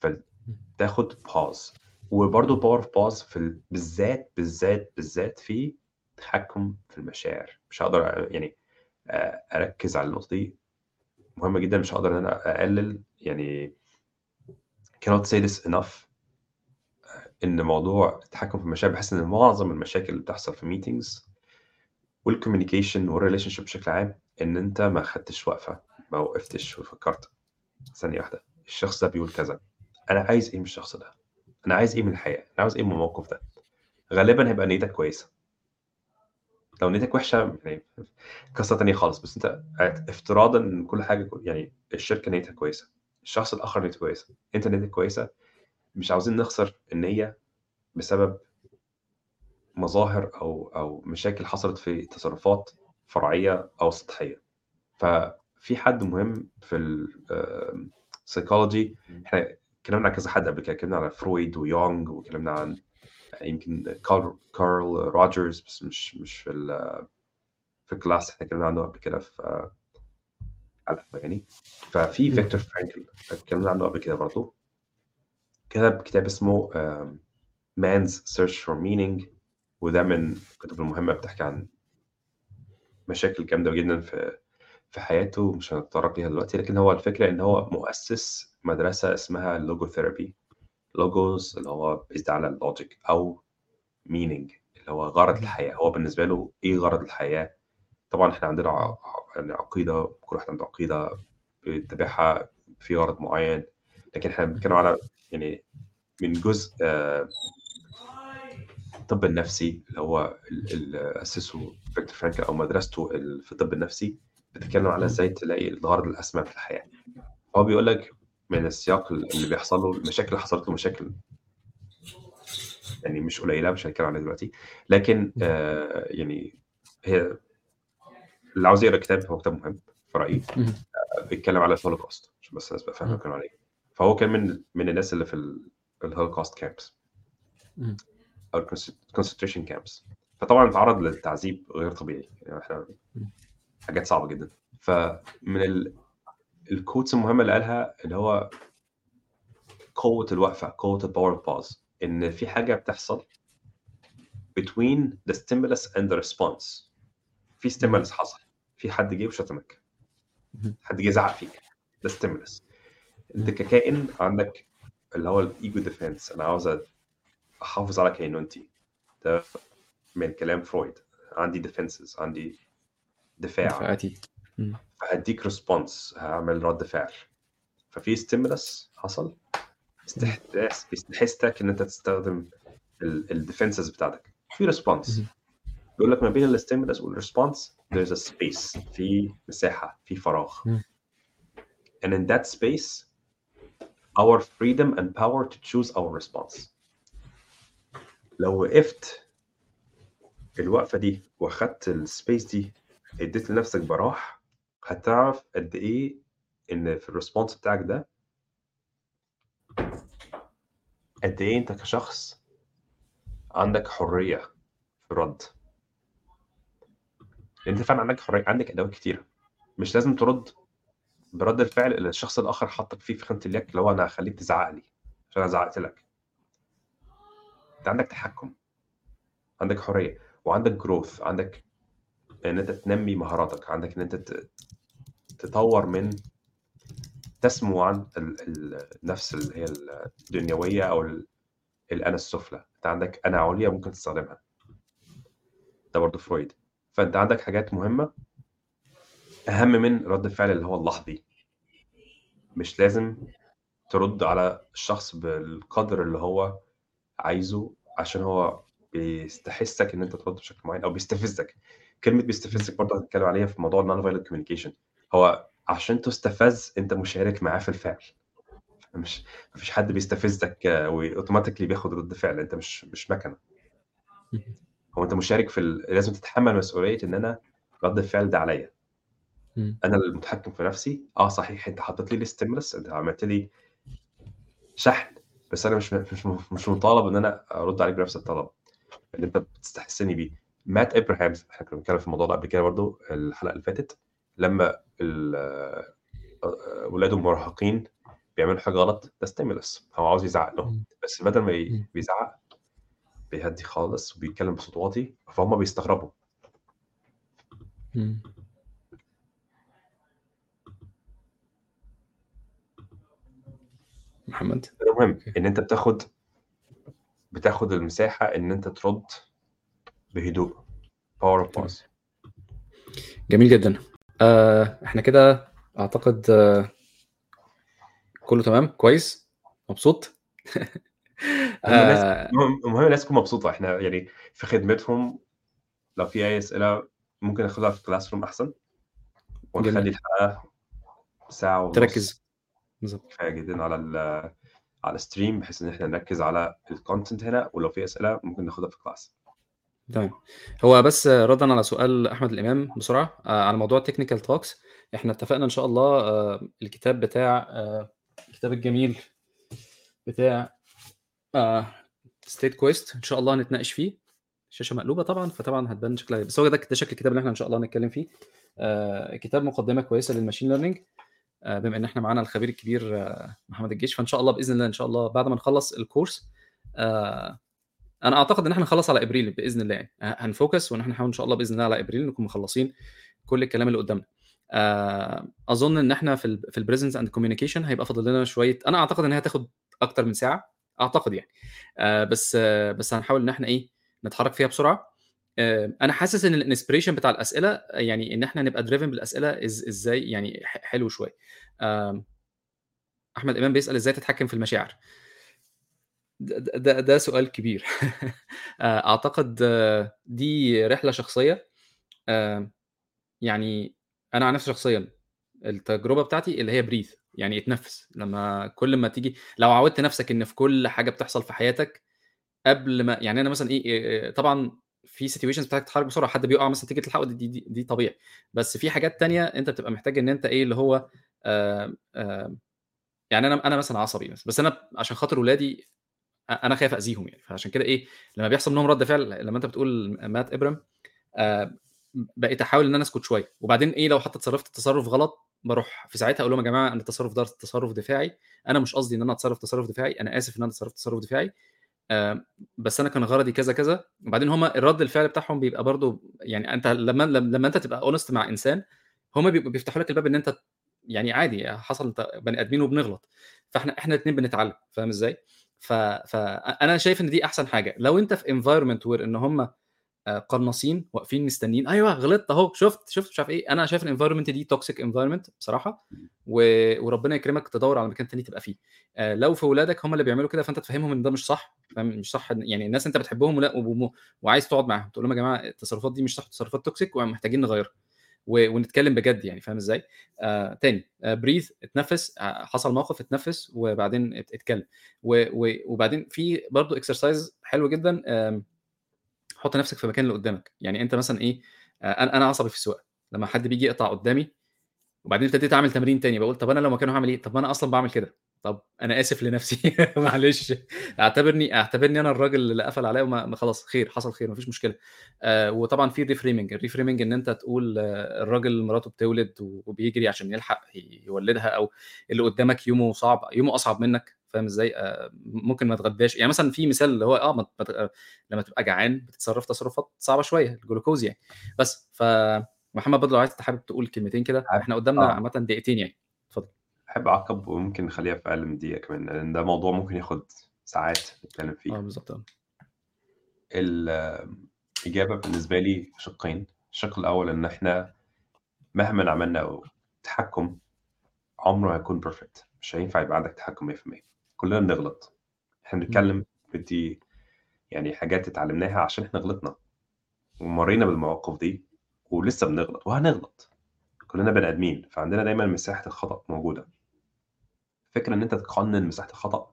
فتاخد pause وبرضه power of pause في ال- بالذات بالذات بالذات في تحكم في المشاعر. مش هقدر يعني أركز على النقطة دي. مهمه جدا مش هقدر إن أنا أقلل. يعني cannot say this enough. إن موضوع التحكم في المشاعر بحس إن معظم المشاكل اللي بتحصل في meetings وال communication وال relationship بشكل عام إن أنت ما خدتش وقفة. ما وقفتش وفكرت. ثانية واحدة الشخص ده بيقول كذا. أنا عايز إيه من الشخص ده؟ أنا عايز إيه من الحياة؟ أنا عاوز إيه من الموقف ده؟ غالبا هيبقى نيتك كويسة. لو نيتك وحشة يعني قصة تانية خالص. بس أنت افتراضا إن كل حاجة يعني الشركة نيتها كويسة. الشخص الآخر نيته كويسة. أنت نيتك كويسة. مش عاوزين نخسر النية بسبب مظاهر أو أو مشاكل حصلت في تصرفات فرعية أو سطحية. ففي حد مهم في السيكولوجي إحنا اتكلمنا عن كذا حد قبل كده اتكلمنا على فرويد ويونغ واتكلمنا عن يمكن كارل كارل روجرز بس مش مش في ال- في ال class إحنا اتكلمنا عنه قبل كده في على يعني. ففي. فيكتور فرانكل اتكلمنا عنه قبل كده برضه كتب كتاب اسمه Man's Search for Meaning وده من الكتب المهمة بتحكي عن مشاكل جامدة جدا في في حياته مش هنتطرق ليها دلوقتي لكن هو الفكرة إن هو مؤسس مدرسة اسمها ال logotherapy logos اللي هو based على ال logic أو meaning اللي هو غرض الحياة. هو بالنسبة له إيه غرض الحياة؟ طبعا إحنا عندنا يعني عقيدة كل واحد عنده عقيدة بيتبعها في غرض معين. لكن إحنا بنتكلم على يعني من جزء آه، الطب النفسي اللي هو ال- اللي أسسه فيكتور فرانكل أو مدرسته في الطب النفسي. بتتكلم على إزاي تلاقي الغرض الأسمى في الحياة هو بيقول لك من السياق اللي بيحصل له المشاكل اللي حصلت له مشاكل يعني مش قليلة مش هنتكلم عليها دلوقتي لكن آه يعني هي اللي عاوز يقرأ كتاب هو كتاب مهم في رأيي مم. آه، بيتكلم على الهولوكوست عشان بس الناس. بيتكلم على إيه فهو كان من من الناس اللي في ال- الهولوكوست camps. أو ال concentration camps فطبعا اتعرض للتعذيب غير طبيعي يعني إحنا. حاجات صعبة جدا. فمن ال... ال quotes المهمة اللي قالها اللي هو قوة الوقفة قوة ال power pause إن في حاجة بتحصل between the stimulus and the response. في stimulus حصل. في حد جه وشتمك. حد جه زعق فيك. ده stimulus. أنت. ككائن عندك اللي هو ال ego defense أنا عاوز أحافظ على كينونتي ده من كلام فرويد. عندي defenses عندي دفاع. دفاعاتي مم. فهديك response هعمل رد فعل. ففي stimulus حصل. استحداث بيستحسك إن أنت تستخدم ال defenses بتاعتك. في response. بيقول لك ما بين ال stimulus وال response there's a space. في مساحة في فراغ. and in that space our freedom and power to choose our response. لو وقفت الوقفة دي وأخدت ال space دي اديت لنفسك براح هتعرف قد إيه ان في ال response بتاعك ده قد إيه انت كشخص عندك حرية في الرد. انت فعلا عندك حرية عندك أدوات كتيرة. مش لازم ترد برد الفعل اللي الشخص الآخر حطك فيه في خانه اليك اللي هو أنا هخليك تزعق لي عشان أنا زعقت لك. انت عندك تحكم عندك حرية وعندك جروث عندك إن أنت تنمي مهاراتك. عندك إن أنت تطور من تسمو عن ال- ال- النفس اللي هي الدنيوية أو ال- الانا السفلى. أنت عندك أنا عليا ممكن تستخدمها. ده برضه فرويد. فأنت عندك حاجات مهمة. أهم من رد الفعل اللي هو اللحظي. مش لازم ترد على الشخص بالقدر اللي هو عايزه عشان هو بيستحسك إن أنت ترد بشكل معين أو بيستفزك. كلمة بيستفزك برضه هنتكلم عليها في موضوع ال nonviolent communication هو عشان تستفز أنت مشارك معاه في الفعل. مش ما فيش حد بيستفزك و automatically بياخد رد فعل، أنت مش مش مكنة. اهم. هو أنت مشارك في ال لازم تتحمل مسؤولية إن أنا رد الفعل ده عليّا. أنا المتحكم في نفسي، آه صحيح أنت حطيت لي الstimulus أنت عملت لي شحن، بس أنا مش مش مش مطالب إن أنا أرُد عليك بنفس الطلب اللي أنت بتستحسني بيه. مات إبراهام إحنا كنا بنتكلم في الموضوع ده قبل كده برضه الحلقة اللي فاتت، لمّا ال آآ ولاده المراهقين بيعملوا حاجة غلط، ده stimulus هو عاوز يزعّق لهم،. بس بدل ما. بيزعّق بيهدّي خالص وبيتكلم بصوت واطي، فهُم بيستغربوا. محمد؟ المهم. إن أنت بتاخد بتاخد المساحة إن أنت ترُد بهدوء of تمام. pause. جميل جدًا. آآ إحنا كده أعتقد كُلّه تمام، كويس، مبسوط؟ (laughs) آآ المهم الناس تكون مبسوطة، إحنا يعني في خدمتهم لو في أي أسئلة ممكن ناخدها في classroom أحسن، ونخلّي جميل. الحلقة ساعة ونُص. تركّز. بالضبط. كفاية جدًا على على الstream بحيث إن إحنا نركّز على الcontent هنا، ولو في أسئلة ممكن ناخدها في class. تمام. هو بس رَدًا على سؤال أحمد الإمام بسرعة، آآ على موضوع الtechnical talks إحنا اتفقنا إن شاء الله آآ الكتاب بتاع آآ الكتاب الجميل بتاع state quest إن شاء الله هنتناقش فيه. الشاشة مقلوبة طبعًا، فطبعًا هتبان شكلها بس هو ده شكل الكتاب اللي إحنا إن شاء الله هنتكلم فيه. كتاب كويسة للmachine learning آآ بما إن إحنا معانا الخبير الكبير محمد الجيش، فإن شاء الله بإذن الله إن شاء الله بعد ما نخلّص الcourse آآ أنا أعتقد إن إحنا نخلّص على إبريل بإذن الله يعني، ه هنfocus وإن إحنا نحاول إن شاء الله بإذن الله على إبريل نكون مخلّصين كل الكلام اللي قدامنا. آآ أظن إن إحنا في ال في الpresence and communication هيبقى فاضل لنا شوية أنا أعتقد إن هي هتاخد أكتر من ساعة، أعتقد يعني. آآ بس بس هنحاول إن إحنا إيه، نتحرّك فيها بسرعة. آآ أنا حاسس إن الinspiration بتاع الأسئلة يعني إن إحنا نبقى driven بالأسئلة إز إزاي يعني حلو شوية. آمم أحمد إمام بيسأل إزاي تتحكم في المشاعر؟ د د ده ده سؤال كبير. (laughs) آآ أعتقد دي رحلة شخصية. آآ يعني أنا عن نفسي شخصيًا التجربة بتاعتي اللي هي breathe يعني اتنفّس، لمّا كل ما تيجي لو عوّدت نفسك إن في كل حاجة بتحصل في حياتك قبل ما يعني أنا مثلًا إيه، آآ طبعًا في situations بتحتاج تتحرك بسرعة، حد بيقع مثلًا تيجي تلحقه دي دي دي طبيعي، بس في حاجات تانية أنت بتبقى محتاج إن أنت إيه، اللي هو آآ آآ يعني أنا أنا مثلًا عصبي بس أنا عشان خاطر ولادي أ أنا خايف أذيهم يعني، فعشان كده إيه، لمّا بيحصل منهم رَد فعل لمّا أنت بتقول مات إبرام آآ بقيت أحاول إن أنا أسكت شوية، وبعدين إيه لو حتى اتصرّفت تصرُّف غلط، باروح في ساعتها أقول لهم: "يا جماعة أنا التصرُّف ده تصرُّف دفاعي، أنا مش قصدي إن أنا أتصرّف تصرُّف دفاعي، أنا آسف إن أنا اتصرّفت تصرُّف دفاعي، آآ بس أنا كان غرضي كذا، كذا." وبعدين هم الرَد الفعل بتاعهم بيبقى برضه يعني أنت لمّا لم لمّا أنت تبقى honest مع إنسان، هم بيبقوا بيفتحوا لك الباب إن أنت يعني عادي حصل أنت بني آدمين وبنغلط، فإحنا إحنا الاتنين بنتعلّم، فاهم إزاي؟ ف ف أ أنا شايف إن دي أحسن حاجة. لو أنت في environment where إن هم آآ قناصين واقفين مستنيين، أيوه غلطت أهو، شُفت، شُفت مش عارف إيه، أنا شايف الenvironment دي toxic environment بصراحة و وربنا يكرمك تدوّر على مكان تاني تبقى فيه. آآ لو في ولادك هم اللي بيعملوا كده، فأنت تفهّمهم إن ده مش صح، مش صح يعني الناس أنت بتحبهم وم وعايز تقعد معاهم، تقول لهم: "يا جماعة التصرفات دي مش صح، تصرفات toxic ومحتاجين نغيّرها." ونتكلم بجد يعني، فاهم إزاي؟ آآ تاني آآ breathe اتنفّس، ع حصل موقف اتنفّس وبعدين ات اتكلم. وبعدين في برضه exercise حلو جدًا آمم حُط نفسك في مكان اللي قدامك، يعني أنت مثلًا إيه، آآ أنا أنا عصبي في السواقة، لمّا حد بييجي يقطع قدامي وبعدين ابتديت أعمل تمرين تاني، باقول طب أنا لو مكانه هاعمل إيه؟ طب ما أنا أصلًا باعمل كده، طب أنا آسف لنفسي (laughs) معلش اعتبرني اعتبرني أنا الراجل اللي قفل عليَّ وما ما خلاص خير، حصل خير ما فيش مشكلة. آآ وطبعًا في reframing الreframing إن أنت تقول الراجل مراته بتولد وبيجري عشان يلحق يولدها أو اللي قدامك يومه صعب، يومه أصعب منك، فاهم إزاي؟ آآ ممكن ما يتغداش، يعني مثلًا في مثال اللي هو آه ما ما لمّا تبقى جعان بتتصرف تصرفات صعبة شوية، الجلوكوز يعني. بس ف محمد برضه لو عايز حابب تقول كلمتين كده، حابب إحنا قدامنا آه. عامةً دقيقتين يعني، اتفضل. أحب أعقّب وممكن نخلّيها في أقل من دقيقة كمان، لإن ده موضوع ممكن ياخد ساعات نتكلم فيه. آه بالضبط آه. الإجابة بالنسبة لي شقين، الشق الأول إن إحنا مهمًا عملنا تحكُّم عمره ما هيكون perfect مش هينفع يبقى عندك تحكُّم 100%، كلنا بنغلط. إحنا إمم. بنتكلم بدي يعني حاجات اتعلمناها عشان إحنا غلطنا، ومرّينا بالمواقف دي ولسه بنغلط وهنغلط. كلنا بني آدمين فعندنا دايما مساحة الخطأ موجودة فكرة إن أنت تقنن مساحة الخطأ.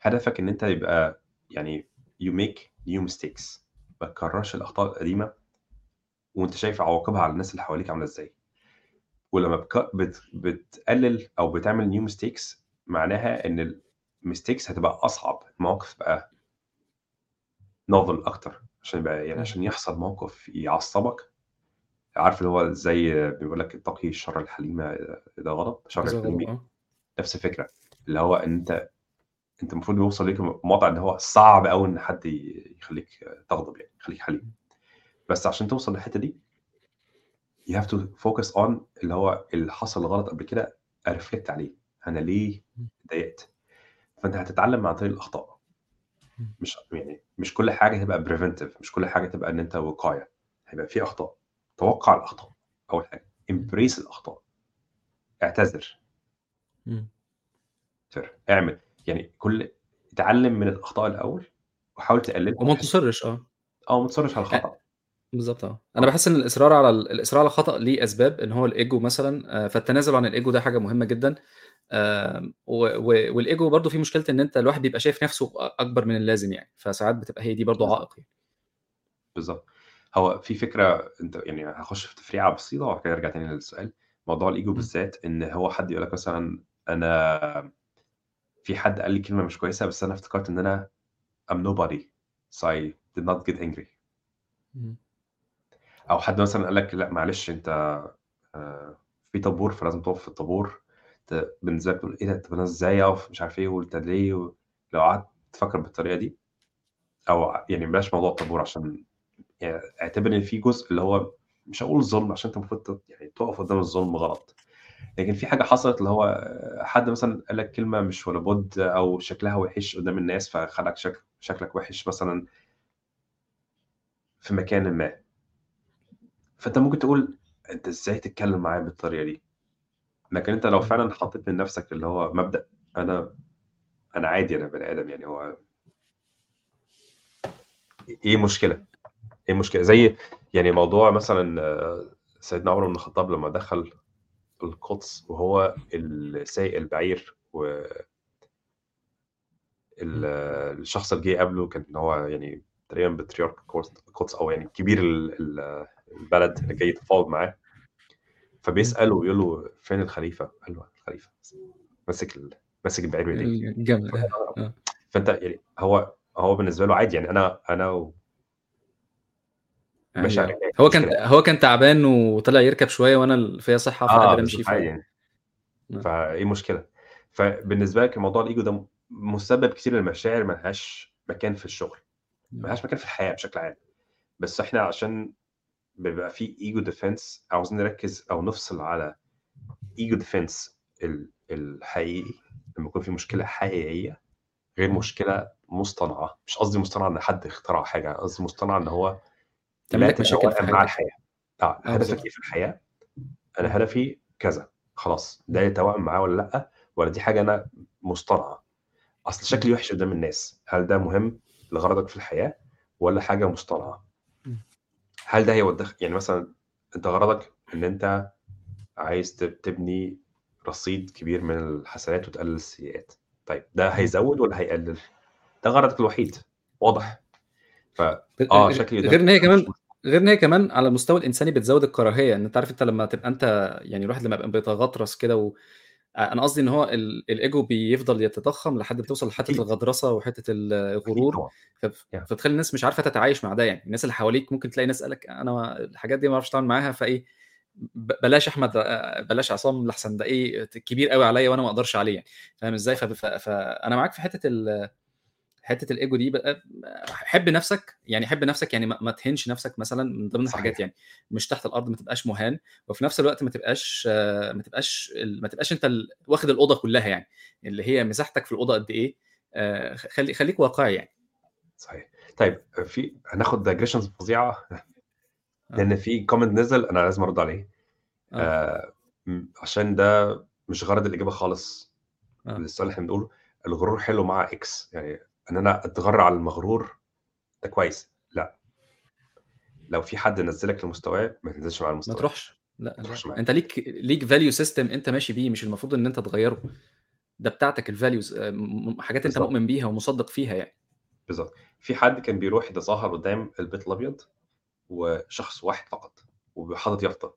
هدفك إن أنت يبقى يعني you make new mistakes. ما تكررش الأخطاء القديمة وأنت شايف عواقبها على الناس اللي حواليك عاملة إزاي. ولما بك... بت... بتقلل أو بتعمل new mistakes معناها إن ال mistakes هتبقى أصعب. المواقف تبقى novel أكتر عشان يبقى يعني عشان يحصل موقف يعصبك. عارف اللي هو زي بيقول لك اتقي الشر الحليم إذا غضب شر الحليم. آه. نفس الفكرة اللي هو إن أنت أنت المفروض يوصل ليك موضع إن هو صعب قوي إن حد يخليك تغضب يعني يخليك حليم. بس عشان توصل للحتة دي you have to focus on اللي هو اللي حصل غلط قبل كده ا reflect عليه. أنا ليه اتضايقت؟ فأنت هتتعلم عن طريق الأخطاء. مش يعني مش كل حاجة تبقى preventive مش كل حاجة تبقى إن أنت وقايه هيبقى في أخطاء. توقع الأخطاء أول حاجة. embrace الأخطاء. اعتذر. اعتذر. اعمل. يعني كل اتعلم من الاخطاء الأول وحاول تقللها وما بحيث تصرش آه. آه ما تصرش على الخطأ. بالظبط آه. أنا بحس إن الإصرار على ال- الإصرار على الخطأ ليه أسباب إن هو الإيجو مثلا آه، فالتنازل عن الإيجو ده حاجة مهمة جدا. و- و- والإيجو برضو فيه مشكلة إن أنت الواحد بيبقى شايف نفسه أكبر من اللازم يعني. فساعات بتبقى هي دي برضو بالظبط. عائق يعني. بالظبط. هو في فكرة أنت يعني هخش في تفريعة بسيطة وبعد كده أرجع تاني للسؤال. موضوع الإيجو. بالذات إن هو حد يقول لك مثلا أنا في حد قال لي كلمة مش كويسة بس أنا افتكرت إن أنا I'm nobody so I did not get angry. مم. أو حد مثلا قال لك لأ معلش أنت آه، في طابور فلازم تقف في الطابور. بالنسبة لك تقول إيه ده؟ طب أنا إزاي أقف؟ مش عارف إيه وأنت ليه؟ و- لو قعدت تفكر بالطريقة دي أو يعني بلاش موضوع الطابور عشان يعني اعتبر إن في جزء اللي هو مش هقول ظلم عشان أنت المفروض يعني تقف قدام الظلم غلط. لكن في حاجة حصلت اللي هو حد مثلا قال لك كلمة مش ولا بد أو شكلها وحش قدام الناس فخلك شك... شكلك وحش مثلا في مكان ما فأنت ممكن تقول أنت إزاي تتكلم معايا بالطريقة دي لكن أنت لو. فعلا حطيت من نفسك اللي هو مبدأ أنا أنا عادي أنا بني آدم يعني هو إيه المشكلة؟ إيه المشكلة؟ زي يعني موضوع مثلا آه، سيدنا عمر بن الخطاب لما دخل القدس وهو السايق البعير و. الشخص اللي جه قبله كان هو يعني تقريبا بطريرك القدس أو يعني كبير ال- ال- البلد اللي جاي يتفاوض معاه مم. فبيسأله ويقول له فين الخليفة؟ قال له الخليفة ماسك. ماسك البعير بايديه الجمل آه فأنت يعني هو هو بالنسبة له عادي يعني أنا أنا أيوه على هو كان هو كان تعبان وطلع يركب شوية وأنا فيا صحة فقادر بالظبط أمشي يعني آه. فإيه المشكلة؟ فبالنسبة لك موضوع الإيجو ده مسبب كتير للمشاعر ملهاش مكان في الشغل ملهاش مكان في الحياة بشكل عام بس إحنا عشان بيبقى في إيجو ديفense عاوزين نركز أو نفصل على إيجو ديفense الحقيقي لما يكون في مشكلة حقيقية غير. مشكلة مصطنعة مش قصدي مصطنعه إن حد اخترع حاجة قصدي مصطنعه إن هو تعمل لك مشاكل في مع الحياة آه هدفك إيه في الحياة. أنا هدفي كذا خلاص ده. يتوائم معاه ولا لأ ولا دي حاجة أنا مصطنعة أصل. شكلي وحش قدام الناس هل ده مهم لغرضك في الحياة ولا حاجة مصطنعة. هل ده هيودخ يعني مثلا أنت غرضك إن أنت عايز تب- تبني رصيد كبير من الحسنات وتقلل السيئات طيب ده. هيزود ولا هيقلل ده غرضك الوحيد واضح ف آه شكلي غير إن هي كمان غير إن هي كمان على المستوى الإنساني بتزود الكراهية. إن أنت عارف أنت لما تبقى أنت يعني الواحد لما يبقى بيتغطرس كده و... أنا قصدي إن هو ال... الإيجو بيفضل يتضخم لحد ما توصل لحتة أكيد. الغطرسه وحتة الغرور. ف... فتخلي الناس مش عارفة تتعايش مع ده يعني. الناس اللي حواليك ممكن تلاقي ناس قالك أنا الحاجات دي ما أعرفش أتعامل معاها فإيه بلاش أحمد بلاش عصام لحسن ده إيه كبير قوي عليا وأنا ما أقدرش عليه يعني. فاهم إزاي. فانا معاك في حتة ال... حتة الإيجو دي بقى حب نفسك يعني حب نفسك يعني ما تهنش نفسك مثلا من ضمن الحاجات صحيح يعني مش تحت الأرض ما تبقاش مهان وفي نفس الوقت ما تبقاش آه، ما تبقاش ما تبقاش أنت واخد الأوضة كلها يعني اللي هي مساحتك في الأوضة قد إيه آه، خلي خليك واقعي يعني. صحيح. طيب في هناخد digressions فظيعة آه. لأن في comment نزل أنا لازم أرد عليه. آه. عشان ده مش غرض الإجابة خالص آه. للسؤال اللي إحنا بنقوله. الغرور حلو مع ex يعني إن أنا اتغر على المغرور ده كويس لأ لو في حد نزلك لمستواه ما تنزلش مع ما المستوى تروحش ما تروحش معاه. أنت ليك ليك value system أنت ماشي بيه، مش المفروض إن أنت تغيّره، ده بتاعتك م م حاجات أنت بالضبط. مؤمن بيها ومُصدّق فيها يعني. بالضبط. في حد كان بيروح يتظاهر قدّام البيت الأبيض، وشخص واحد فقط، وحاطط يافطة،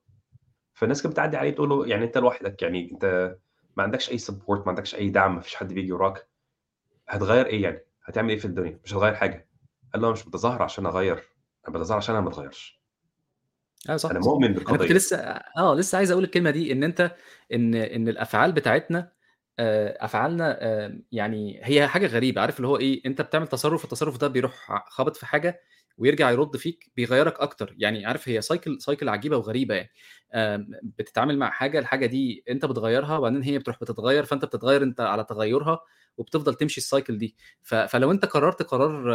فالناس كانت بتعدّي عليه تقول له: "يعني أنت لوحدك، يعني أنت ما عندكش أي support ما عندكش أي دعم، ما فيش حد بييجي وراك، هتغيّر إيه يعني؟ هتعمل إيه في الدنيا؟ مش هتغيّر حاجة." قال له: "أنا مش باتظاهر عشان أغيّر، أنا باتظاهر عشان أنا ما اتغيّرش." أيوه صح، أنا صح. مؤمن أنا كنت بالقضية. لسه آه، لسه عايز أقول الكلمة دي، إن أنت إن إن الأفعال بتاعتنا آآ أفعالنا آآ يعني هي حاجة غريبة، عارف اللي هو إيه، أنت بتعمل تصرُّف، التصرُّف ده بيروح خابط في حاجة ويرجع يرُد فيك، بيغيّرك أكتر، يعني عارف هي cycle cycle عجيبة وغريبة يعني. آمم بتتعامل مع حاجة، الحاجة دي أنت بتغيّرها وبعدين هي بتروح بتتغيّر، فأنت بتتغيّر أنت على تغيُّرها وبتفضل تمشي الcycle دي. فلو أنت قررت قرار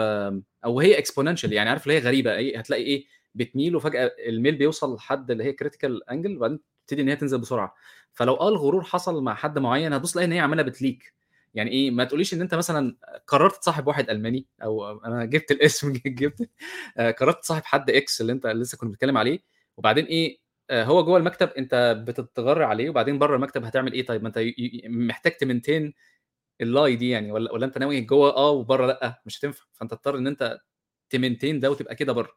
أو هي exponential يعني عارف اللي هي غريبة، إيه، هتلاقي إيه، بتميل وفجأة الميل بيوصل لحد اللي هي critical angle وبعدين تبتدي إن هي تنزل بسرعة. فلو آه الغرور حصل مع حد معيّن، هتبُص تلاقي إن هي عمّالة بتليك. يعني إيه، ما تقوليش إن أنت مثلًا قررت تصاحب واحد ألماني أو أنا جِبت الاسم (laughs) جِبت آآ قررت تصاحب حد X اللي أنت لسه كنا بنتكلم عليه، وبعدين إيه، آآ هو جوّه المكتب أنت بتتغر عليه، وبعدين برّه المكتب هتعمل إيه طيب؟ ما ي محتاج تmaintain الlie دي يعني والّا والّا أنت ناوي جوّه آه وبرّه لأ، مش هتنفع، فأنت تضطر إن أنت تmaintain ده وتبقى كده برّه.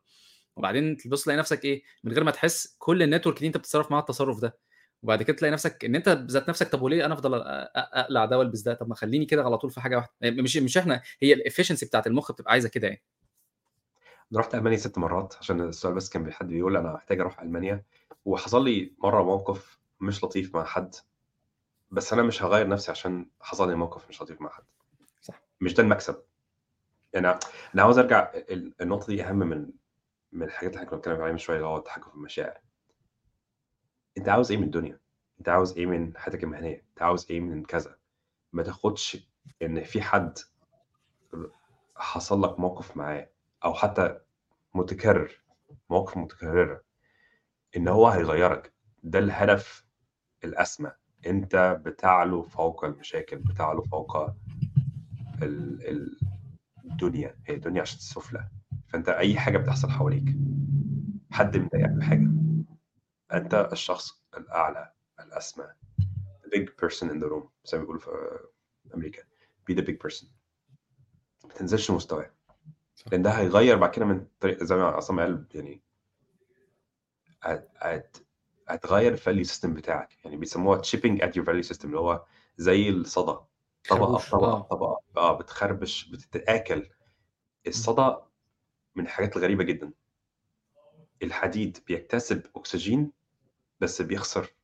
وبعدين تبُص تلاقي نفسك إيه، من غير ما تحس كل الnetwork دي أنت بتتصرّف معاها التصرُّف ده، وبعد كده تلاقي نفسك إن أنت ذات نفسك طب وليه أ أ أقلع ده وألبس ده، طب ما خلّيني كده على طول في حاجة واحدة. م مش مش إحنا هي الefficiency بتاعة المُخ بتبقى عايزة كده يعني. أنا رُحت ألمانيا 6 مرات، عشان السؤال بس كان حد بيقول أنا محتاج أروح ألمانيا، وحصل لي مرّة موقف مش لطيف مع حد، بس أنا مش هاغيّر نفسي عشان حصل لي موقف مش لطيف مع حد. صح. مش ده المكسب. يعني أنا عاوز أرجع ال النقطة دي أهم من من الحاجات اللي إحنا كنا بنتكلم عليها من شوية، اللي هو التحكم في المشاعر. أنت عاوز إيه من الدنيا؟ أنت عاوز إيه من حياتك المهنية؟ أنت عاوز إيه من كذا؟ ما تاخدش إن في حد حصل لك موقف معاه أو حتى متكرر، مواقف متكررة، إن هو هيغيّرك، ده الهدف الأسمى، أنت بتعلو فوق المشاكل، بتعلو فوق ال ال الدنيا، هي الدنيا عشان السفلى، فأنت أي حاجة بتحصل حواليك، حد مضايقك بحاجة، أنت الشخص الأعلى، الأسمى، the big person in the room زي ما بيقولوا في أمريكا، be the big person. ما تنزلش مستواه،. لإن ده هيغيّر بعد كده من طريق زي ما عصام قال يعني هت هتغيّر الvalue system بتاعك، يعني بيسموها chipping at your value system اللي هو زي الصدى، طبقة خربوش، بطبقة آه. بطبقة، آه بتخربش، بتتآكل. الصدى من الحاجات الغريبة جدًا. الحديد بيكتسب أكسجين، بس بيخسر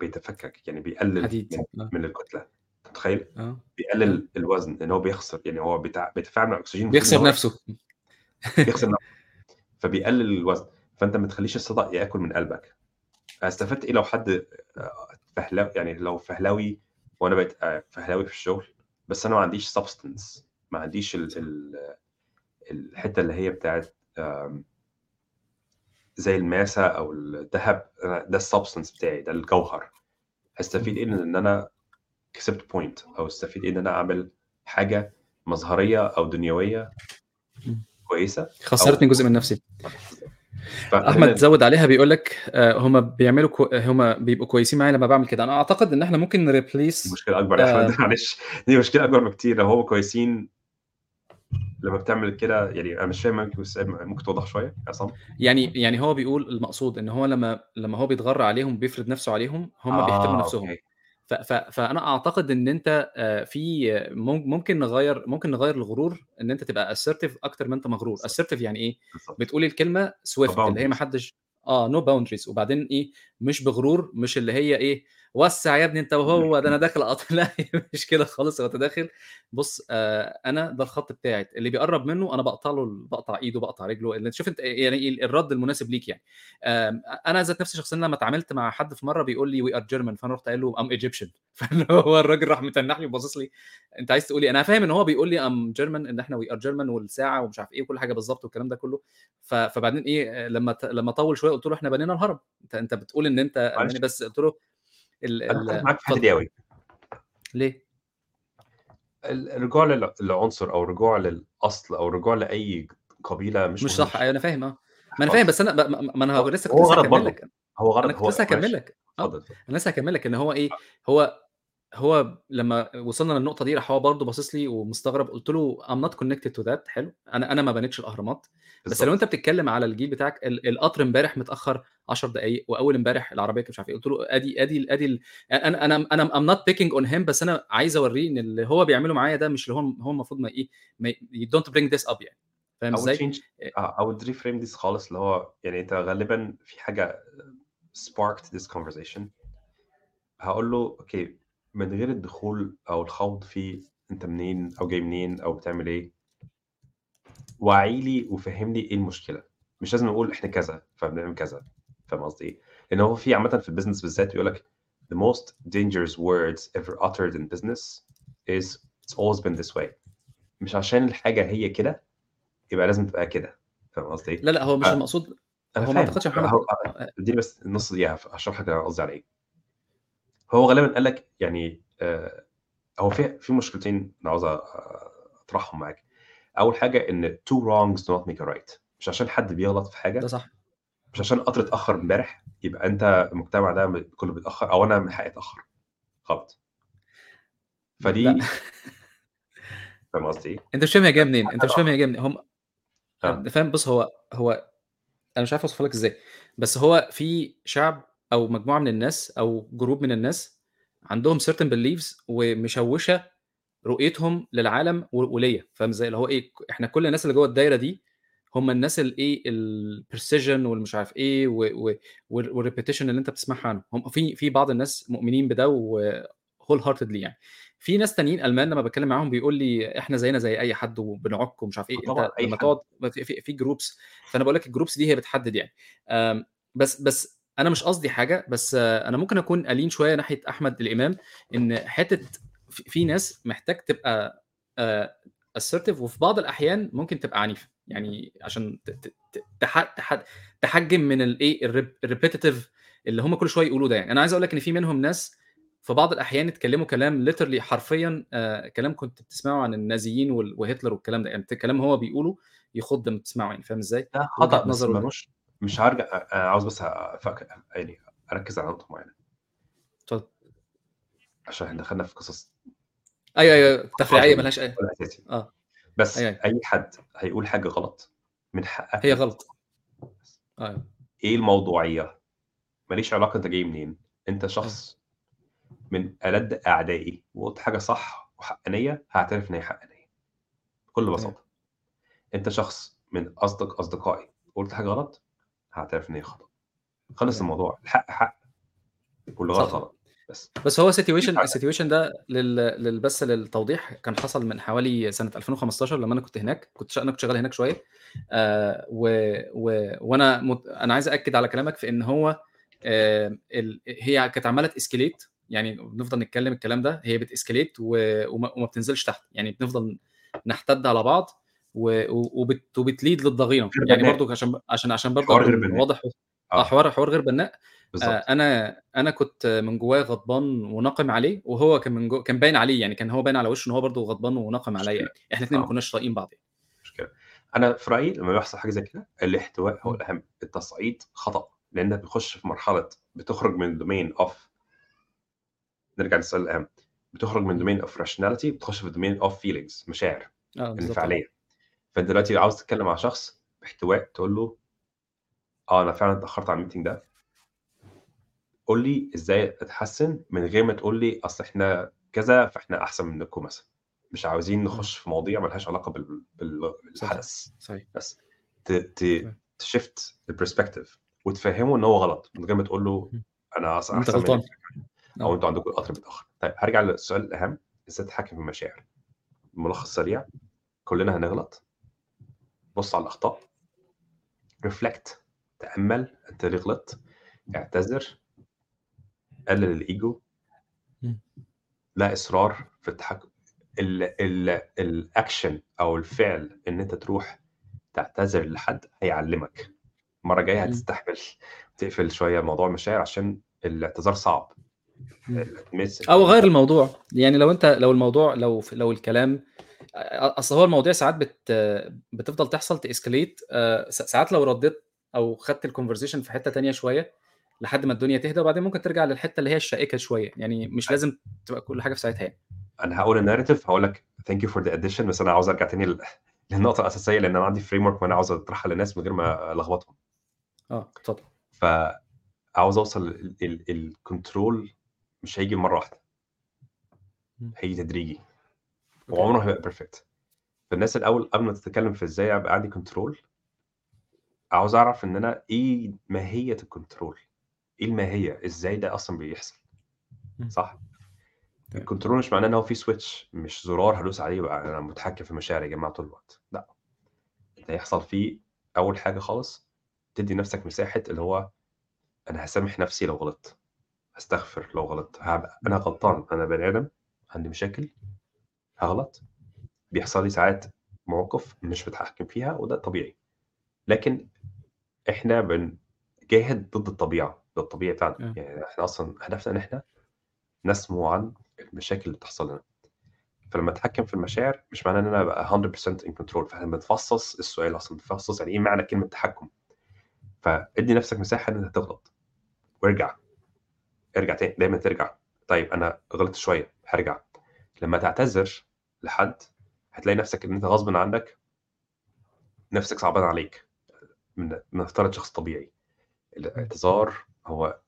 بيتفكك، يعني بيقلل حديد، من آه. من متخيل؟ آه، آه. بيقلل الوزن، لإن هو بيخسر، يعني هو بيتع بيتفاعل مع إن بيخسر نفسه. بيخسر نفسه، فبيقلل الوزن، فأنت ما تخلّيش الصدى ياكل من قلبك. استفدت إيه لو حد آآ فهلا يعني لو فهلاوي وأنا بقيت آآ فهلاوي في الشغل، بس أنا ما عنديش substance ما عنديش ال. ال الحتّة اللي هي بتاعة آمم زي الماسة أو الدهب، أنا ده الsubstance بتاعي، ده الجوهر. هاستفيد إيه من إن أنا كسبت point أو أستفيد إيه إن أنا أعمل حاجة مظهرية أو دنيوية إمم. كويسة خسّرتني أو جزء من نفسي. فخلّينا زوّد عليها بيقول لك آآ هم بيعملوا كو هم بيبقوا كويسين معايا لمّا باعمل كده. أنا أعتقد إن إحنا ممكن ن replace مشكلة أكبر يا أحمد آآ معلش، دي مشكلة أكبر بكتير، لو هُم كويسين لمّا بتعمل كده يعني أنا مش فاهم ممكن توضّح شوية يا عصام؟ يعني يعني هو بيقول المقصود إن هو لمّا لمّا هو بيتغَر عليهم وبيفرض نفسه عليهم، هم بيحترموا آه، نفسهم. okay. ف ف فأنا أعتقد إن أنت آآ في مم ممكن نغيّر ممكن نغيّر الغرور إن أنت تبقى assertive أكتر ما أنت مغرور. assertive يعني إيه؟ بالضبط. بتقول الكلمة no swift اللي هي ما. حدّش آه no boundaries وبعدين إيه، مش بغرور، مش اللي هي إيه، وسّع يا ابني أنت وهو، ده أنا (laughs) داخل (laughs) لأ هي مش كده خالص، هو أنت داخل بُص آآ أنا ده الخط بتاعي، اللي بيقرّب منّه أنا باقطع له ال باقطع إيده، باقطع رجله، اللي شوف أنت يعني ال الرَد المناسب ليك يعني. أنا ذات نفسي شخصيًا لمّا اتعاملت مع حد في مرّة بيقول لي: "we are German" فأنا رُحت قايل له: "I'm Egyptian" (laughs) فاللي هو الراجل راح متنّح لي وباصص لي، أنت عايز تقول إيه؟ أنا فاهم إن هو بيقول لي I'm German إن إحنا we are German والساعة ومش عارف إيه وكل حاجة بالضبط والكلام ده كلّه. فبعدين إيه، لمّا لمّا طوّل شوية قُلت له: "إحنا بنينا الهرم، أنت أنت بتقول ألماني معلش بس" قُلت له ال ال معاك في. دي أوي. ليه؟ ال الرجوع لل لعنصر أو الرجوع للأصل أو الرجوع لأي قبيلة مش مش صح، الشغل أنا فاهم آه. ما أنا فاهم،. بس م ما هو لسه كنت هو غلط برضه،. هو غلط أنا كنت لسه معلش لك، آه،. أنا لسه هاكمّل لك إن هو إيه، آه. هو هو لمّا وصلنا للنقطة دي راح هو برضه باصص لي ومستغرب، قُلت له: "I'm not connected to that" حلو، أنا أنا ما بنيتش الأهرامات، بس لو أنت بالضبط. بتتكلم على الجيل بتاعك ال القطر امبارح متأخّر 10 دقايق، وأول امبارح العربية كانت مش عارف إيه، قُلت له: "أدي أدي ال أدي ال" أ أنا أنا أنا I'm not picking on him بس أنا عايز أورّيه إن اللي هو بيعمله معايا ده مش اللي هو هو المفروض ما you don't bring this up يعني، فاهم آه، I would reframe this خالص اللي هو يعني أنت غالبًا في حاجة sparked this conversation. هاقول له أوكي، من غير الدخول أو الخوض في أنت منين أو جاي منين أو بتعمل إيه وعّي لي وفهّمني إيه المشكلة، مش لازم نقول إحنا كذا، فبنعمل كذا، فاهم قصدي إيه؟ لإن هو في عامةً في الbusiness بالذات بيقول لك the most dangerous words ever uttered in business is it's always been this way مش عشان الحاجة هي كده، يبقى لازم تبقى كده، فاهم قصدي إيه؟ لا، لأ، هو مش ف المقصود أنا هو ما فاهم أعتقدش يا محمد آه، ادّيني بس النُص دقيقة هف هاشرح لك أنا قصدي على إيه. هو غالبًا قال لك يعني آآ هو في في مشكلتين أنا عاوز أ أطرحهم معاك. أول حاجة إن two wrongs do not make a right مش عشان حد بيغلط في ده حاجة صح. مش عشان القطر اتأخّر امبارح، يبقى أنت المجتمع ده كُلّه بيتأخّر أو أنا من حقي أتأخّر، غلط. فدي (laughs) فاهم قصدي إيه؟ أنت مش فاهم هي جاية منين، أنت مش فاهم. هي جاية منين، هم آه. فاهم بُص هو هو أنا مش عارف أوصفها لك إزاي، بس هو في شعب أو مجموعة من الناس أو group من الناس عندهم certain beliefs ومشوّشة رؤيتهم للعالم وليّا، فاهم إزاي؟ اللي هو ك إحنا كل الناس اللي جوّه الدايرة دي هم الناس الإيه، الprecision والمش عارف إيه و و وال والrepetition اللي أنت بتسمعها عنهم، هم في في بعض الناس مؤمنين بده و wholeheartedly يعني. في ناس تانيين ألمان لمّا باتكلم معاهم بيقول لي: "إحنا زينا زي أي حد وبنعُك." ومش عارف طبعًا أنت أي لمّا. تقعد في في groups فأنا باقول لك الgroups دي هي بتحدد يعني. بس بس أنا مش قصدي حاجة، بس أنا ممكن أكون ألين شوية ناحية أحمد الإمام، إن حتّة ف في ناس محتاج تبقى آآ assertive وفي بعض الأحيان ممكن تبقى عنيف، يعني عشان تحجّم من الrep الrepetitive اللي هم كل شوية يقولوه ده يعني. أنا عايز أقول لك إن في منهم ناس في بعض الأحيان اتكلموا كلام literally حرفيًا آآ كلام كنت بتسمعه عن النازيين وهتلر والكلام ده، يعني كلام هو بيقوله يخُض لمّا تسمعه يعني، فاهم إزاي؟ ده نظره ال مالوش مش هارجع أ أنا عاوز بس أفك يعني أركّز على نقطة معيّنة. اتفضل. عشان إحنا دخلنا في قصص أيوه، أيوه، تفريعية ما عظمي لهاش أي ولا أساسي. آه. بس أيوه، أيوه. أي حد هيقول حاجة غلط من حقك هي غلط. تصلّح. بس. أيوه. إيه الموضوعية؟ ما ليش علاقة أنت جاي منين، أنت أيوه. شخص من ألَدّ أعدائي وقُلت حاجة صح وحقانية، هاعترف إن هي حقانية بكل تمام. بساطة. أنت شخص من أصدق أصدقائي وقُلت حاجة غلط، هاعترف إن هي خطأ. خلص. الموضوع، الحق حق والغلط صح. غلط، بس. بس هو الفرق. الsituation ده لل لل بس للتوضيح كان حصل من حوالي سنة 2015 لمّا أنا كنت هناك، كنت ش أنا كنت شغال هناك شوية آآ و و وأنا مت أنا عايز أأكد على كلامك في إن هو آآ ال هي كانت عمّالة تescalate يعني بنفضل نتكلم الكلام ده، هي بتescalate و وما وما بتنزلش تحت، يعني بنفضل نحتد على بعض وبت وبتlead للضغينة، غير يعني. برضه عشان عشان عشان برضه حوار غير. واضح آه، آه. حوار حوار غير بنّاء بالضبط. آآ أنا أنا كنت من جوايا غضبان وناقم عليه، وهو كان من جو كان باين عليه يعني كان هو باين على وشه إن هو برضه غضبان وناقم عليّا. يعني، إحنا الاتنين ما آه. كناش طايقين بعض يعني. مشكلة. أنا في رأيي لمّا بيحصل حاجة زي كده، الاحتواء هو إمم. الأهم، التصعيد خطأ، لإنك بتخش في مرحلة بتخرج من domain of نرجع للسؤال الأهم، بتخرج من domain of rationality بتخش في domain of feelings مشاعر، آه، بالضبط فأنت دلوقتي عاوز تتكلم مع شخص باحتواء تقول له آه، أنا فعلًا اتأخرت على الmeeting ده. قُل لي إزاي أتحسّن من غير ما تقول لي أصل إحنا كذا، فإحنا أحسن منكم مثلًا. مش عاوزين. نخش في مواضيع ما لهاش علاقة بال بال بالحدث، صحيح. بس ت ت. تshift الperspective وتفهّمه إن هو غلط، من غير ما تقول له أنت أحسن منك غلطان. أو آه. أنتم عندكم القطر بيتأخر. طيب هارجع للسؤال الأهم، إزاي تتحكم في المشاعر؟ ملخص سريع، كلنا هنغلط. بُص على الأخطاء. reflect تأمّل أنت ليه غلطت، اعتذر. قلل. إمم. لا إصرار في التحكم ال ال الaction أو الفعل إن أنت تروح تعتذر لحد هيعلّمك. المرّة الجاية إمم. هتستحمل تقفل شوية موضوع المشاعر عشان الاعتذار صعب. إن غيّر الموضوع، يعني لو أنت لو الموضوع لو لو الكلام أ أصل هو المواضيع ساعات بت بتفضل تحصل س ساعات لو ردّيت أو خدت الconversation في حتّة تانية شوية، لحد ما الدنيا تهدى وبعدين ممكن ترجع للحتة اللي هي الشائكة شوية يعني مش لازم تبقى كل حاجة في ساعتها يعني. أنا هقول ال narrative هقول لك thank you for the addition بس أنا عاوز أرجع تاني لل- (laughs) للنقطة الأساسية لأن أنا عندي framework وأنا عاوز أطرحها للناس من غير ما ألخبطهم. آه اتفضل. فعاوز أوصل ال control مش هيجي مرة واحدة. هيجي تدريجي. وعمره هيبقى perfect فالناس الأول قبل ما تتكلم في إزاي أبقى عندي control عاوز أعرف إن أنا إيه ماهية ال control إيه الماهية؟ إزاي ده أصلا بيحصل. صح. ال control مش معناه إن هو في switch مش زرار هدوس عليه بقى أنا متحكم في مشاعري يا جماعة طول الوقت. لا. انت هيحصل فيه أول حاجة خالص تدي نفسك مساحة اللي هو أنا هسامح نفسي لو غلطت. هستغفر لو غلطت. هبقى أنا غلطان أنا بني آدم عندي مشاكل. هغلط بيحصل لي ساعات مواقف مش بتحكم فيها وده طبيعي. لكن إحنا بنجاهد ضد الطبيعة ضد الطبيعي بتاعنا آه. يعني إحنا أصلا هدفنا إن إحنا نسمو عن المشاكل اللي بتحصل لنا. فلما أتحكم في المشاعر مش معناه إن أنا أبقى 100% in control. فإحنا بنفصص السؤال أصلا بنفصص يعني إيه معنى كلمة تحكم. فادي نفسك مساحة إن أنت تغلط. وارجع. ارجع تاني دايما ترجع. طيب أنا غلطت شوية هرجع. لما تعتذر لحد هتلاقي نفسك إن أنت غصب عنك نفسك صعبان عليك. من نفترض شخص طبيعي. الاعتذار هو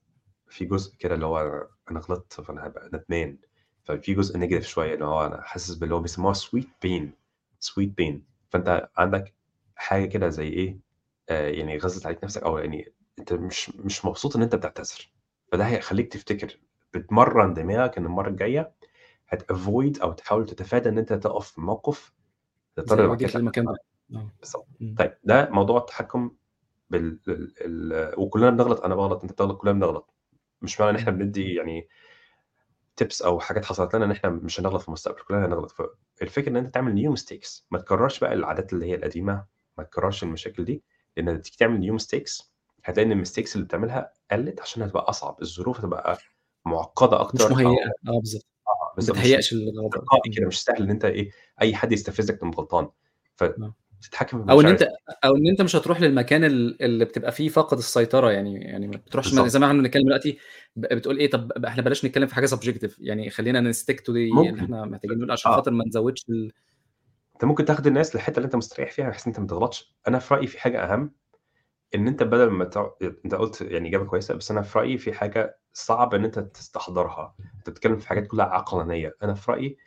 في جزء كده اللي هو أنا غلطت فأنا هبقى ندمان. ففي جزء negative شوية اللي هو أنا حاسس باللي هو بيسموها سويت بين سويت بين فأنت عندك حاجة كده زي إيه؟ آه يعني غزت عليك نفسك أو يعني أنت مش مش مبسوط إن أنت بتعتذر. فده هيخليك تفتكر بتمرن دماغك إن المرة الجاية هت avoid أو تحاول تتفادى إن أنت تقف في موقف تضطر بعد للمكان ده. آه. بالظبط. طيب ده موضوع التحكم بال ال... ال... وكلنا بنغلط. أنا بغلط أنت بتغلط كلنا بنغلط. مش معنى إن إحنا بندي يعني tips أو حاجات حصلت لنا إن إحنا مش هنغلط في المستقبل. كلنا هنغلط. فالفكرة إن أنت تعمل new mistakes ما تكررش بقى العادات اللي هي القديمة. ما تكررش المشاكل دي. لأن لما تيجي تعمل new mistakes هتلاقي إن ال mistakes اللي بتعملها قلت عشان هتبقى أصعب. الظروف هتبقى معقدة مش أكتر أو مهيئة. آه بالظبط. آه، ما تهيأش تلقائي كده مش سهل إن أنت إيه أي حد يستفزك انك غلطان فتتحكم في أو إن أنت أو إن أنت مش هتروح للمكان ال- اللي بتبقى فيه فاقد السيطرة يعني يعني ما بتروحش. زي ما إحنا بنتكلم دلوقتي بتقول إيه طب إحنا بلاش نتكلم في حاجة subjective يعني خلينا ن stick to دي. اللي إحنا محتاجين نقول عشان آه. خاطر ما نزودش ال... أنت ممكن تاخد الناس للحتة اللي أنت مستريح فيها بحيث إن أنت ما تغلطش أنا في رأيي في حاجة أهم إن أنت بدل ما تع... أنت قلت يعني إجابة كويسة بس أنا في رأيي في حاجة صعب إن أنت تستحضرها. أنت بتتكلم في حاجات كلها عقلانية. أنا في رأيي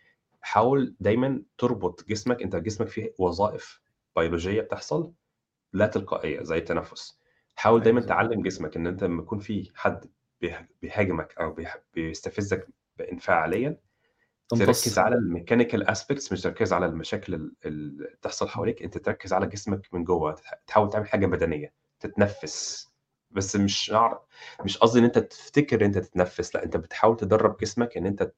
حاول دايما تربط جسمك أنت جسمك فيه وظائف بيولوجية بتحصل لا تلقائية زي التنفس. حاول دايما أيوة. تعلم جسمك إن أنت لما يكون في حد بيه- بيهاجمك أو بيستفزك انفعاليا تركز على ال mechanical aspects مش تركز على المشاكل ال- اللي بتحصل حواليك. أنت تركز على جسمك من جوه. تح- تحاول تعمل حاجة بدنية. تتنفس. بس مش مش قصدي إن أنت تفتكر إن أنت تتنفس لأ أنت بتحاول تدرب جسمك إن أنت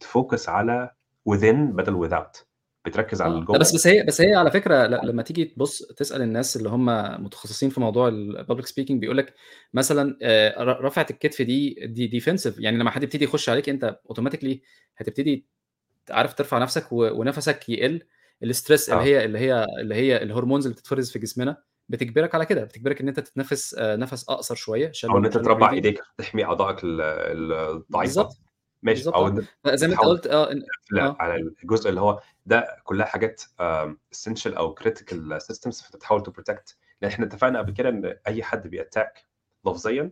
ت focus على within بدل without بتركز على آه. لا بس بس هي بس هي على فكرة لما تيجي تبص تسأل الناس اللي هم متخصصين في موضوع ال public speaking بيقول لك مثلا آه، رفعه الكتف دي دي defensive يعني لما حد يبتدي يخش عليك أنت automatically هتبتدي عارف ترفع نفسك ونفسك يقل ال stress اللي آه. هي اللي هي اللي هي ال hormones اللي بتتفرز في جسمنا بتجبرك على كده بتجبرك إن أنت تتنفس آه، نفس أقصر شوية أو إن أنت تربع. إيديك تحمي أعضائك ال- ال- الضعيفة بالظبط ماشي أو آه. زي ما أنت تحاول قلت آه لا آه. على الجزء اللي هو ده كلها حاجات essential أو critical systems فبتحاول to protect لأن إحنا اتفقنا قبل كده إن أي حد بي attack ك لفظيا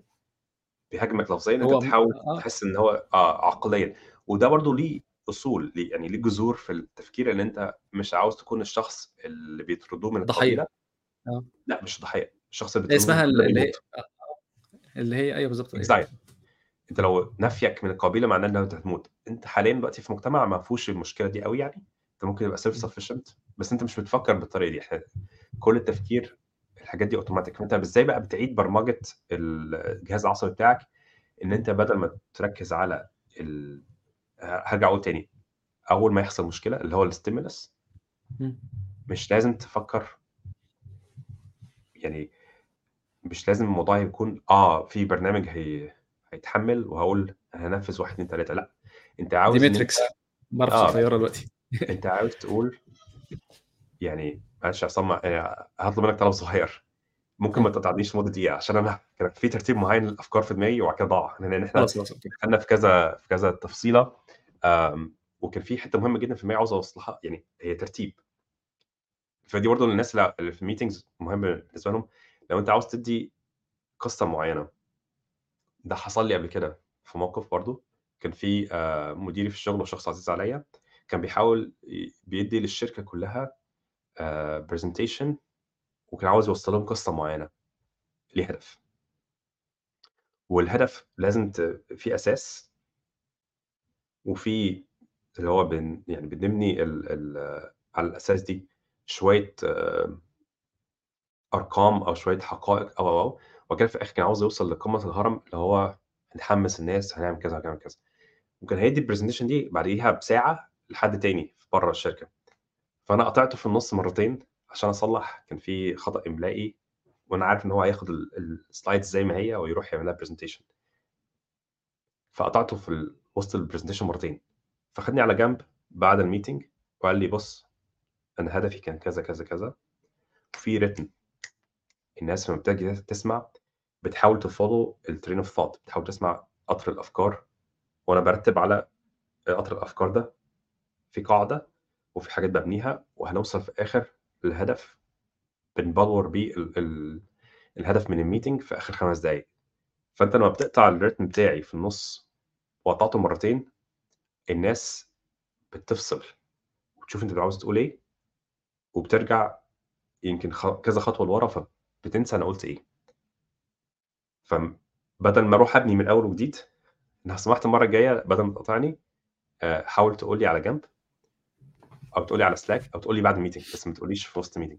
بيهاجمك لفظيا أنت تحاول آه. تحس إن هو آه عقليا وده برضو ليه أصول ليه يعني ليه جذور في التفكير إن أنت مش عاوز تكون الشخص اللي بيطردوه من ضحية. آه. لا مش ضحيه الشخص اللي اسمها اللي هي بيموت. اللي هي أيوه بالظبط. Anxiety. أنت لو نفيك من القبيلة معناه ان انت هتموت. أنت حاليا دلوقتي في مجتمع ما فيهوش المشكلة دي قوي يعني. أنت ممكن يبقى self sufficient بس أنت مش بتفكر بالطريقة دي. إحنا كل التفكير الحاجات دي اوتوماتيك فانت إزاي بقى بتعيد برمجة الجهاز العصبي بتاعك؟ إن أنت بدل ما تركز على ال... هرجع أقول تاني. أول ما يحصل مشكلة اللي هو ال stimulus. مش لازم تفكر يعني مش لازم الموضوع يكون آه في برنامج هي... هيتحمل وهقول هنفذ واحد اتنين تلاتة لأ أنت عاوز دي ماتريكس بعرف آه. اغيرها دلوقتي. أنت عاوز تقول يعني معلش عصام يعني هطلب منك طلب صغير. ممكن ما تقاطعنيش لمدة دقيقة عشان أنا كان في ترتيب معين للأفكار في دماغي وبعد كده ضاع. لأن إحنا دخلنا في كذا في كذا تفصيلة وكان في حتة مهمة جدا في دماغي عاوز أوصلها يعني هي ترتيب. فدي برضه للناس اللي في ال meetings مهم بالنسبة لهم. لو انت عاوز تدي قصة معينة. ده حصل لي قبل كده في موقف برضه كان في آه، مديري في الشغل وشخص عزيز عليا. كان بيحاول بيدي للشركة كلها presentation وكان عاوز يوصل لهم قصة معينة. ليه هدف؟ والهدف لازم. في أساس وفي اللي هو بن... يعني بنبني. على الأساس دي. شوية آه، أرقام أو شوية حقائق أو أو وكان في الآخر كان عاوز يوصل لقمة الهرم اللي هو هنحمس الناس هنعمل كذا هنعمل كذا. وكان هيدي ال presentation دي بعديها بساعة لحد تاني بره الشركة. فأنا قطعته في النص مرتين عشان أصلح. كان في خطأ إملائي وأنا عارف إن هو هياخد ال slides زي ما هي ويروح يعملها presentation فقطعته في وسط ال presentation مرتين. فخدني على جنب بعد ال meeting وقال لي بص أنا هدفي كان كذا كذا كذا. وفي rhythm الناس لما بتيجي تسمع بتحاول ت follow ال train of thought بتحاول تسمع قطر الأفكار. وأنا برتب على قطر الأفكار ده في قاعدة وفي حاجات ببنيها وهنوصل في الآخر للهدف بنبلور بيه ال ال الهدف من ال meeting في آخر خمس دقائق فأنت لما بتقطع ال rhythm بتاعي في النص وقطعته مرتين الناس بتفصل. وتشوف أنت عاوز تقول إيه؟ وبترجع يمكن خ... كذا خطوة لورا فبتنسى أنا قلت إيه. فبدل ما أروح أبني من أول وجديد لو سمحت المرة الجاية بدل ما تقاطعني آه، حاول تقول لي على جنب أو تقول لي على Slack أو تقول لي بعد ال meeting بس ما تقوليش في وسط ال meeting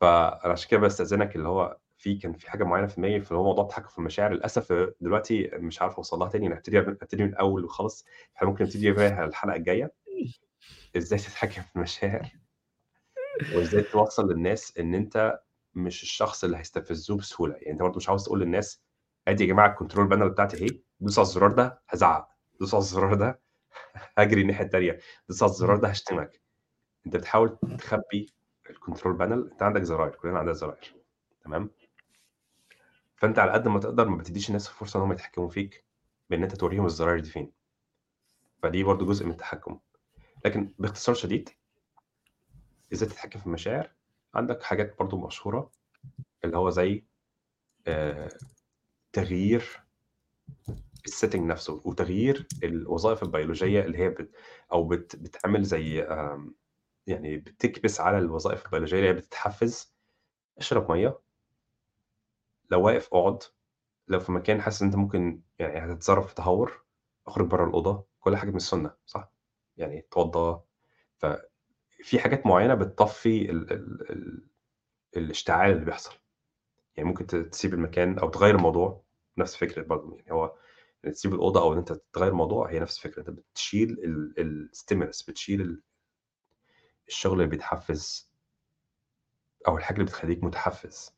فأنا عشان كده بستأذنك اللي هو في كان في حاجة معينة في دماغي في هو موضوع التحكم في المشاعر للأسف دلوقتي مش عارف أوصل لها تاني. أنا هبتدي ابتدي من الأول وخلاص. إحنا ممكن نبتدي بيها الحلقة الجاية. إزاي تتحكم في المشاعر؟ وازاي توصل للناس ان انت مش الشخص اللي هيستفزوه بسهولة؟ يعني انت برضه مش عاوز تقول للناس ادي يا جماعة ال control panel بتاعتي اهي دوس على الزرار ده هزعق دوس على الزرار ده هجري الناحية الثانية دوس على الزرار ده هشتمك. انت بتحاول تخبي ال control panel انت عندك زراير كلنا عندنا زراير تمام؟ فانت على قد ما تقدر ما بتديش الناس الفرصه ان هم يتحكموا فيك بان انت توريهم الزراير دي فين. فدي برضو جزء من التحكم. لكن باختصار شديد إزاي تتحكم في المشاعر؟ عندك حاجات برضو مشهورة اللي هو زي آه، تغيير السيتنج نفسه وتغيير الوظائف البيولوجية اللي هي بت أو بت بتعمل زي يعني بتكبس على الوظائف البيولوجية اللي هي بتتحفز. اشرب مية. لو واقف أقعد. لو في مكان حاسس إن أنت ممكن يعني هتتصرف في تهور أخرج بره الأوضة. كل حاجة من السنة صح؟ يعني اتوضى ففي حاجات معينة بتطفي ال ال ال الاشتعال اللي بيحصل. يعني ممكن تسيب المكان أو تغير الموضوع نفس فكرة برضه. يعني هو تسيب الأوضة أو إن أنت تغير الموضوع هي نفس الفكرة أنت بتشيل ال stimulus بتشيل ال- الشغل اللي بيتحفز أو الحاجة اللي بتخليك متحفز.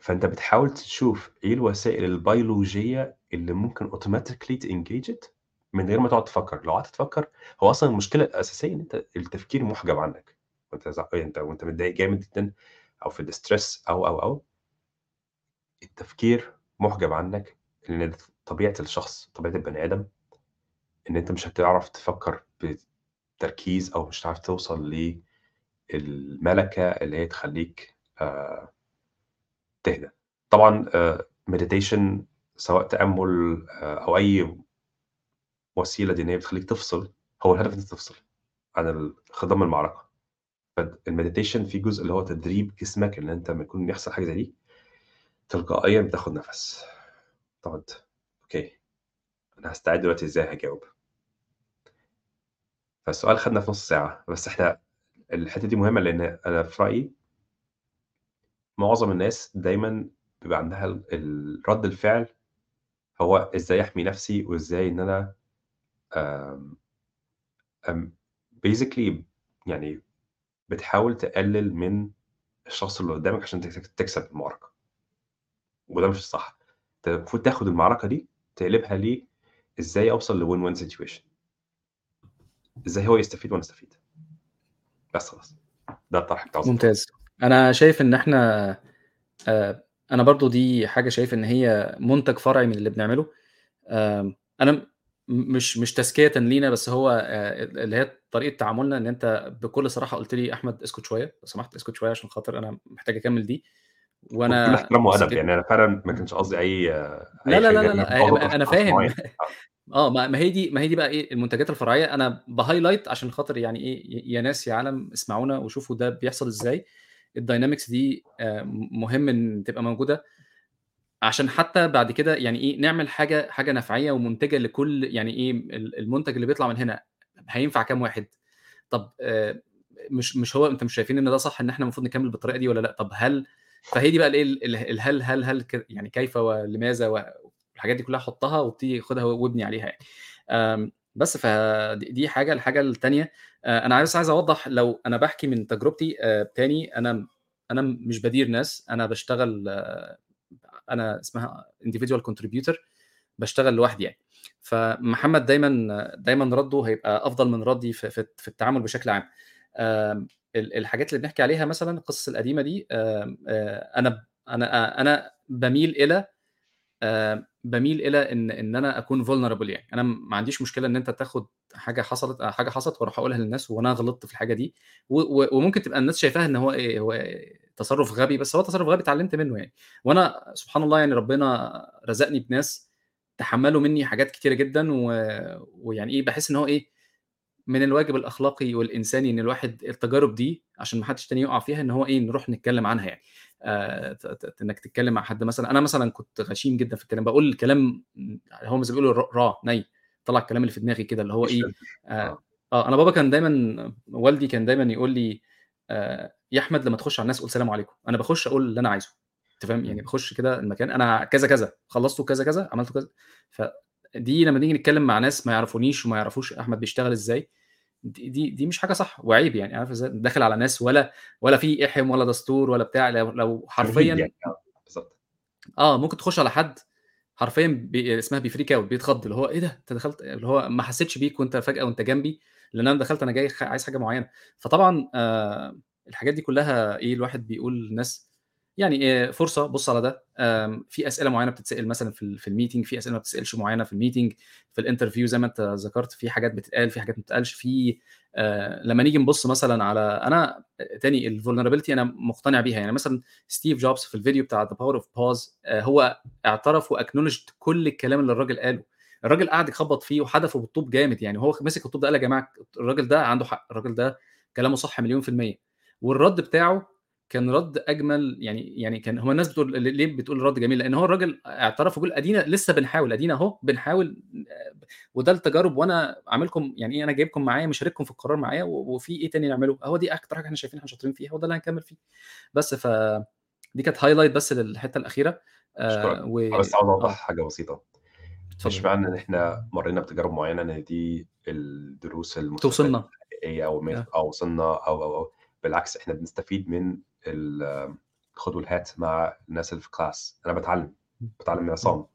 فأنت بتحاول تشوف إيه الوسائل البيولوجية اللي ممكن automatically ت engage من غير ما تقعد تفكر. لو قعدت تفكر هو أصلا المشكلة الأساسية إن أنت التفكير محجب عنك. وأنت زع- أنت وأنت متضايق جامد جدا أو في ال stress أو أو أو. التفكير محجب عنك لأن طبيعة الشخص طبيعة البني آدم إن أنت مش هتعرف تفكر بتركيز أو مش هتعرف توصل للملكه اللي هي تخليك آه، تهدى. طبعا meditation سواء تأمل آه، أو أي وسيلة دينية بتخليك تفصل. هو الهدف انك تفصل عن خضم المعركة. فال meditation في جزء اللي هو تدريب جسمك إن أنت لما يكون يحصل حاجة زي دي تلقائيا بتاخد نفس. تقعد okay. أنا هستعد دلوقتي إزاي هجاوب؟ فالسؤال خدنا في نص ساعة بس إحنا الحتة دي مهمة لأن أنا في رأيي معظم الناس دايما بيبقى عندها رد الفعل هو إزاي أحمي نفسي وإزاي إن أنا basically يعني بتحاول تقلل من الشخص اللي قدامك عشان تك- تكسب المعركة. وده مش الصح. انت المفروض تاخد المعركة دي تقلبها ليه إزاي اوصل ل win-win situation إزاي هو يستفيد وأنا استفيد. بس خلاص. ده الطرح بتاع. ممتاز. أنا شايف إن إحنا آآ أنا برضه دي حاجة شايف إن هي مُنتَج فرعي من اللي بنعمله. م مش مش تزكيةً لينا، بس هو ال اللي هي طريقة تعاملنا إن أنت بكل صراحة قُلت لي: "أحمد اسكت شوية، لو سمحت اسكت شوية عشان خاطر أنا محتاج أكمّل دي." وبكل وأنا احترام سكِتّ. يعني أنا فعلًا ما كانش قصدي أي لا، لا، لا، لا، في شخص فاهم. (laughs) آه. آه، ما هي دي ما هي دي بقى إيه، المنتجات الفرعية أنا بhighlight عشان خاطر يعني ي يا ناس يا عالم اسمعونا وشوفوا ده بيحصل إزاي. الdynamics دي م مهم إن تبقى موجودة، عشان حتى بعد كده يعني إيه، نعمل حاجة حاجة نفعية ومنتجة لكل يعني ال المنتج اللي بيطلع من هنا هينفع كام واحد؟ طب آآ مش مش هو أنتم مش شايفين إن ده صح إن إحنا المفروض نكمّل بالطريقة دي والّا لأ؟ طب هل فهي دي بقى الإيه، ال الهل، هل، هل يعني كيف ولماذا والحاجات دي كلّها حُطّها وابتدي خُدها وابني عليها يعني. بس فد دي حاجة، الحاجة التانية آآ أنا بس عايز أوضّح لو أنا باحكي من تجربتي آآ تاني أنا م أنا مش بادير ناس، أنا باشتغل أنا اسمها individual contributor باشتغل لوحدي يعني. فمحمد دايمًا دايمًا رَدُّه هيبقى أفضل من ردّي في في التعامل بشكل عام. الحاجات اللي بنحكي عليها مثلًا القصص القديمة دي آمم آآ أنا ب أنا أ أنا باميل إلى آآ باميل إلى إن إن أنا أكون vulnerable يعني. أنا ما عنديش مشكلة إن أنت تاخد حاجة حصلت حاجة حصلت وأروح أقولها للناس وأنا غلطت في الحاجة دي، وممكن تبقى الناس شايفاها إن هو إيه، هو تصرُّف غبي، بس هو تصرُّف غبي اتعلّمت منّه يعني. وأنا سبحان الله يعني ربنا رزقني بناس تحمّلوا منّي حاجات كتيرة جدًا و ويعني إيه، باحس إن هو إيه، من الواجب الأخلاقي والإنساني إن الواحد التجارب دي عشان ما حدّش تاني يُقع فيها إن هو إيه، نروح نتكلّم عنها يعني. ت إنّك تتكلّم مع حد مثلًا أنا مثلًا كنت غشيم جدًا في الكلام، باقول الكلام م هم زي ما بيقولوا ر raw نَي، باطلّع الكلام اللي في دماغي كده اللي هو. آآ آه. آه. أنا بابا كان دايمًا والدي كان دايمًا يقول لي: "آآ يا أحمد لمّا تخُش على الناس قُل سلام عليكم." أنا باخُش أقول اللي أنا عايزه. أنت فاهم؟ يعني. باخُش كده المكان أنا كذا، كذا، خلّصتوا كذا، كذا، عملتوا كذا. فدي لمّا نيجي نتكلّم مع ناس ما يعرفونيش وما يعرفوش أحمد بيشتغل إزاي، دي دي دي مش حاجة صح وعيب يعني عارف إزاي؟ داخل على ناس ولا ولا في إحِم ولا دستور ولا بتاع، لو لو حرفيًا يعني آه، بالضبط. آه. ممكن تخُش على حد حرفيًا ب اسمها بيfreak out بيتخض، اللي هو إيه ده أنت دخلت اللي هو ما حسّيتش بيك وأنت فجأة وأنت جنبي، لإن أنا دخلت أنا جاي عايز حاجة معيّنة. فطبعًا آآ الحاجات دي كلّها إيه، الواحد بيقول للناس يعني آآ فرصة بُص على ده، في أسئلة معيّنة بتتسأل مثلًا في في الmeeting، في أسئلة ما بتتسألش معيّنة في الmeeting، في الinterview زي ما أنت ذكرت، في حاجات بتتقال، في حاجات ما بتتقالش، في آآ لمّا نيجي نبُص مثلًا على أنا تاني الvulnerability أنا مقتنع بيها. يعني مثلًا Steve Jobs في الفيديو بتاع Power of Pause آآ هو اعترف وacknowledged كل الكلام اللي الراجل قاله. الراجل قعد يخبّط فيه وحدفه بالطوب جامد يعني، وهو خ ماسك الطوب ده قال: "يا جماعة الراجل ده عنده حق، الراجل ده كلامه صح مليون في المِيّة." والرَد بتاعه كان رَد أجمل يعني يعني كان هو الناس بتقول ليه بتقول رَد جميل؟ لإن هو الراجل اعترف وبيقول أدينا لسه بنحاول، أدينا أهو بنحاول آآ وده التجارب وأنا عاملكم يعني إيه، أنا جايبكم معايا مشارككم في القرار معايا وفي إيه تاني نعمله؟ أهو دي أكتر حاجة إحنا شايفين إحنا شاطرين فيها وده اللي هنكمّل فيه. بس ف دي كانت highlight بس للحتّة الأخيرة أشكرك. آآ و بس عاوز أوضّح آه. حاجة بسيطة. مش. معنى إن إحنا مرّينا بتجارب معيّنة إن دي الدروس توصلنا. م آه. آه وصلنا أو، أو، أو. بالعكس إحنا بنستفيد من ال الخُد والهات مع الناس اللي في الclass. أنا باتعلّم، إمم. باتعلّم من. عصام،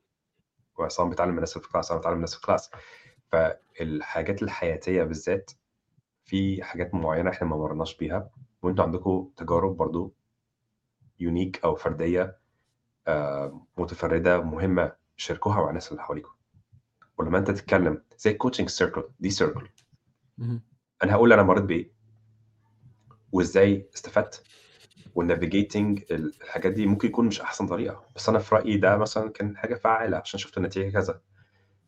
وعصام بيتعلّم من الناس اللي في الclass، أنا باتعلّم من الناس في الclass. فالحاجات الحياتية بالذات، في حاجات معيّنة إحنا ما مرّيناش بيها وأنتم عندكم تجارب برضه unique أو فردية آآ متفردة مهمة شاركوها مع الناس اللي حواليكم. ولمّا أنت تتكلّم زي الcoaching circle دي. اهم. أنا هاقول أنا مرّيت بإيه. وإزاي استفدت ال الحاجات دي ممكن يكون مش أحسن طريقة، بس أنا في رأيي ده مثلًا كان حاجة فعّالة عشان شُفت النتيجة كذا.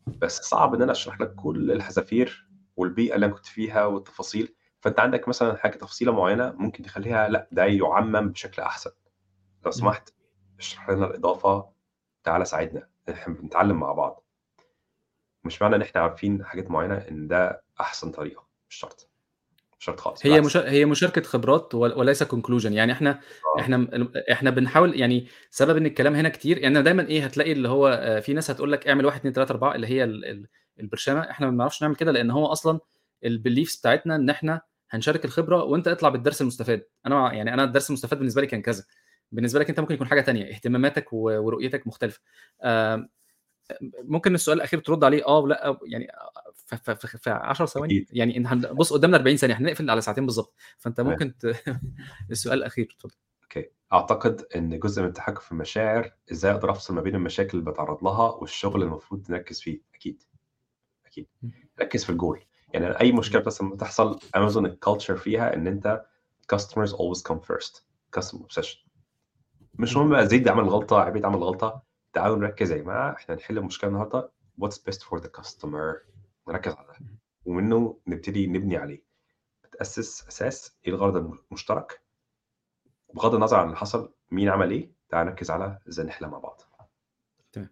بس صعب إن أنا أشرح لك كل الحذافير والبيئة اللي أنا كنت فيها والتفاصيل، فأنت عندك مثلًا حاجة تفصيلة معيّنة ممكن تخلّيها لأ، ده يُعمّم بشكل أحسن. لو. سمحت اشرح لنا الإضافة، تعالَ ساعدنا، إحنا بنتعلّم مع بعض. مش معنى إن إحنا عارفين حاجات معيّنة إن ده أحسن طريقة، مش شرط. مش شرط خالص هي. مشا هي مشاركة خبرات وليس conclusion. يعني إحنا آه. إحنا م إحنا بنحاول يعني سبب إن الكلام هنا كتير يعني دايمًا إيه، هتلاقي اللي هو آآ في ناس هتقول لك اعمل 1، 2، 3، 4 اللي هي ال ال البرشامة، إحنا ما بنعرفش نعمل كده لإن هو أصلًا الbeliefs بتاعتنا إن إحنا هنشارك الخبرة وأنت اطلع بالدرس المستفاد. مع يعني أنا الدرس المستفاد بالنسبة لي كان كذا، بالنسبة لك أنت ممكن يكون حاجة تانية، اهتماماتك ورؤيتك مختلفة. آمم ممكن السؤال الأخير ترُد عليه آه ولأ يعني في 10 ثواني؟ يعني هن بُص قدّامنا 40 ثانية، هنقفل على ساعتين بالضبط، فأنت تمام. ممكن ت (laughs) السؤال الأخير، اتفضل. أوكي. أعتقد إن جزء من التحكم في المشاعر إزاي أقدر أفصل ما بين المشاكل اللي باتعرّض لها والشغل المفروض نركّز فيه، أكيد. إمم. ركّز في الgoal. يعني أي مشكلة إمم. مثلًا بتحصل Amazon الculture فيها إن أنت customers always come first customer obsession. مش. مهم بقى زيد عمل غلطة، عبيد عمل غلطة، تعالوا نركّز يا جماعة إحنا هنحل المشكلة النهارده what's best for the customer نركّز على ده،. ومنّه نبتدي نبني عليه. بتأسس أساس إيه الغرض الم المشترك بغض النظر عن اللي حصل، مين عمل إيه، تعالَ نركّز على إزاي نحلها مع بعض. تمام.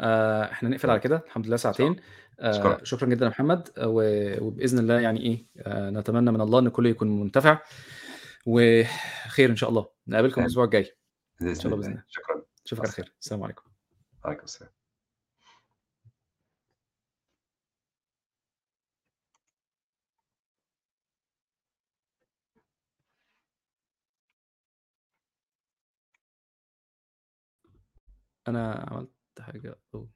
آآ إحنا نقفل على. كده، الحمد لله ساعتين. أشكرك. شكرًا جدًا يا محمد، و وبإذن الله يعني إيه، آآ نتمنى من الله إن الكل يكون منتفع، وخير إن شاء الله. نقابلكم آمين. الأسبوع الجاي. بإذن شاء الله بإذن الله. شكرًا. أشوفك مع على. خير. السلام عليكم. وعليكم السلام. أنا عملت حاجة أو